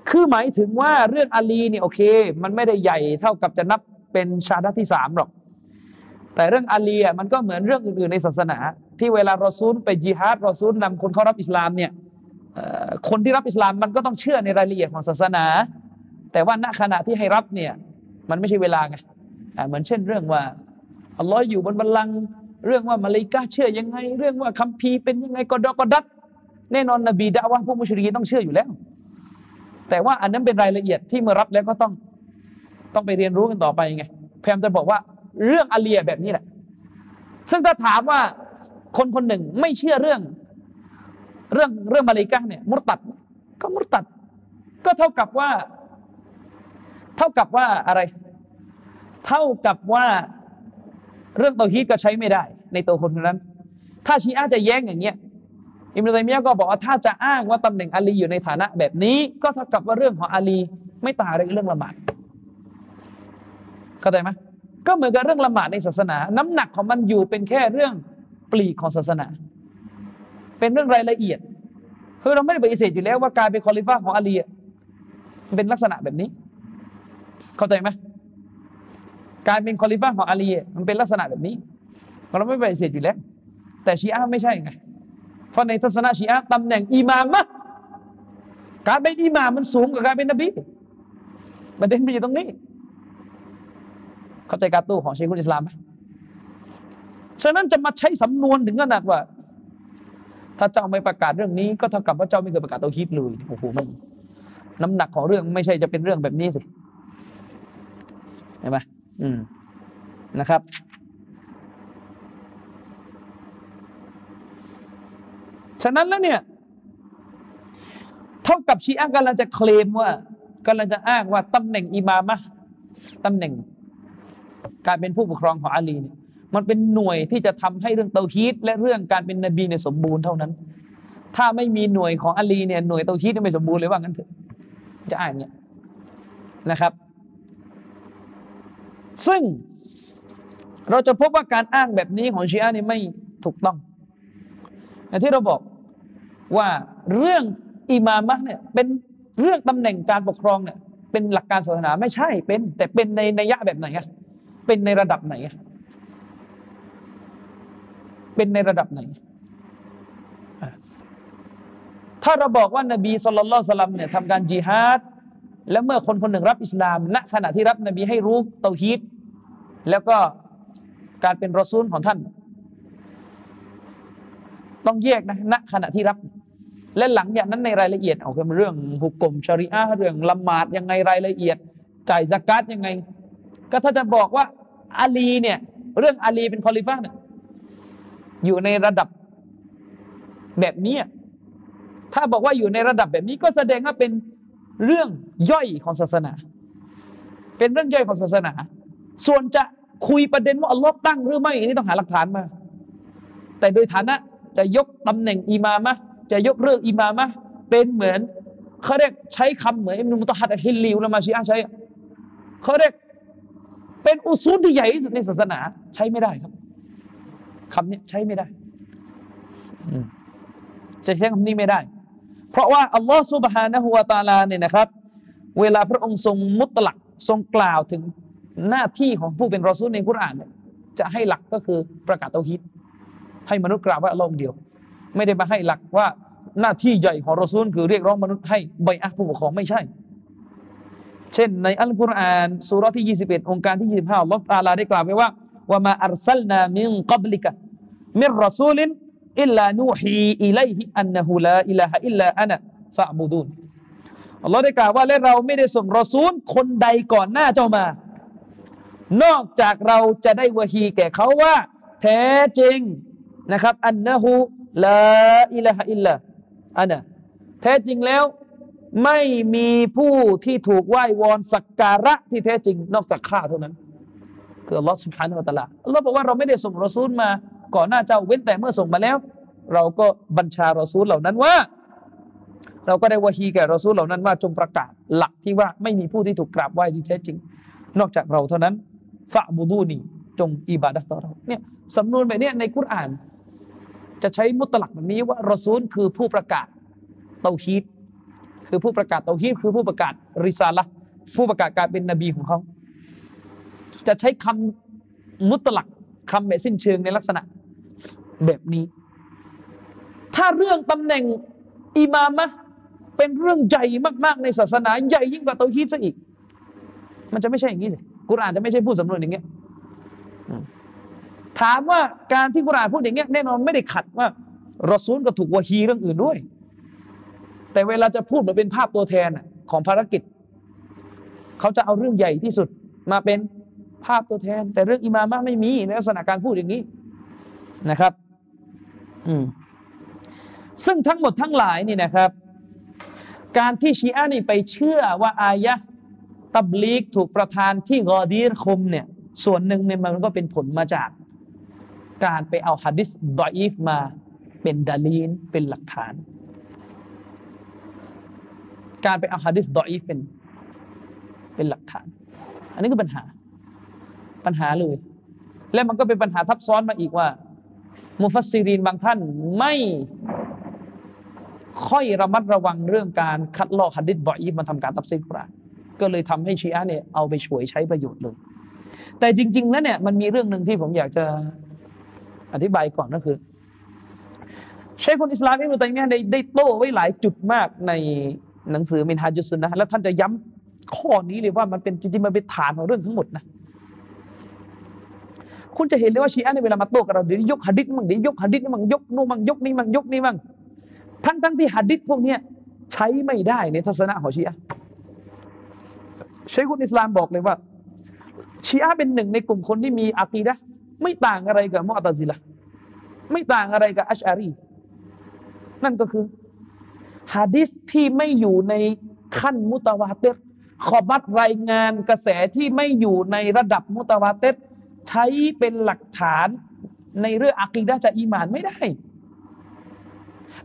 คือหมายถึงว่าเรื่องอาลีเนี่ยโอเค มันไม่ได้ใหญ่เท่ากับจะนับเป็นชาดที่สามหรอก แต่เรื่องอาลีอะมันก็เหมือนเรื่องอื่นๆในศาสนา ที่เวลารอซูลไปจิฮาดรอซูลนำคนเข้ารับอิสลามเนี่ยคนที่รับอิสลามมันก็ต้องเชื่อในรายละเอียดของศาสนา แต่ว่าณขณะที่ให้รับเนี่ย มันไม่ใช่เวลาไง เหมือนเช่นเรื่องว่าอัลลอฮ์อยู่บนบัลลังก์เรื่องว่ามาเลกาเชื่อยังไง เรื่องว่าคัมภีร์เป็นยังไงกอดกอดัดแน่นอนนบีดาว่าพวกมุชริกีต้องเชื่ออยู่แล้ว แต่ว่าอันนั้นเป็นรายละเอียดที่เมื่อรับแล้วก็ต้องต้องไปเรียนรู้กันต่อไปไงพยายามจะบอกว่าเรื่องอาเลียแบบนี้แหละ ซึ่งถ้าถามว่าคนคนหนึ่งไม่เชื่อเรื่อง เรื่องเรื่องมาเลกาเนี่ยมุตัด ก็มุตัด ก็เท่ากับว่า เท่ากับว่าอะไร เท่ากับว่าเรื่องเตาฮีดก็ใช้ไม่ได้ ในตัวคนคนนั้น ถ้าชีอะจะแย้งอย่างเงี้ยอิมรุตัยมียะก็บอกว่าถ้าจะอ้างว่าตำแหน่งอาลีอยู่ในฐานะแบบนี้ ก็เท่ากับว่าเรื่องของอาลีไม่ต่างอะไรเรื่องละหมาดเข้าใจไหมก็เหมือนกับเรื่องละหมาดในศาสนา น้ำหนักของมันอยู่เป็นแค่เรื่องปลีกของศาสนา เป็นเรื่องรายละเอียดคือเราไม่ได้ปฏิเสธอยู่แล้วว่าการเป็นคอลิฟ้าของอาลีเป็นลักษณะแบบนี้ เข้าใจไหม การเป็นคอลิฟ้าของอาลีมันเป็นลักษณะแบบนี้ เราไม่ปฏิเสธอยู่แล้ว แต่ชีอะไม่ใช่ไง เพราะในทัศนะชีอะตำแหน่งอิหมามะการเป็นอิหมามมันสูงกว่าการเป็นนบีประเด็นมันอยู่ตรงนี้ เข้าใจการตู้ของเชคุลอิสลามไหมฉะนั้นจะมาใช้สำนวนถึงขนาดว่า ถ้าเจ้าไม่ประกาศเรื่องนี้ ก็เท่ากับว่าเจ้าไม่เคยประกาศเตาฮิดเลยโอ้โหมันน้ำหนักของเรื่องไม่ใช่จะเป็นเรื่องแบบนี้สิเห็นไหม อืมนะครับ ฉะนั้นแล้วเนี่ย เท่ากับชีอะกำลังจะเคลมว่ากำลังจะอ้างว่าตำแหน่งอิมามะตำแหน่ง การเป็นผู้ปกครองของอาลีเนี่ยมันเป็นหน่วยที่จะทำให้เรื่องเตาฮีดและเรื่องการเป็นนบีเนี่ยสมบูรณ์เท่านั้น ถ้าไม่มีหน่วยของอาลีเนี่ยหน่วยเตาฮีดไม่สมบูรณ์เลยว่างั้นเถอะจะอ่านเนี่ยนะครับ ซึ่งเราจะพบว่าการอ้างแบบนี้ของชีอะนี่ไม่ถูกต้องอย่างที่เราบอกว่าเรื่องอิมามะเนี่ยเป็นเรื่องตำแหน่งการปกครองเนี่ยเป็นหลักการศาสนาไม่ใช่เป็น แต่เป็นในในยะแบบไหนอะเป็นในระดับไหนอะเป็นในระดับไหน ถ้าเราบอกว่านบีสุลต่านสลัมเนี่ยทำการจิฮาด แล้วเมื่อคนคนหนึ่งรับอิสลาม ณขณะที่รับนบีให้รู้เตาฮีดแล้วก็การเป็นรอซูลของท่าน ต้องแยกนะณขณะที่รับ และหลังจากนั้นในรายละเอียดเอาคือเรื่องหุกกลมชริอะเรื่องละหมาดยังไงรายละเอียด จ่ายสกัดยังไง ก็ถ้าจะบอกว่าอาลีเนี่ย เรื่องอาลีเป็นคอลิฟ้าเนี่ยอยู่ในระดับแบบนี้ถ้าบอกว่าอยู่ในระดับแบบนี้ก็แสดงว่าเป็น เรื่องย่อยของศาสนา เป็นเรื่องย่อยของศาสนา ส่วนจะคุยประเด็นว่าอัลลอฮ์ตั้งหรือไม่อันนี้ต้องหาหลักฐานมา แต่โดยฐานะจะยกตำแหน่งอิมามะจะยกเรื่องอิมามะเป็นเหมือนเขาเรียกใช้คำเหมือนอิมนุมุตฮัดฮิลลิวละมาชีอะใช้เขาเรียกเป็นอุซูลที่ใหญ่ที่สุดในศาสนาใช้ไม่ได้ครับคำนี้ใช้ไม่ได้จะใช้คำนี้ไม่ได้ เพราะว่าอัลลอฮฺสุบฮานะฮูวาตาลาเนี่ยนะครับ เวลาพระองค์ทรงมุตลักทรงกล่าวถึงหน้าที่ของผู้เป็นรอซูลในกุรอานเนี่ยจะให้หลักก็คือประกาศเตาฮิดให้มนุษย์กราบไหว้อัลลอฮ์เดียว ไม่ได้มาให้หลักว่าหน้าที่ใหญ่ของรอซูลคือเรียกร้องมนุษย์ให้บัยอะฮ์ผู้ปกครองไม่ใช่ เช่นในอัลกุรอานสุรที่ 21 โองการที่ 25อัลลอฮฺตาลาได้กล่าวไว้ว่าوما أرسلنا من قبلك من رسول إلا نوحي إليه أنه لا إله إلا أنا فاعبدونอัลลอฮ์ได้กล่าวว่าและเราไม่ได้ส่งรอซูลคนใดก่อนหน้าเจ้ามา นอกจากเราจะได้วะฮีแก่เขาว่า แท้จริงนะครับ อันนะฮูลาอิลาฮะอิลลาอันะแท้จริงแล้วไม่มีผู้ที่ถูกไหว้วอนสักการะที่แท้จริง นอกจากข้าเท่านั้น คืออัลลอฮ์สุบฮานุวะตะลาอัลลอฮ์บอกว่าเราไม่ได้ส่งรอซูลมา ก่อนหน้าเจ้าเว้นแต่เมื่อส่งมาแล้ว เราก็บัญชารอซูลเหล่านั้นว่า เราก็ได้วะฮีแก่รอซูลเหล่านั้นว่าจงประกาศหลักที่ว่าไม่มีผู้ที่ถูกกราบไหว้ที่แท้จริง นอกจากเราเท่านั้นฟะบูดูนีจงอิบาดะต่อเราเนี่ยสำนวนแบบนี้ในกุรอาน จะใช้มุตลักแบบนี้ว่ารอซูลคือผู้ประกาศเตาฮีดคือผู้ประกาศเตาฮีดคือผู้ประกาศริซาละผู้ประกาศการเป็นนบีของเขาจะใช้คำมุตลักคำแบบสิ้นเชิงในลักษณะ แบบนี้ ถ้าเรื่องตำแหน่งอิมามะเป็นเรื่องใหญ่มาก ๆ ในศาสนา ใหญ่ยิ่งกว่าเตาฮีดซะอีก มันจะไม่ใช่อย่างนี้สิกุรอานจะไม่ใช่พูดสำนวนอย่างเงี้ยถามว่าการที่กุรอานพูดอย่างเงี้ยแน่นอนไม่ได้ขัดว่ารอซูลก็ถูกวะฮีเรื่องอื่นด้วย แต่เวลาจะพูดมาเป็นภาพตัวแทนของภารกิจ เขาจะเอาเรื่องใหญ่ที่สุดมาเป็นภาพตัวแทน แต่เรื่องอิมามะไม่มีในลักษณะการพูดอย่างนี้นะครับ ซึ่งทั้งหมดทั้งหลายนี่นะครับ การที่ชีอะนี่ไปเชื่อว่าอายะตับลีกถูกประทานที่กอดีรคมเนี่ย ส่วนหนึ่งเนี่ยมันก็เป็นผลมาจาก การไปเอาฮะดิษดออีฟมาเป็นดาลีนเป็นหลักฐาน การไปเอาฮะดิษดออีฟเป็นเป็นหลักฐาน อันนี้คือปัญหาปัญหาเลย และมันก็เป็นปัญหาทับซ้อนมาอีกว่า มุฟัสซีรีนบางท่านไม่ค่อยระมัดระวังเรื่องการคัดลอกฮะดิษดออีฟมาทำการตับซีกุรานก็เลยทำให้ชีอะเนี่ยเอาไปช่วยใช้ประโยชน์เลย แต่จริง ๆ แล้วเนี่ยมันมีเรื่องหนึ่งที่ผมอยากจะอธิบายก่อนก็คือใช้คนอิสลามอิมุตัยมียได้ได้โต้ไว้หลายจุดมากในหนังสือมินฮาจุสุนนะแล้วท่านจะย้ำข้อนี้เลยว่ามันเป็นจริงๆมันเป็นฐานของเรื่องทั้งหมดนะ คุณจะเห็นเลยว่าชีอะในเวลามาโต้กับเราเดี๋ยวยกหัดิษมั่งเดี๋ยวยกหัดิษมั่งยกนู่มั่งยกนี่มั่งยกนี่มั่งทั้งทั้งที่หัดิษพวกเนี้ยใช้ไม่ได้ในทัศนะของชีอะชัยคุนอิสลามบอกเลยว่าชีอะเป็นหนึ่งในกลุ่มคนที่มีอากีดะไม่ต่างอะไรกับมุอตซิละไม่ต่างอะไรกับอัชอารีนั่นก็คือฮะดิษที่ไม่อยู่ในขั้นมุตวาเตขอบัตรายงานกระแสที่ไม่อยู่ในระดับมุตวาเต ใช้เป็นหลักฐานในเรื่องอากีดะจะอีมานไม่ได้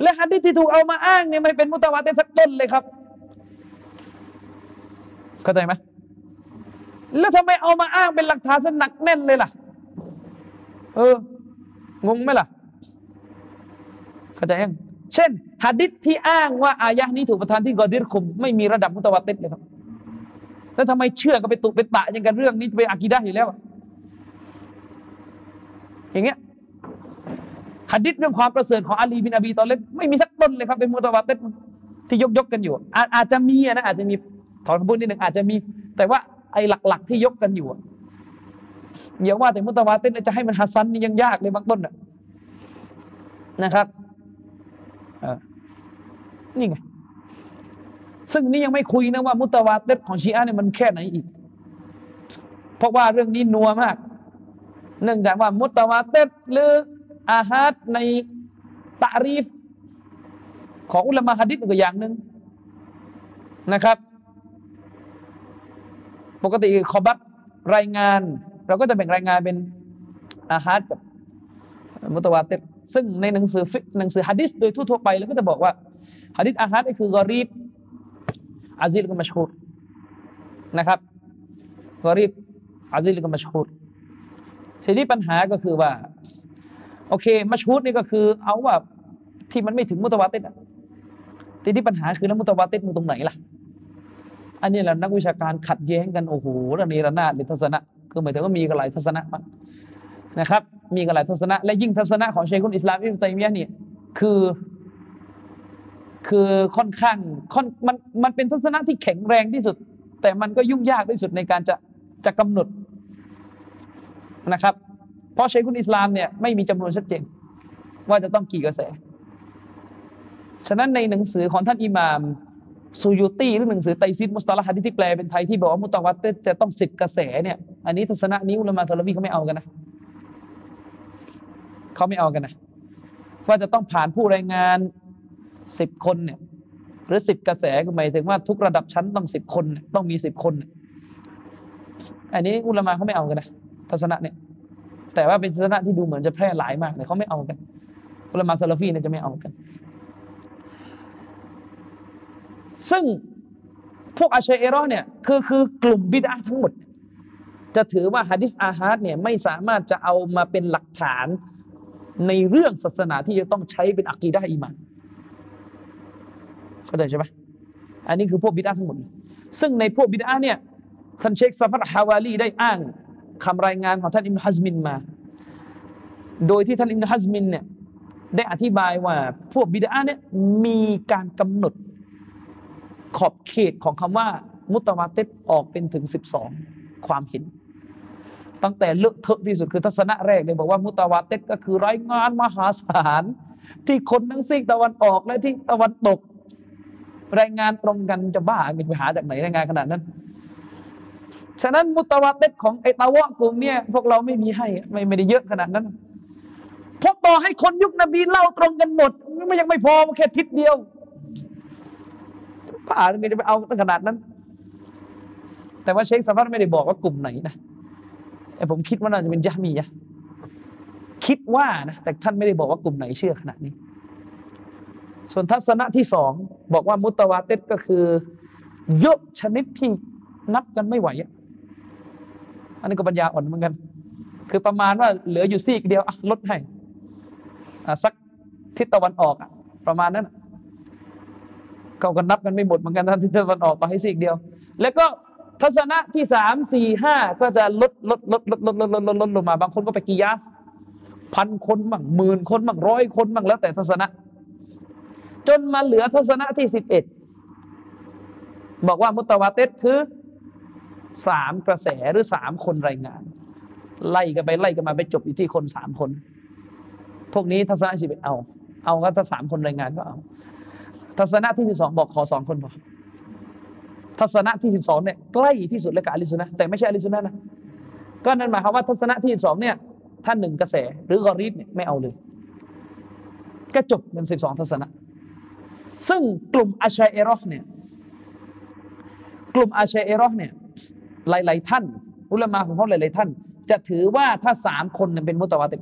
และฮะดิที่ถูกเอามาอ้างเนี่ยไม่เป็นมุตวาเตสักต้นเลยครับ เข้าใจไหมแล้วทำไมเอามาอ้างเป็นหลักฐานสนักแน่นเลยล่ะ เออ งงไหมล่ะ เข้าใจยัง เช่นหะดิษที่อ้างว่าอายะนี้ถูกประทานที่กอดิรคุม ไม่มีระดับมุตวาติเลยครับ แล้วทำไมเชื่อกันไปตุไปตะยังกันเรื่องนี้ไปอากีดะอยู่แล้วอ ย่างเงี้ยหะดิษเรื่องความประเสริฐของอาลีบินอบีตอเลบไม่มีสักต้นเลยครับเป็นมุตวาติดที่ยกยกกันอยู่อาจจะมีนะอาจจะมีถอนคำพูดนิดหนึ่งอาจจะมี แต่ว่าไอ้หลัก ๆ ที่ยกกันอยู่อย่าว่าแต่มุตวาเต้นจะให้มันฮัสซันนี่ยังยากเลยบางต้นนะครับนี่ไงซึ่งนี่ยังไม่คุยนะว่ามุตวาเต้ของชีอะเนี่ยมันแค่ไหนอีก เพราะว่าเรื่องนี้นัวมาก เนื่องจากว่ามุตวาเต้หรืออาฮัดในตารีฟ ของอุลามะฮัดิษก็อย่างหนึ่งนะครับ ปกติคอบัตรายงาน เราก็จะแบ่งรายงานเป็นอาฮัดกับมุตวาติซึ่งในหนังสือหนังสือฮะดิษโดยทั่วไปเราก็จะบอกว่าฮะดิษอาฮัดก็คือกอรีบอาซิลก็มัชฮูรนะครับกอรีบอาซิลก็มัชฮูร ทีนี้ปัญหาก็คือว่า โอเคมัชฮูรนี่ก็คือ เอาว่าที่มันไม่ถึงมุตวาติดทีนี้ปัญหาคือแล้วมุตวาติดมันตรงไหนล่ะ อันนี้แหละนักวิชาการขัดแย้งกันโอ้โหระเนระนาดเลยทัศนะ คือหมายถึงว่ามีกันหลายทัศนะนะครับ มีกันหลายทัศนะ และยิ่งทัศนะของเชคุนอิสลามอิบตัยมียะเนี่ยคือคือค่อนข้างค่อนมันมันเป็นทัศนะที่แข็งแรงที่สุด แต่มันก็ยุ่งยากที่สุดในการจะจะกำหนด นะครับ เพราะเชคุนอิสลามเนี่ยไม่มีจำนวนชัดเจน ว่าจะต้องกี่กระแส ฉะนั้นในหนังสือของท่านอิหม่ามซูยูตีหรือหนังสือไตซิดมุสตาลฮัดที่แปลเป็นไทยที่บอกว่ามุตวัตเตจะต้องสิบกระแสเนี่ย อันนี้ทัศนะนี้อุลามะซาลาวีเขาไม่เอากันนะเขาไม่เอากันนะว่าจะต้องผ่านผู้รายงานสิบคนเนี่ยหรือสิบกระแสก็หมายถึงว่าทุกระดับชั้นต้องสิบคน ต้องมีสิบคน อันนี้อุลามะเขาไม่เอากันนะ ทัศนะเนี่ยแต่ว่าเป็นทัศนะที่ดูเหมือนจะแพร่หลายมากแต่เขาไม่เอากันอุลามะซาลฟีเนี่ยจะไม่เอากัน ซึ่งพวกอาชัยเอรอเนี่ยคือคือกลุ่มบิดอะฮ์ทั้งหมด จะถือว่าฮะดิษอาฮัดเนี่ยไม่สามารถจะเอามาเป็นหลักฐานในเรื่องศาสนาที่จะต้องใช้เป็นอักีดะอิมานเข้าใจใช่ไหมอันนี้คือพวกบิดอะฮ์ทั้งหมด ซึ่งในพวกบิดอะฮ์เนี่ยท่านเชคซาฟัตฮาวาลีได้อ้าง คำรายงานของท่านอิมฮัซมินมา โดยที่ท่านอิมฮัซมินเนี่ยได้อธิบายว่าพวกบิดาเนี่ยมีการกำหนด ขอบเขตของคำว่า มุตวาเตออกเป็นถึงสิบสองความเห็น ตั้งแต่เลอะเทอะที่สุดคือทัศนะแรกเลยบอกว่ามุตวาเตก็คือรายงานมหาศาลที่คนทั้งซีกตะวันออกและที่ตะวันตก รายงานตรงกันจะบ้ามีไปหาจากไหนรายงานขนาดนั้น ฉะนั้นมุตวาเตของไอตาวะกลุ่มเนี่ยพวกเราไม่มีให้ไม่ไม่ได้เยอะขนาดนั้นเพราะต่อให้คนยุคนบีเล่าตรงกันหมดมันยังไม่พอแค่ทิศเดียวป่าไงจะไปเอาตั้งขนาดนั้น แต่ว่าเชคซาฟัตไม่ได้บอกว่ากลุ่มไหนนะแต่ผมคิดว่าน่าจะเป็นยะมียะคิดว่านะแต่ท่านไม่ได้บอกว่ากลุ่มไหนเชื่อขนาดนี้ ส่วนทัศนะที่สองบอกว่ามุตวาเตก็คือยอะชนิดที่นับกันไม่ไหวอั อันนี้ก็ปัญญาอ่อนเหมือนกัน คือประมาณว่าเหลืออยู่ซีกเดียวลดให้สักทิศตะวันออกประมาณนั้นเขาก็นับกันไม่หมดเหมือนกันท่านที่ตะวันออกต่อให้ซีกเดียว แล้วก็ทัศนะที่สามสี่ห้าก็จะลดลดลดลดลดลดลดลดลดลงมา บางคนก็ไปกิยาสพันคนบ้างหมื่นคนบ้างร้อยคนบ้างแล้วแต่ทัศนะ จนมาเหลือทัศนะที่สิบเอ็ดบอกว่ามุตวาเตสคือ สามกระแสหรือสามคนรายงาน ไล่กันไปไล่กันมาไปจบอยู่ที่คนสามคน พวกนี้ทัศนะสิบเอ็ดเอา เอาก็ถ้าสามคนรายงานก็เอา ทัศนะที่สิบสองบอกขอสองคนพอทัศนะที่สิบสองเนี่ยใกล้ที่สุดเลยกับอลิสุนะแต่ไม่ใช่อลิสุนะนะก็นั่นหมายความว่าทัศนะที่สิบสองเนี่ยท่านหนึ่งกระแสหรือกอรีบเนี่ยไม่เอาเลย ก็จบเป็นสิบสองทัศนะ ซึ่งกลุ่มอาชัยเอรอเนี่ยกลุ่มอาชัยเอรอเนี่ย หลาย ๆ ท่าน อุลามาของเขาหลาย ๆ ท่าน จะถือว่าถ้าสามคนเป็นมุตวาติ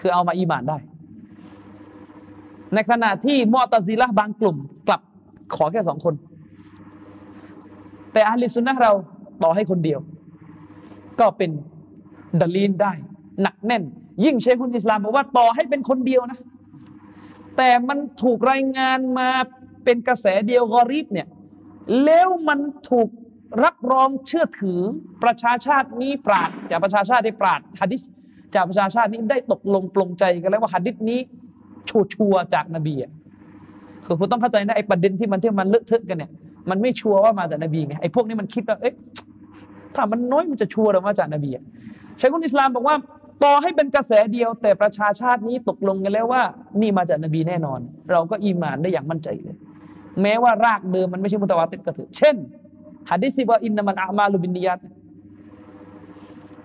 คือเอามาอีมานได้ ในขณะที่มอตซิละบางกลุ่มกลับขอแค่สองคน แต่อาลิสุนนะเราต่อให้คนเดียว ก็เป็นดลีนได้ หนักแน่น ยิ่งเชคุนอิสลามบอกว่าต่อให้เป็นคนเดียวนะ แต่มันถูกรายงานมาเป็นกระแสเดียวกอรีบเนี่ย แล้วมันถูก รับรองเชื่อถือประชาชาตินี้ปราดจากประชาชาติปราดฮะดิษจากประชาชาตินี้ได้ตกลงปลงใจกันแล้วว่าฮะดิษนี้ชัวร์จากนบีอะคือคุณต้องเข้าใจนะไอ้ประเด็นที่มันที่มันเลอะเทอะกันเนี่ยมันไม่ชัวร์ว่ามาจากนบีไงไอ้พวกนี้มันคิดว่าเอ๊ะถ้ามันน้อยมันจะชัวร์หรือมาจากนบีอะชายคุนอิสลามบอกว่าต่อให้เป็นกระแสเดียว แต่ประชาชาตินี้ตกลงกันแล้วว่า นี่มาจากนบีแน่นอน เราก็อีมานได้อย่างมั่นใจเลย แม้ว่ารากเดิมมันไม่ใช่มุตวาติดก็เถอะเช่น ฮะดิษว่าอินนามันอามาลุบินียต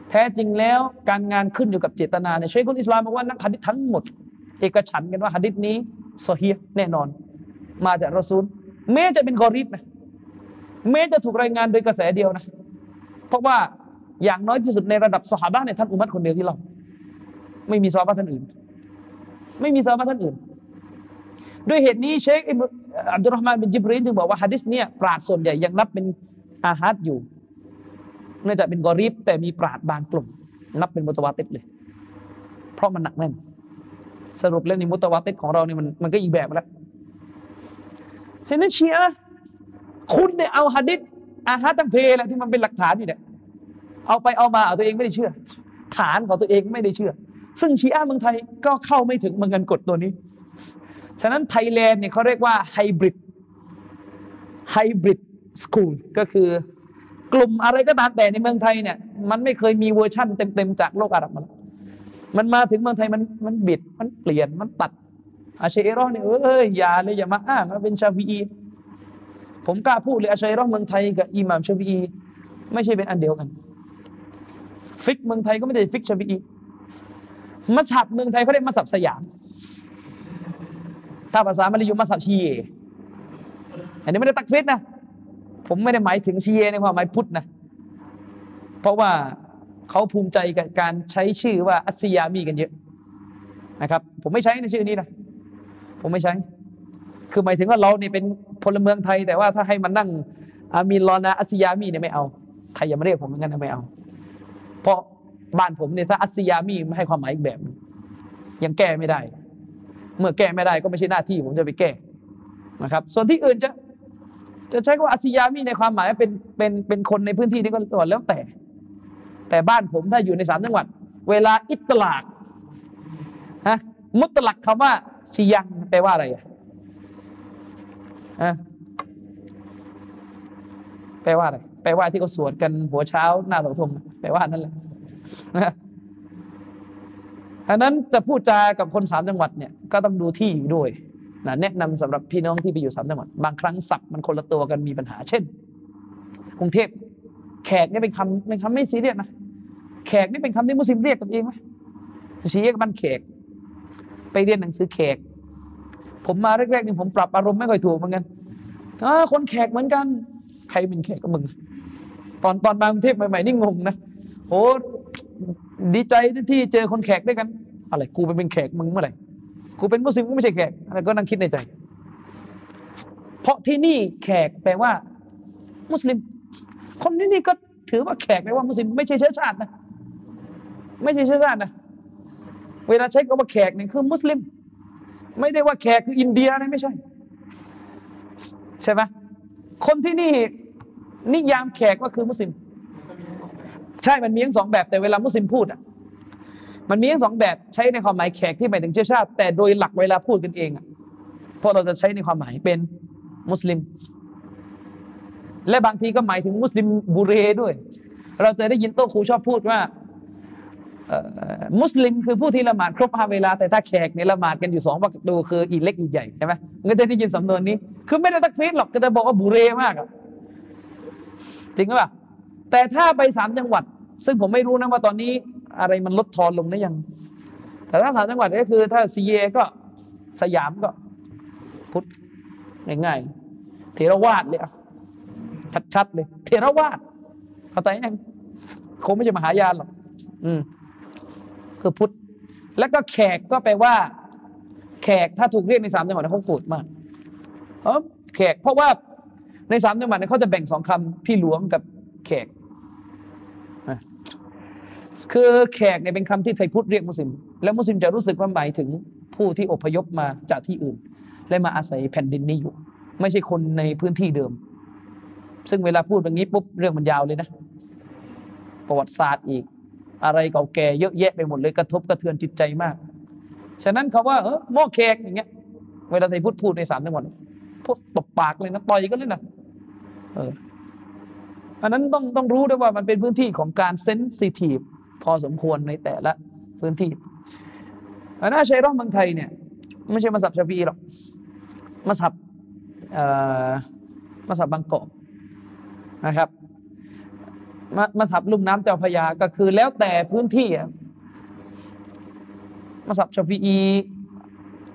แท้จริงแล้วการงานขึ้นอยู่กับเจตนาเนี่ยเชายคุนอิสลามบอกว่านักฮะดิษทั้งหมด เอกฉันกันว่าหะดิษนี้โซฮีแน่นอน มาจากรอซูลแม้จะเป็นกอริบนะแม้จะถูกรายงานโดยกระแสเดียวนะ เพราะว่าอย่างน้อยที่สุดในระดับสหายเนี่ยท่านอุมัตคนเดียวที่เรา ไม่มีซอฮาบะท่านอื่น ไม่มีซอฮาบะท่านอื่น ด้วยเหตุนี้เชคอับดุลรหมานบินจิบรีนจึงบอกว่าฮะดิษเนี่ยปราดส่วนใหญ่ยังนับเป็น อาฮัดอยู่ เนื่องจากเป็นกอรีบแต่มีปราดบางกลุ่ม นับเป็นมุตวาติดเลย เพราะมันหนักแน่น สรุปแล้วนี่มุตวาติดของเราเนี่ยมันมันก็อีกแบบแล้วฉะนั้นเชียคุณเนี่ยเอาฮะดิษอาฮัดตั้งเพลแหละที่มันเป็นหลักฐานอยู่เนี่ยเอาไปเอามาเอาตัวเองไม่ได้เชื่อ ฐานของตัวเองไม่ได้เชื่อ ซึ่งชีอะเมืองไทยก็เข้าไม่ถึงเมือนกันกฎตัวนี้ ฉะนั้นไทยแลนด์เนี่ยเขาเรียกว่าไฮบริดไฮบริด สคูลก็คือกลุ่มอะไรก็ตามแต่ในเมืองไทยเนี่ย มันไม่เคยมีเวอร์ชั่นเต็มๆจากโลกอาหรับมามันมาถึงเมืองไทยมันมันบิดมันเปลี่ยนมันตัดอาเชอรอเนี่ยเอ้ยอย่าเลยอย่ามาอ้างว่าเป็นชาฟีอีผมกล้าพูดเลยอาชัยรอเมืองไทยกับอิหม่ามชาฟีอีไม่ใช่เป็นอันเดียวกัน ฟิกเมืองไทยก็ไม่ได้ฟิกชาฟีอีมัสฮับเมืองไทยเขาเรียกมัสฮับสยาม ถ้าภาษามาลายูมัสฮับซีแยอันนี้ไม่ได้ตักฟีรนะ ผมไม่ได้หมายถึงชีเอในความหมายพุทธนะ เพราะว่าเขาภูมิใจกับการใช้ชื่อว่าอัสยามีกันเยอะนะครับ ผมไม่ใช้ในชื่อนี้นะ ผมไม่ใช้ คือหมายถึงว่าเราเนี่ยเป็นพลเมืองไทย แต่ว่าถ้าให้มันนั่งอามีลอนาอัสยามีเนี่ยไม่เอาใครอย่ามาเรียกผมอย่างนั้นไม่เอา เพราะบ้านผมเนี่ยถ้าอัสยามีไม่ให้ความหมายอีกแบบยังแก้ไม่ได้ เมื่อแก้ไม่ได้ก็ไม่ใช่หน้าที่ผมจะไปแก้นะครับ ส่วนที่อื่นจะ จะใช้คำว่าอัสยามีในความหมายเป็นเป็นเป็นคนในพื้นที่นี้ก็ตัวแล้วแต่ แต่บ้านผมถ้าอยู่ในสามจังหวัด เวลาอิตลากฮะมุตลักคำว่าซียังแปลว่าอะไรอะแปลว่าอะไรแปลว่าที่เขาสวดกันหัวเช้าหน้าเสาธงแปลว่านั่นแหละนะอันนั้นจะพูดจากับคนสามจังหวัดเนี่ยก็ต้องดูที่ด้วย นะแนะนำสำหรับพี่น้องที่ไปอยู่สามจังหวัดบางครั้งศัพท์มันคนละตัวกันมีปัญหาเช่น กรุงเทพแขกนี่เป็นคำเป็นคำไม่ซีเรียสนะแขกนี่เป็นคำที่มุสลิมเรียกกันเองไหมชีเรียกบ้านแขก ไปเรียนหนังสือแขก ผมมาแรกๆนี่ผมปรับอารมณ์ไม่ค่อยถูกเหมือนกันคนแขกเหมือนกัน ใครเป็นแขกก็มึง ตอนตอนมากรุงเทพใหม่ๆนี่งงนะโอ้ดีใจที่เจอคนแขกด้วยกัน อะไรกูไปเป็นแขกมึงเมื่อไหร่ กูเป็นมุสลิมกูไม่ใช่แขกอะไรก็นั่งคิดในใจ เพราะที่นี่แขกแปลว่า มุสลิม คนที่นี่ก็ถือว่าแขกแปลว่ามุสลิมไม่ใช่เชื้อชาตินะไม่ใช่เชื้อชาตินะเวลาใช้คำว่าแขกเนี่ยคือมุสลิม ไม่ได้ว่าแขกคืออินเดียนะไม่ใช่ ใช่ไหมคนที่นี่นิยามแขกก็คือมุสลิม ใช่มันมีทั้งสองแบบแต่เวลามุสลิมพูดอะ มันมีทั้งสองแบบใช้ในความหมายแขกที่หมายถึงเชื้อชาติ แต่โดยหลักเวลาพูดกันเองอะพราะเราจะใช้ในความหมายเป็นมุสลิม และบางทีก็หมายถึงมุสลิมบุเรด้วย เราจะได้ยินโตครูชอบพูดว่ามุสลิมคือผู้ที่ละหมาดครบห้าเวลาแต่ถ้าแขกเนี่ยละหมาดกันอยู่สองวักตูคืออีเล็กอีใหญ่ใช่ไหมก็จะได้ยินสำนวนนี้ คือไม่ได้ตักฟีดหรอกก็จะบอกว่าบุเรมากอะจริงหรือเปล่าแต่ถ้าไปสามจังหวัด ซึ่งผมไม่รู้นะว่าตอนนี้ อะไรมันลดทอนลงได้ยัง แต่ถ้าสามจังหวัดก็คือ ถ้าซีเอก็สยามก็ พุทธง่ายๆเทรวาดเลยชัดๆเลย เทรวาดเข้าใจยังคงไม่ใช่มหายานหรอกอืมคือพุทธแล้วก็แขกก็แปลว่า แขกถ้าถูกเรียกในสามจังหวัดเขาโกรธมากเออแขกเพราะว่าในสามจังหวัดเขาจะแบ่งสองคำพี่หลวงกับแขก คือแขกเนี่ยเป็นคำที่ไทยพุทธเรียกมุสลิม แล้วมุสลิมจะรู้สึกว่าหมายถึงผู้ที่อพยพมาจากที่อื่น และมาอาศัยแผ่นดินนี้อยู่ ไม่ใช่คนในพื้นที่เดิม ซึ่งเวลาพูดแบบนี้ปุ๊บเรื่องมันยาวเลยนะ ประวัติศาสตร์อีก อะไรเก่าแก่เยอะแยะไปหมดเลยกระทบกระเทือนจิตใจมาก ฉะนั้นเขาว่าเออหม้อแขกอย่างเงี้ย เวลาไทยพูดพูดในสามจังหวัดพูดตบปากเลยนะต่อยกันเลยนะเอออันนั้นต้องต้องรู้ด้วยว่ามันเป็นพื้นที่ของการเซนซิทีฟ พอสมควรในแต่ละพื้นที่อันนั้นใช้ร่องเมืองไทยเนี่ยไม่ใช่มาสับชาฟีหรอกมาสับมาสับบางกอกนะครับมามาสับลุ่มน้ำเจ้าพยาก็คือแล้วแต่พื้นที่มัสฮับชาฟีอี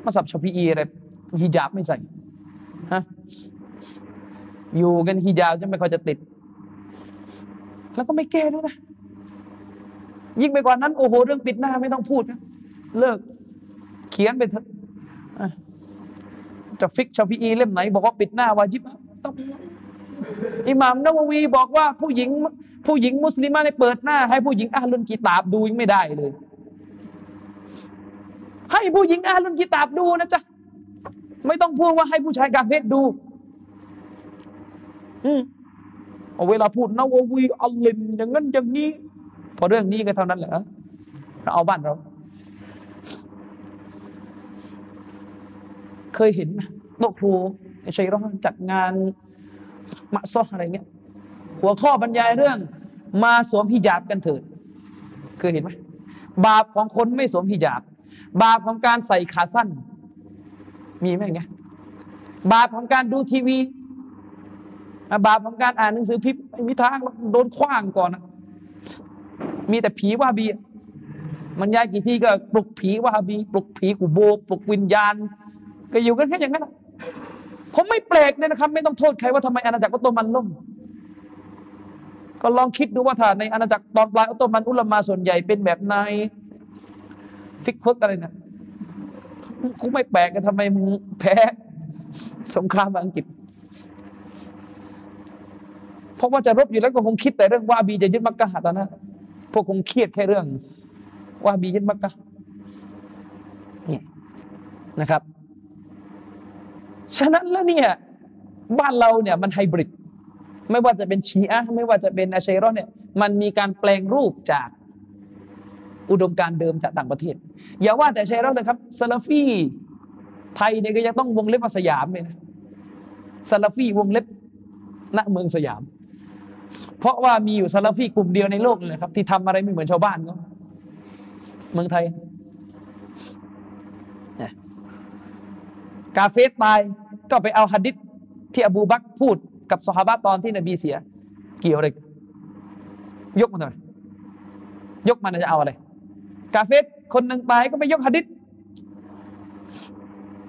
มัสฮับชาฟีอีอะไรฮิญาบไม่ใส่ฮะอยู่กันฮิญาบจะไม่ค่อยจะติด แล้วก็ไม่แก้ด้วยนะ ยิ่งไปกว่านั้นโอ้โหเรื่องปิดหน้าไม่ต้องพูดนะเลิกเขียนไปเถอะจะฟิกชาฟีอีเล่มไหน บอกว่าปิดหน้าวาจิบต้องอิหม่ามนาววีบอกว่าผู้หญิงผู้หญิงมุสลิมะในเปิดหน้า ให้ผู้หญิงأهل الكتابดูยังไม่ได้เลย ให้ผู้หญิงอาลุนกีตาบดูนะจ๊ะไม่ต้องพูดว่าให้ผู้ชายกาเฟตดู อืมเวลาพูดนาววีอัลลิมอย่างนั้นอย่างนี้ พอเรื่องนี้ก็เท่านั้นแหละเราเอาบ้านเรา เคยเห็นไหมโต๊ะครูชัยร้อนจัดงานมะซออะไรเงี้ย หัวข้อบรรยายเรื่อง มาสวมฮิญาบกันเถิด เคยเห็นไหมบาปของคนไม่สวมฮิญาบ บาปของการใส่ขาสั้น มีไหมไงบาปของการดูทีวีบาปของการอ่านหนังสือพิมพ์ไม่มีทางโดนคว้างก่อนนะ มีแต่ผีว่าบี มันย้ายกี่ที่ก็ปลุกผีว่าบี ปลุกผีกูโบ ปลุกวิญญาณ ก็อยู่กันแค่อย่างนั้นผมไม่แปลกเลยนะครับ ไม่ต้องโทษใครว่าทำไมอาณาจักรออตโตมันล่มก็ลองคิดดูว่าถ้าในอาณาจักรตอนปลายออตโตมันอุลามาส่วนใหญ่เป็นแบบนายฟิกฟกอะไรนี่ยกูไม่แปลกกันทำไมมึงแพ้สงครามอังกฤษเพราะว่าจะรบอยู่แล้วก็คงคิดแต่เรื่องว่าบีจะยึดมักกะตอนนั้น พวกคงเครียดแค่เรื่องว่าบียึดมักกะนี่นะครับ ฉะนั้นแล้วเนี่ยบ้านเราเนี่ยมันไฮบริดไม่ว่าจะเป็นชีอะไม่ว่าจะเป็นอาชัยรอนเนี่ยมันมีการแปลงรูปจากอุดมการเดิมจากต่างประเทศ อย่าว่าแต่ชัยรอนนะครับซาลาฟีไทยเนี่ยก็ยังต้องวงเล็บสยามเลยนะซาลาฟีวงเล็บณเมืองสยาม เพราะว่ามีอยู่ซาลาฟีกลุ่มเดียวในโลกเลยครับ ที่ทำอะไรไม่เหมือนชาวบ้านเขาเมืองไทยกาเฟสตายก็ไปเอาฮัดดิษที่อบูบักพูดกับสฮาบะตอนที่นบีเสีย เกี่ยวอะไรยกมาทำไมยกมันจะเอาอะไร กาเฟสคนหนึ่งตายก็ไปยกฮัดดิษ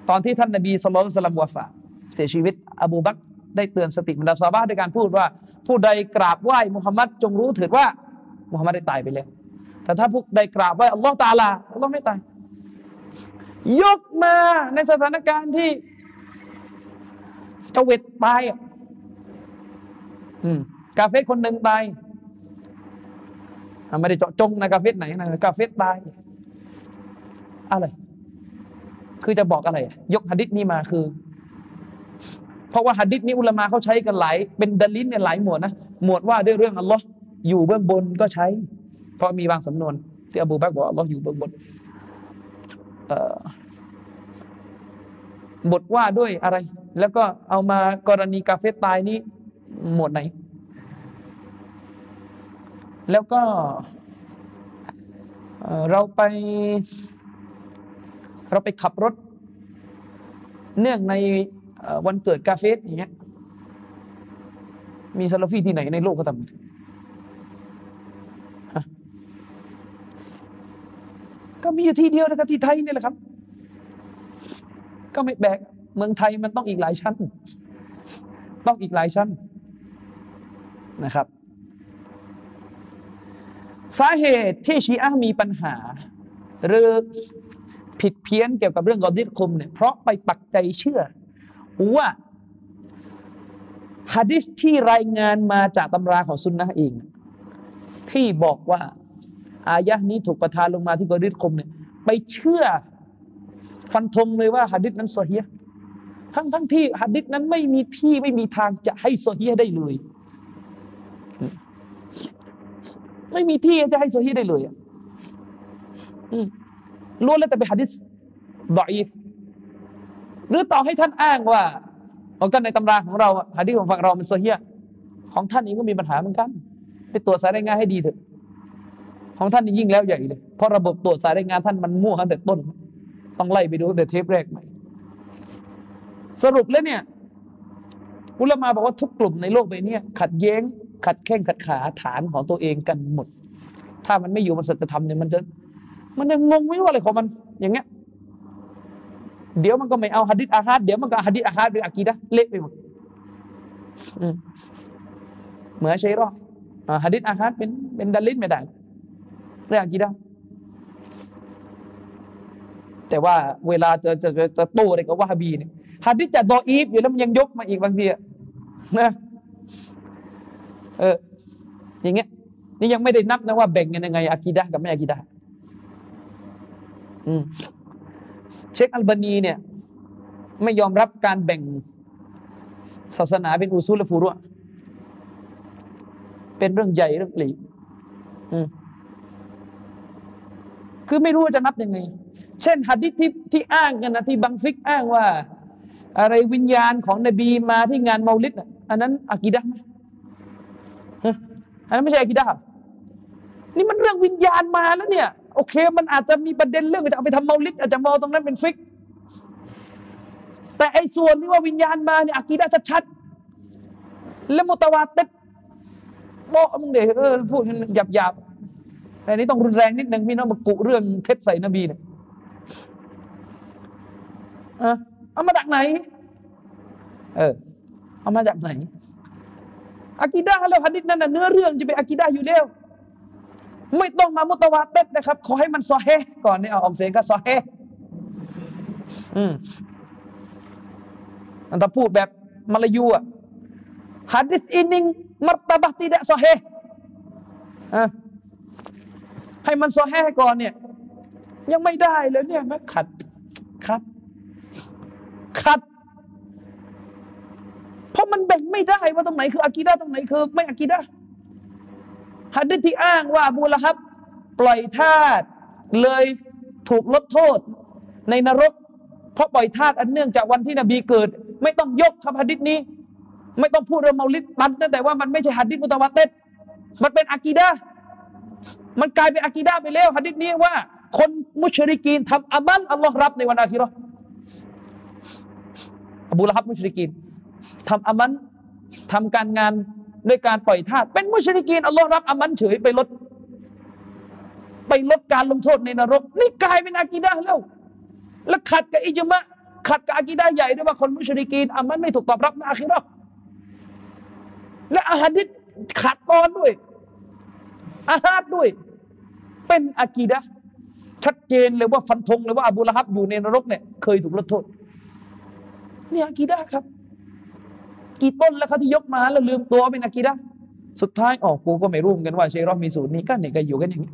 ตอนที่ท่านนบีสุลต่านวะฟาเสียชีวิต อบูบัก ได้เตือนสติบรรดาซาบะด้วยการพูดว่า ผู้ใดกราบไหว้มุฮัมมัดจงรู้เถิดว่ามุฮัมมัดได้ตายไปแล้ว แต่ถ้าผู้ใดกราบไหว้อัลลอฮ์ตาลาอัลลอฮ์ไม่ตาย ยกมาในสถานการณ์ที่เจเวตตายอะกาเฟสคนหนึ่งตายไม่ได้เจาะจงนะกาเฟสไหนนะกาเฟสตาย อะไร คือจะบอกอะไร ยกฮะดิษนี้มาคือ เพราะว่าหัดดิษนี้อุลมะเขาใช้กันหลายเป็นดลินเนี่ยหลายหมวดนะหมวดว่าด้วยเรื่องอัลลอฮ์อยู่เบื้องบนก็ใช้ เพราะมีบางสำนวน ที่อบูบักบอกอัลลอฮ์อยู่เบื้องบนบทว่าด้วยอะไร แล้วก็เอามากรณีกาเฟตตายนี้หมวดไหน แล้วก็เราไป เราไปขับรถ เนื่องใน วันเกิดกาเฟสอย่างเงี้ยมีซาลาฟีที่ไหนในโลกเขาทำก็มีอยู่ที่เดียวนะครับที่ไทยนี่แหละครับ ก็ไม่แบกเมืองไทยมันต้องอีกหลายชั้น ต้องอีกหลายชั้นนะครับ สาเหตุที่ชีอะมีปัญหา หรือผิดเพี้ยนเกี่ยวกับเรื่องกอดิษคุมเนี่ยเพราะไปปักใจเชื่อ ว่าฮะดิษที่รายงานมาจากตำราของซุนนะเองที่บอกว่า อายะนี้ถูกประทานลงมาที่กอริดคมเนี่ยไปเชื่อฟันธงเลยว่าฮะดิษนั้นโซเฮียทั้งทั้งที่ฮะดิษนั้นไม่มีที่ไม่มีทางจะให้โซเฮียได้เลย ไม่มีที่จะให้โซเฮียได้เลยอะล้วนแล้วแต่เป็นฮะดิษดอยฟ หรือต่อให้ท่านอ้างว่าเอากันในตำราของเราหะดีของฝั่งเราเป็นโซเฮียของท่านเองก็มีปัญหาเหมือนกัน ไปตรวจสายรายงานให้ดีเถอะ ของท่านนี่ยิ่งแล้วใหญ่เลย เพราะระบบตรวจสายรายงานท่านมันมั่วตั้งแต่ต้น ต้องไล่ไปดูตั้งแต่เทปแรกใหม่สรุปแล้วเนี่ย อุลามาบอกว่าทุกกลุ่มในโลกใบนี้ขัดแย้ง ขัดแข้งขัดขาฐานของตัวเองกันหมด ถ้ามันไม่อยู่บนสัจธรรมเนี่ยมันจะ มันจะงงไม่ว่าอะไรของมันอย่างเงี้ย เดี๋ยวมันก็ไม่เอาฮะดิษอาฮัดเดี๋ยวมันก็ฮะดิษอาฮัดหรืออากีดะเละไปหมดเหมือนใช่หรอฮะดิษอาฮัดเป็นเป็นดัลลินไม่ได้เรื่องอากีดะแต่ว่าเวลาจะจะจะโตอะไรกับวะฮบีเนี่ยฮัดดิษจะดออีฟอยู่แล้วมันยังยกมาอีกบางทีอะนะเอออย่างเงี้ยนี่ยังไม่ได้นับนะว่าแบ่งกันยังไงอากีดะกับไม่อากีดะอืม เชคอัลบานีเนี่ยไม่ยอมรับการแบ่งศาสนาเป็นอุซูลและฟูรุเป็นเรื่องใหญ่เรื่องปลีกคือไม่รู้ว่าจะนับยังไง เช่นหัดดิษที่ที่อ้างกันนะที่บังฟิกอ้างว่า อะไรวิญญาณของนบีมาที่งานเมาลิดอันนั้นอากีดะไหมอันนั้นไม่ใช่อากีดะนี่มันเรื่องวิญญาณมาแล้วเนี่ย โอเค มันอาจจะมีประเด็นเรื่องจะเอาไปทำเมาลิดอาจจะมองตรงนั้นเป็นฟิก แต่ไอ้ส่วนที่ว่าวิญญาณมาเนี่ยอากีดะชัดๆและมุตวาติดบอกมึงเดี๋ยวเออพูดหยาบหยาบแต่นี้ต้องรุนแรงนิดนึงพี่น้องมากุเรื่องเท็จใส่นบีเนี่ยเอามาจากไหน เออ เอามาจากไหนอากีดาแล้วฮัดิษนั่นน่ะเนื้อเรื่องจะเป็นอากีดาอยู่แล้ว ไม่ต้องมามุตวาเต็ดนะครับ ขอให้มันซอเฮก่อนเนี่ยเอาออกเสียงก็ซอเฮอืมอันถ้าพูดแบบมาลายูอะฮัดิษอินิงมัตตบะติดะซอเฮอะให้มันซอเฮก่อนเนี่ย ยังไม่ได้เลยเนี่ยนะขัดขัดขัด เพราะมันแบ่งไม่ได้ว่าตรงไหนคืออากีดาตรงไหนคือ ไม่อากีดา ฮัดดิที่อ้างว่าบูละฮับ ปล่อยทาสเลยถูกลดโทษ ในนรก เพราะปล่อยทาสอันเนื่องจากวันที่นบีเกิด ไม่ต้องยกคำฮัดดิษนี้ ไม่ต้องพูดเรื่องเมาลิดมันนั่นแต่ว่ามันไม่ใช่ฮัดดิษมุตวาเตมันเป็นอากีดามันกลายเป็นอากีดาไปแล้วฮัดดิษนี้ว่า คนมุชริกีนทำอามัลอัลลอฮ์รับในวันอาคิรออบูละฮับมุชริกีนทำอามันทำการงาน ด้วยการปล่อยทาสเป็นมุชริกีนอัลลอฮ์รับอามันเฉยไปลด ไปลดการลงโทษในนรก นี่กลายเป็นอากีดะแล้ว แล้วขัดกับอิจมะขัดกับอากีดะใหญ่ด้วยว่าคนมุชริกีนอามันไม่ถูกตอบรับในอาคิรอและอาฮัดิษขัดตอนด้วยอาฮัดด้วย เป็นอากีดะชัดเจนเลยว่าฟันธงเลยว่าอบูละฮับอยู่ในนรกเนี่ยเคยถูกลดโทษนี่อากีดะครับ กี่ต้นแล้วเขาที่ยกมาแล้วลืมตัวเป็นอากีดะสุดท้ายออกกูก็ไม่รู้กันว่าชัยรอมีสูตรนี้ก็เนี่ยก็อยู่กันอย่างนี้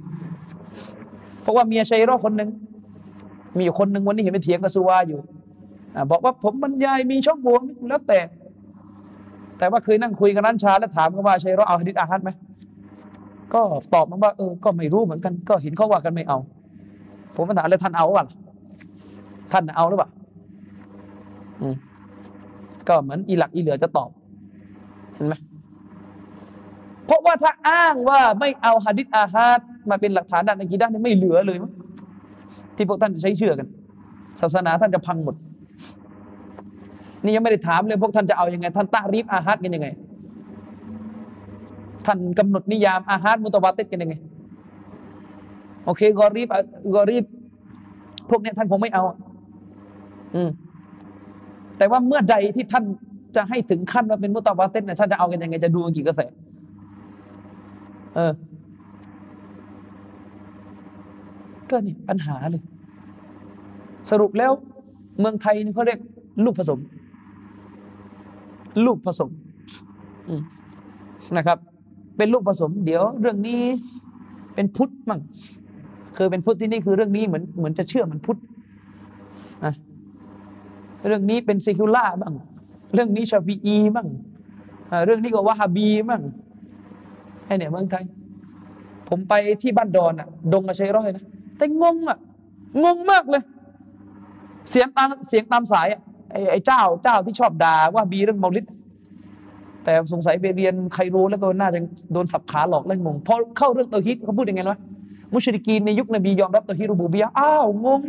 เพราะว่าเมียชัยรอคนหนึ่งมีอยู่คนหนึ่งวันนี้เห็นไปเถียงกับสุวาอยู่อบอกว่าผมบรรยายมีช่องโหว่แล้วแต่ แต่ว่าเคยนั่งคุยกับนันชาแล้วถามกันว่าชัยรอเอาฮะดิษอาฮัดไหมก็ตอบมาว่าเออก็ไม่รู้เหมือนกัน ก็เห็นเขาว่ากันไม่เอา ผมถามแล้วท่านเอาป่ะท่านเอาหรือเปล่า ก็เหมือนอีหลักอีเหลือจะตอบ เห็นไหมเพราะว่าถ้าอ้างว่าไม่เอาฮะดิษอาฮัดมาเป็นหลักฐานด้านอะกีดะนี่ไม่เหลือเลยมั้งที่พวกท่านใช้เชื่อกัน ศาสนาท่านจะพังหมด นี่ยังไม่ได้ถามเลยพวกท่านจะเอาอยัางไง ท่านตารีบอาฮัดกันยังไง ท่านกำหนดนิยามอาฮัดมุตวาติดกันยังไง โอเคกอรีบกอรีบ พวกนี้ท่านคงไม่เอา อืม แต่ว่าเมื่อใดที่ท่านจะให้ถึงขั้นว่าเป็นมุตาวาเตนเนี่ยท่านจะเอากันยังไงจะดูกี่กระแสเออก็นี่ปัญหาเลย สรุปแล้ว เมืองไทยนี่เขาเรียกลูกผสม ลูกผสมนะครับ เป็นลูกผสม เดี๋ยวเรื่องนี้เป็นพุทธมั่งคือเป็นพุทธที่นี่คือเรื่องนี้เหมือนเหมือนจะเชื่อมันพุทธ เรื่องนี้เป็นเซคิวล่าบ้าง เรื่องนี้ชาฟีอีบ้างเรื่องนี้ก็วะฮาบีบ้างไอเนี่ยเมืองไทย ผมไปที่บ้านดอนอะดงอาชัยร้อยนะแต่งงอะงงมากเลย เสียงตามเสียงตามสายอะไอ้เจ้าเจ้าที่ชอบด่าว่าบีเรื่องเมาลิดแต่สงสัยไปเรียนใครรู้แล้วก็น่าจะโดนสับขาหลอกแล้วงงพอเข้าเรื่องตัวฮิตเขาพูดยังไงวะมุชริกีนในยุคนบียอมรับตัวฮิรูบูบียอ้าวงง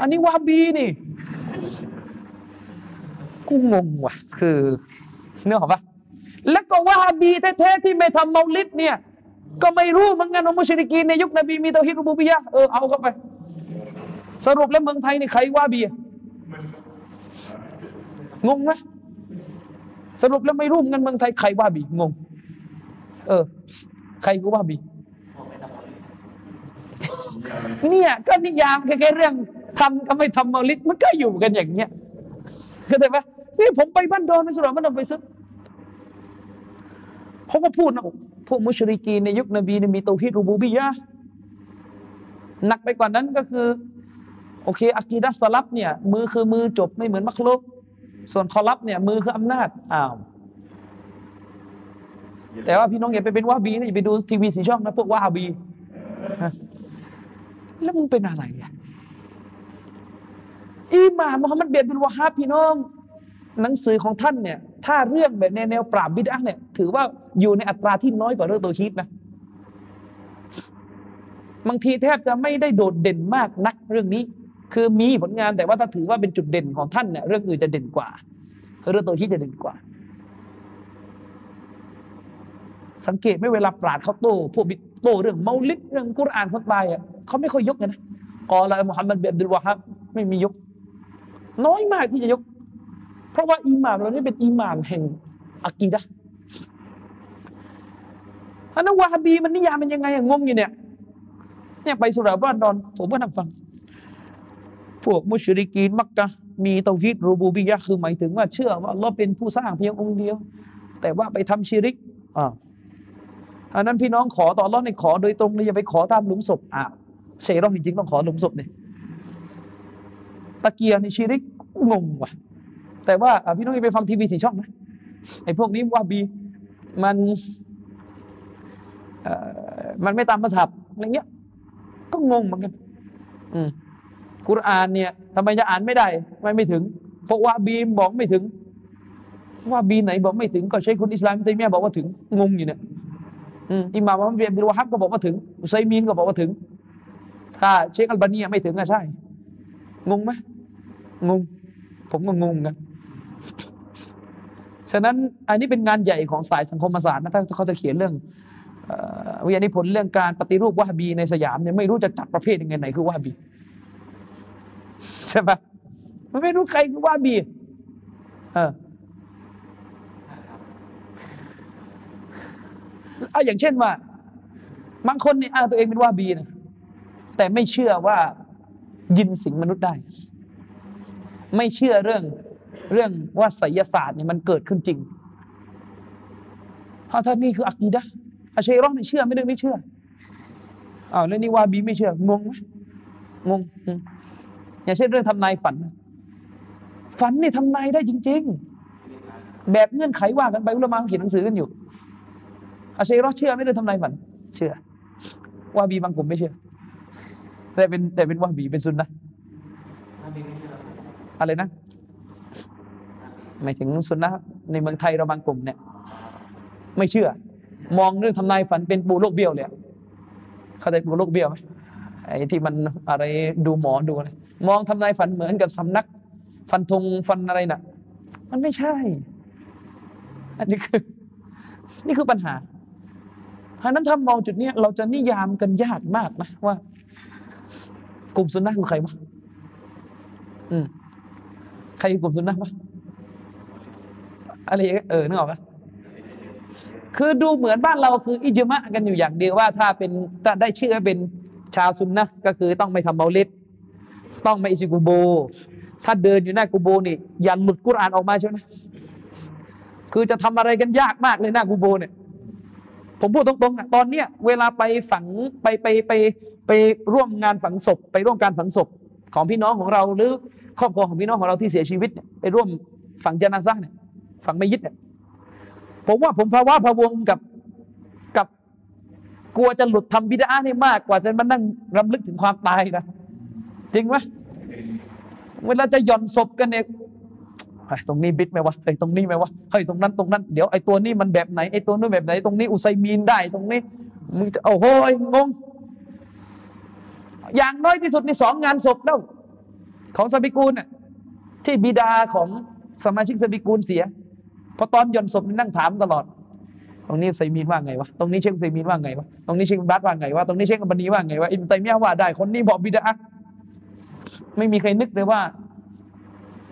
อันนี้วาบีนี่ กูงงว่ะ คือเนื้อหอปะแล้วก็วาบีแท้ๆที่ไม่ทำเมาลิดเนี่ย ก็ไม่รู้เหมือนกันว่ามุชริกีนในยุคนบีมีเตาฮิรุบูบียะเออเอาเข้าไป สรุปแล้วเมืองไทยนี่ใครวาบีงงไหมสรุปแล้วไม่รู้เหมือนกันเมืองไทยใครว่าบีงง เออ ใครกูว่าบีเนี่ยก็นิยามแค่เรื่อง ทำก็ไม่ทำมาลิดมันก็อยู่กันอย่างเงี้ยเข้าใจไหมนี่ผมไปบ้านดอนไปสุราบ้านดอนไปซึกเขาก็พูดนะพวกมุชริกีในยุคนบีมีตัวฮิดรูบูบียะหนักไปกว่านั้นก็คือ โอเคอากีดัสลับเนี่ย มือคือมือจบไม่เหมือนมักลุกส่วนคอลับเนี่ย มือคืออำนาจอ้าวแต่ว่าพี่น้องอย่าไปเป็นวาบีนะอย่าไปดูทีวีสีช่องนะพวกวาบีแล้วมึงเป็นอะไรอะ อิหม่ามมุฮัมมัดเบียดุลวาฮาบพี่น้อง หนังสือของท่านเนี่ย ถ้าเรื่องแบบในแนวปราบบิดาเนี่ย ถือว่าอยู่ในอัตราที่น้อยกว่าเรื่องตัวฮีตนะบางทีแทบจะไม่ได้โดดเด่นมากนักเรื่องนี้ คือมีผลงานแต่ว่าถ้าถือว่าเป็นจุดเด่นของท่านเนี่ยเรื่องอื่นจะเด่นกว่าเรื่องตัวฮีตจะเด่นกว่า สังเกตไม่เวลาปราดเขาโตพวกโตเรื่องเมาลิดเรื่องกุรอานคนตายอะเขาไม่ค่อยยกนะกอลามุฮัมมัดเบียดุลวาฮับไม่มียก น้อยมากที่จะยก เพราะว่าอิหม่ามเรานี่เป็นอิหม่ามแห่งอักีดะอันนั้นวาฮบีมันนิยามเป็นยังไงงงอยู่เนี่ยเนี่ยไปสุราบ้านดอนผมก็นั่งฟัง พวกมุชริกีนมักกะมีเตาฮิดรูบูบิยะคือหมายถึงว่าเชื่อว่าเราเป็นผู้สร้างเพียงองค์เดียว แต่ว่าไปทำชิริกอ่าอันนั้นพี่น้องขอต่อรอดในขอโดยตรงเลยอย่าไปขอตามหลุมศพอ่าเชรอจริงๆต้องขอหลุมศพเนี่ย ตะเกียในชีริกงงว่ะ แต่ว่าพี่น้องไปฟังทีวีสี่ช่องนะไอ้พวกนี้ว่าบีมันมันไม่ตามภาษาอะไรเงี้ย ก็งงเหมือนกัน อืมกุรอานเนี่ยทำไมจะอ่านไม่ได้ไม่ไม่ถึง เพราะว่าบีบอกไม่ถึง ว่าบีไหนบอกไม่ถึง ก็ใช้คุณอิสลามตัยมียบอกว่าถึงงงอยู่เนี่ยอิหม่ามอัมเบียบิลวะฮับก็บอกว่าถึงอุซัยมีนก็บอกว่าถึง ถ้าเชคอัลบานียไม่ถึงอะใช่ งงไหม งง ผมก็งงกัน ฉะนั้นอันนี้เป็นงานใหญ่ของสายสังคมศาสตร์นะถ้าเขาจะเขียนเรื่องวิทยานิพนธ์เรื่องการปฏิรูปวะฮบีในสยามเนี่ยไม่รู้จะจัดประเภทยังไงไหนคือวะฮบีใช่ปะมันไม่รู้ใครคือวะฮบีเออเอาอย่างเช่นว่าบางคนเนี่ยอ้างตัวเองเป็นวะฮบีนะแต่ไม่เชื่อว่ายินสิงมนุษย์ได้ ไม่เชื่อเรื่องเรื่องว่าไสยศาสตร์เนี่ยมันเกิดขึ้นจริงเพราะท่านนี่คืออักีดะอาชัยรอนเชื่อไม่ได้ไม่เชื่ออ้าวแล้วนี่วาบีไม่เชื่องงไหมงงอย่างเช่นเรื่องทำนายฝัน ฝันนี่ทำนายได้จริง ๆ แบบเงื่อนไขว่ากันไปอุลามะเขียนหนังสือกันอยู่อาชัยรอนเชื่อไม่ได้ทำนายฝัน เชื่อวาบีบางกลุ่มไม่เชื่อ แต่เป็นแต่เป็นวาบีเป็นซุนนะ อะไรนะไม่ถึงซุนนะในเมืองไทยเราบางกลุ่มเนี่ย ไม่เชื่อ มองเรื่องทำนายฝันเป็นปูโลกเบี้ยวเลยเข้าใจปูโลกเบี้ยวไหมไอ้ที่มันอะไรดูหมอดูอะไรมองทำนายฝันเหมือนกับสำนัก ฟันธงฟันอะไรน่ะ มันไม่ใช่ อันนี้คือ นี่คือปัญหาเพรานั้นถ้ามองจุดนี้เราจะนิยามกันยากมากนะว่า กลุ่มสุนนะคือใครวะอืม ใครคือกลุ่มสุนนะวะอะไรเออนึกออกปะคือดูเหมือนบ้านเราคืออิจมะกันอยู่อย่างเดียวว่าถ้าเป็นถ้าได้ชื่อเป็นชาวซุนนะก็คือต้องไม่ทำเมาลิดต้องไม่อิซิกูโบ ถ้าเดินอยู่หน้ากูโบนี่อย่าหลุดกุรอานออกมาใช่ไหมคือจะทำอะไรกันยากมากเลยหน้ากูโบเนี่ยผมพูดตรงๆอะตอนเนี้ยเวลาไปฝังไปไปไปไปร่วมงานฝังศพ ไปร่วมการฝังศพของพี่น้องของเราหรือ ครอบครัวของพี่น้องของเราที่เสียชีวิตไปร่วมฝังจนาซะเนี่ยฝังไม่ยึดเนี่ยผมว่าผมภาวะพะวงกับกับกลัวจะหลุดทำบิดานี่มากกว่าจะมานั่งรำลึกถึงความตายนะจริงไหมเวลาจะหย่อนศพกันเนี่ยตรงนี้บิดไหมวะเฮ้ยตรงนี้ไหมวะเฮ้ยตรงนั้นตรงนั้นเดี๋ยวไอ้ตัวนี้มันแบบไหนไอ้ตัวนู้นแบบไหน ตรงนี้อุไซมีนได้ตรงนี้มึงจะโอ้โหงงอย่างน้อยที่สุดในสองงานศพแล้ว ของสบิกูลน่ะที่บิดาของสมาชิกสบิกูลเสียพอตอนย่อนศพนั่งถามตลอด ตรงนี้ไซมีนว่าไงวะตรงนี้เชคไซมีนว่าไงวะตรงนี้เชคบัตว่าไงวะตรงนี้เชคอับันีว่าไงวะอิมไตมียว่าได้คนนี้บอกบิดาไม่มีใครนึกเลยว่า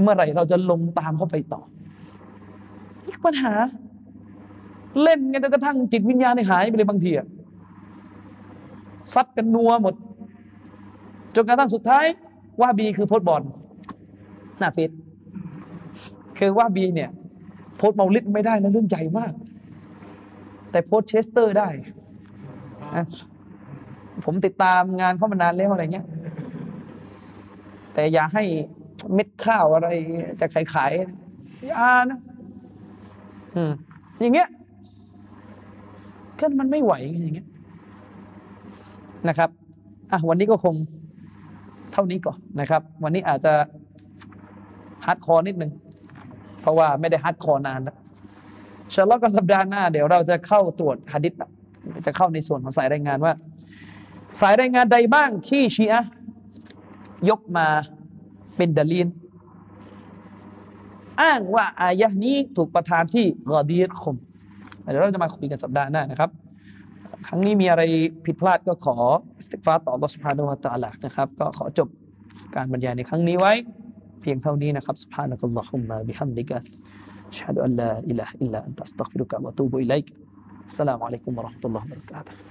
เมื่อไหร่เราจะลงตามเข้าไปต่อนี่ปัญหา เล่นกันจนกระทั่งจิตวิญญาณหายไปเลยบางทีอะซัดกันนัวหมดจนกระทั่งสุดท้าย วะฮาบีคือโพสต์บอลหน้าเฟซคือวะฮาบีเนี่ยโพสต์เมาลิดไม่ได้นะเรื่องใหญ่มาก แต่โพสต์เชสเตอร์ได้นะผมติดตามงานเขามานานแล้วอะไรเงี้ย แต่อย่าให้เม็ดข้าวอะไรจะขายขายๆอย่านะอืมอย่างเงี้ยก็มันไม่ไหวอย่างเงี้ยนะครับ อะวันนี้ก็คง เท่านี้ก่อนนะครับ วันนี้อาจจะ hardcore นิดนึง เพราะว่าไม่ได้ hardcore นานแล้วอินชาอัลลอฮ์ก็สัปดาห์หน้า เดี๋ยวเราจะเข้าตัวฮะดิษจะเข้าในส่วนของสายรายงานว่า สายรายงานใดบ้างที่ชีอะห์ยกมาเป็นดลีนอ้างว่าอายะนี้ถูกประทานที่กอดีรคมเดี๋ยวเราจะมาคุยกันสัปดาห์หน้านะครับ ครั้งนี้มีอะไรผิดพลาดก็ขอสติกฟาต่อ Allah سبحانه และ تعالى นะครับ ก็ขอจบการบรรยายในครั้งนี้ไว้ เพียงเท่านี้นะครับ سبحانك اللهم بحمدك أشهد أن لا إله إلا أنت أستغفرك وأتوب إليك السلام عليكم ورحمة الله وبركاته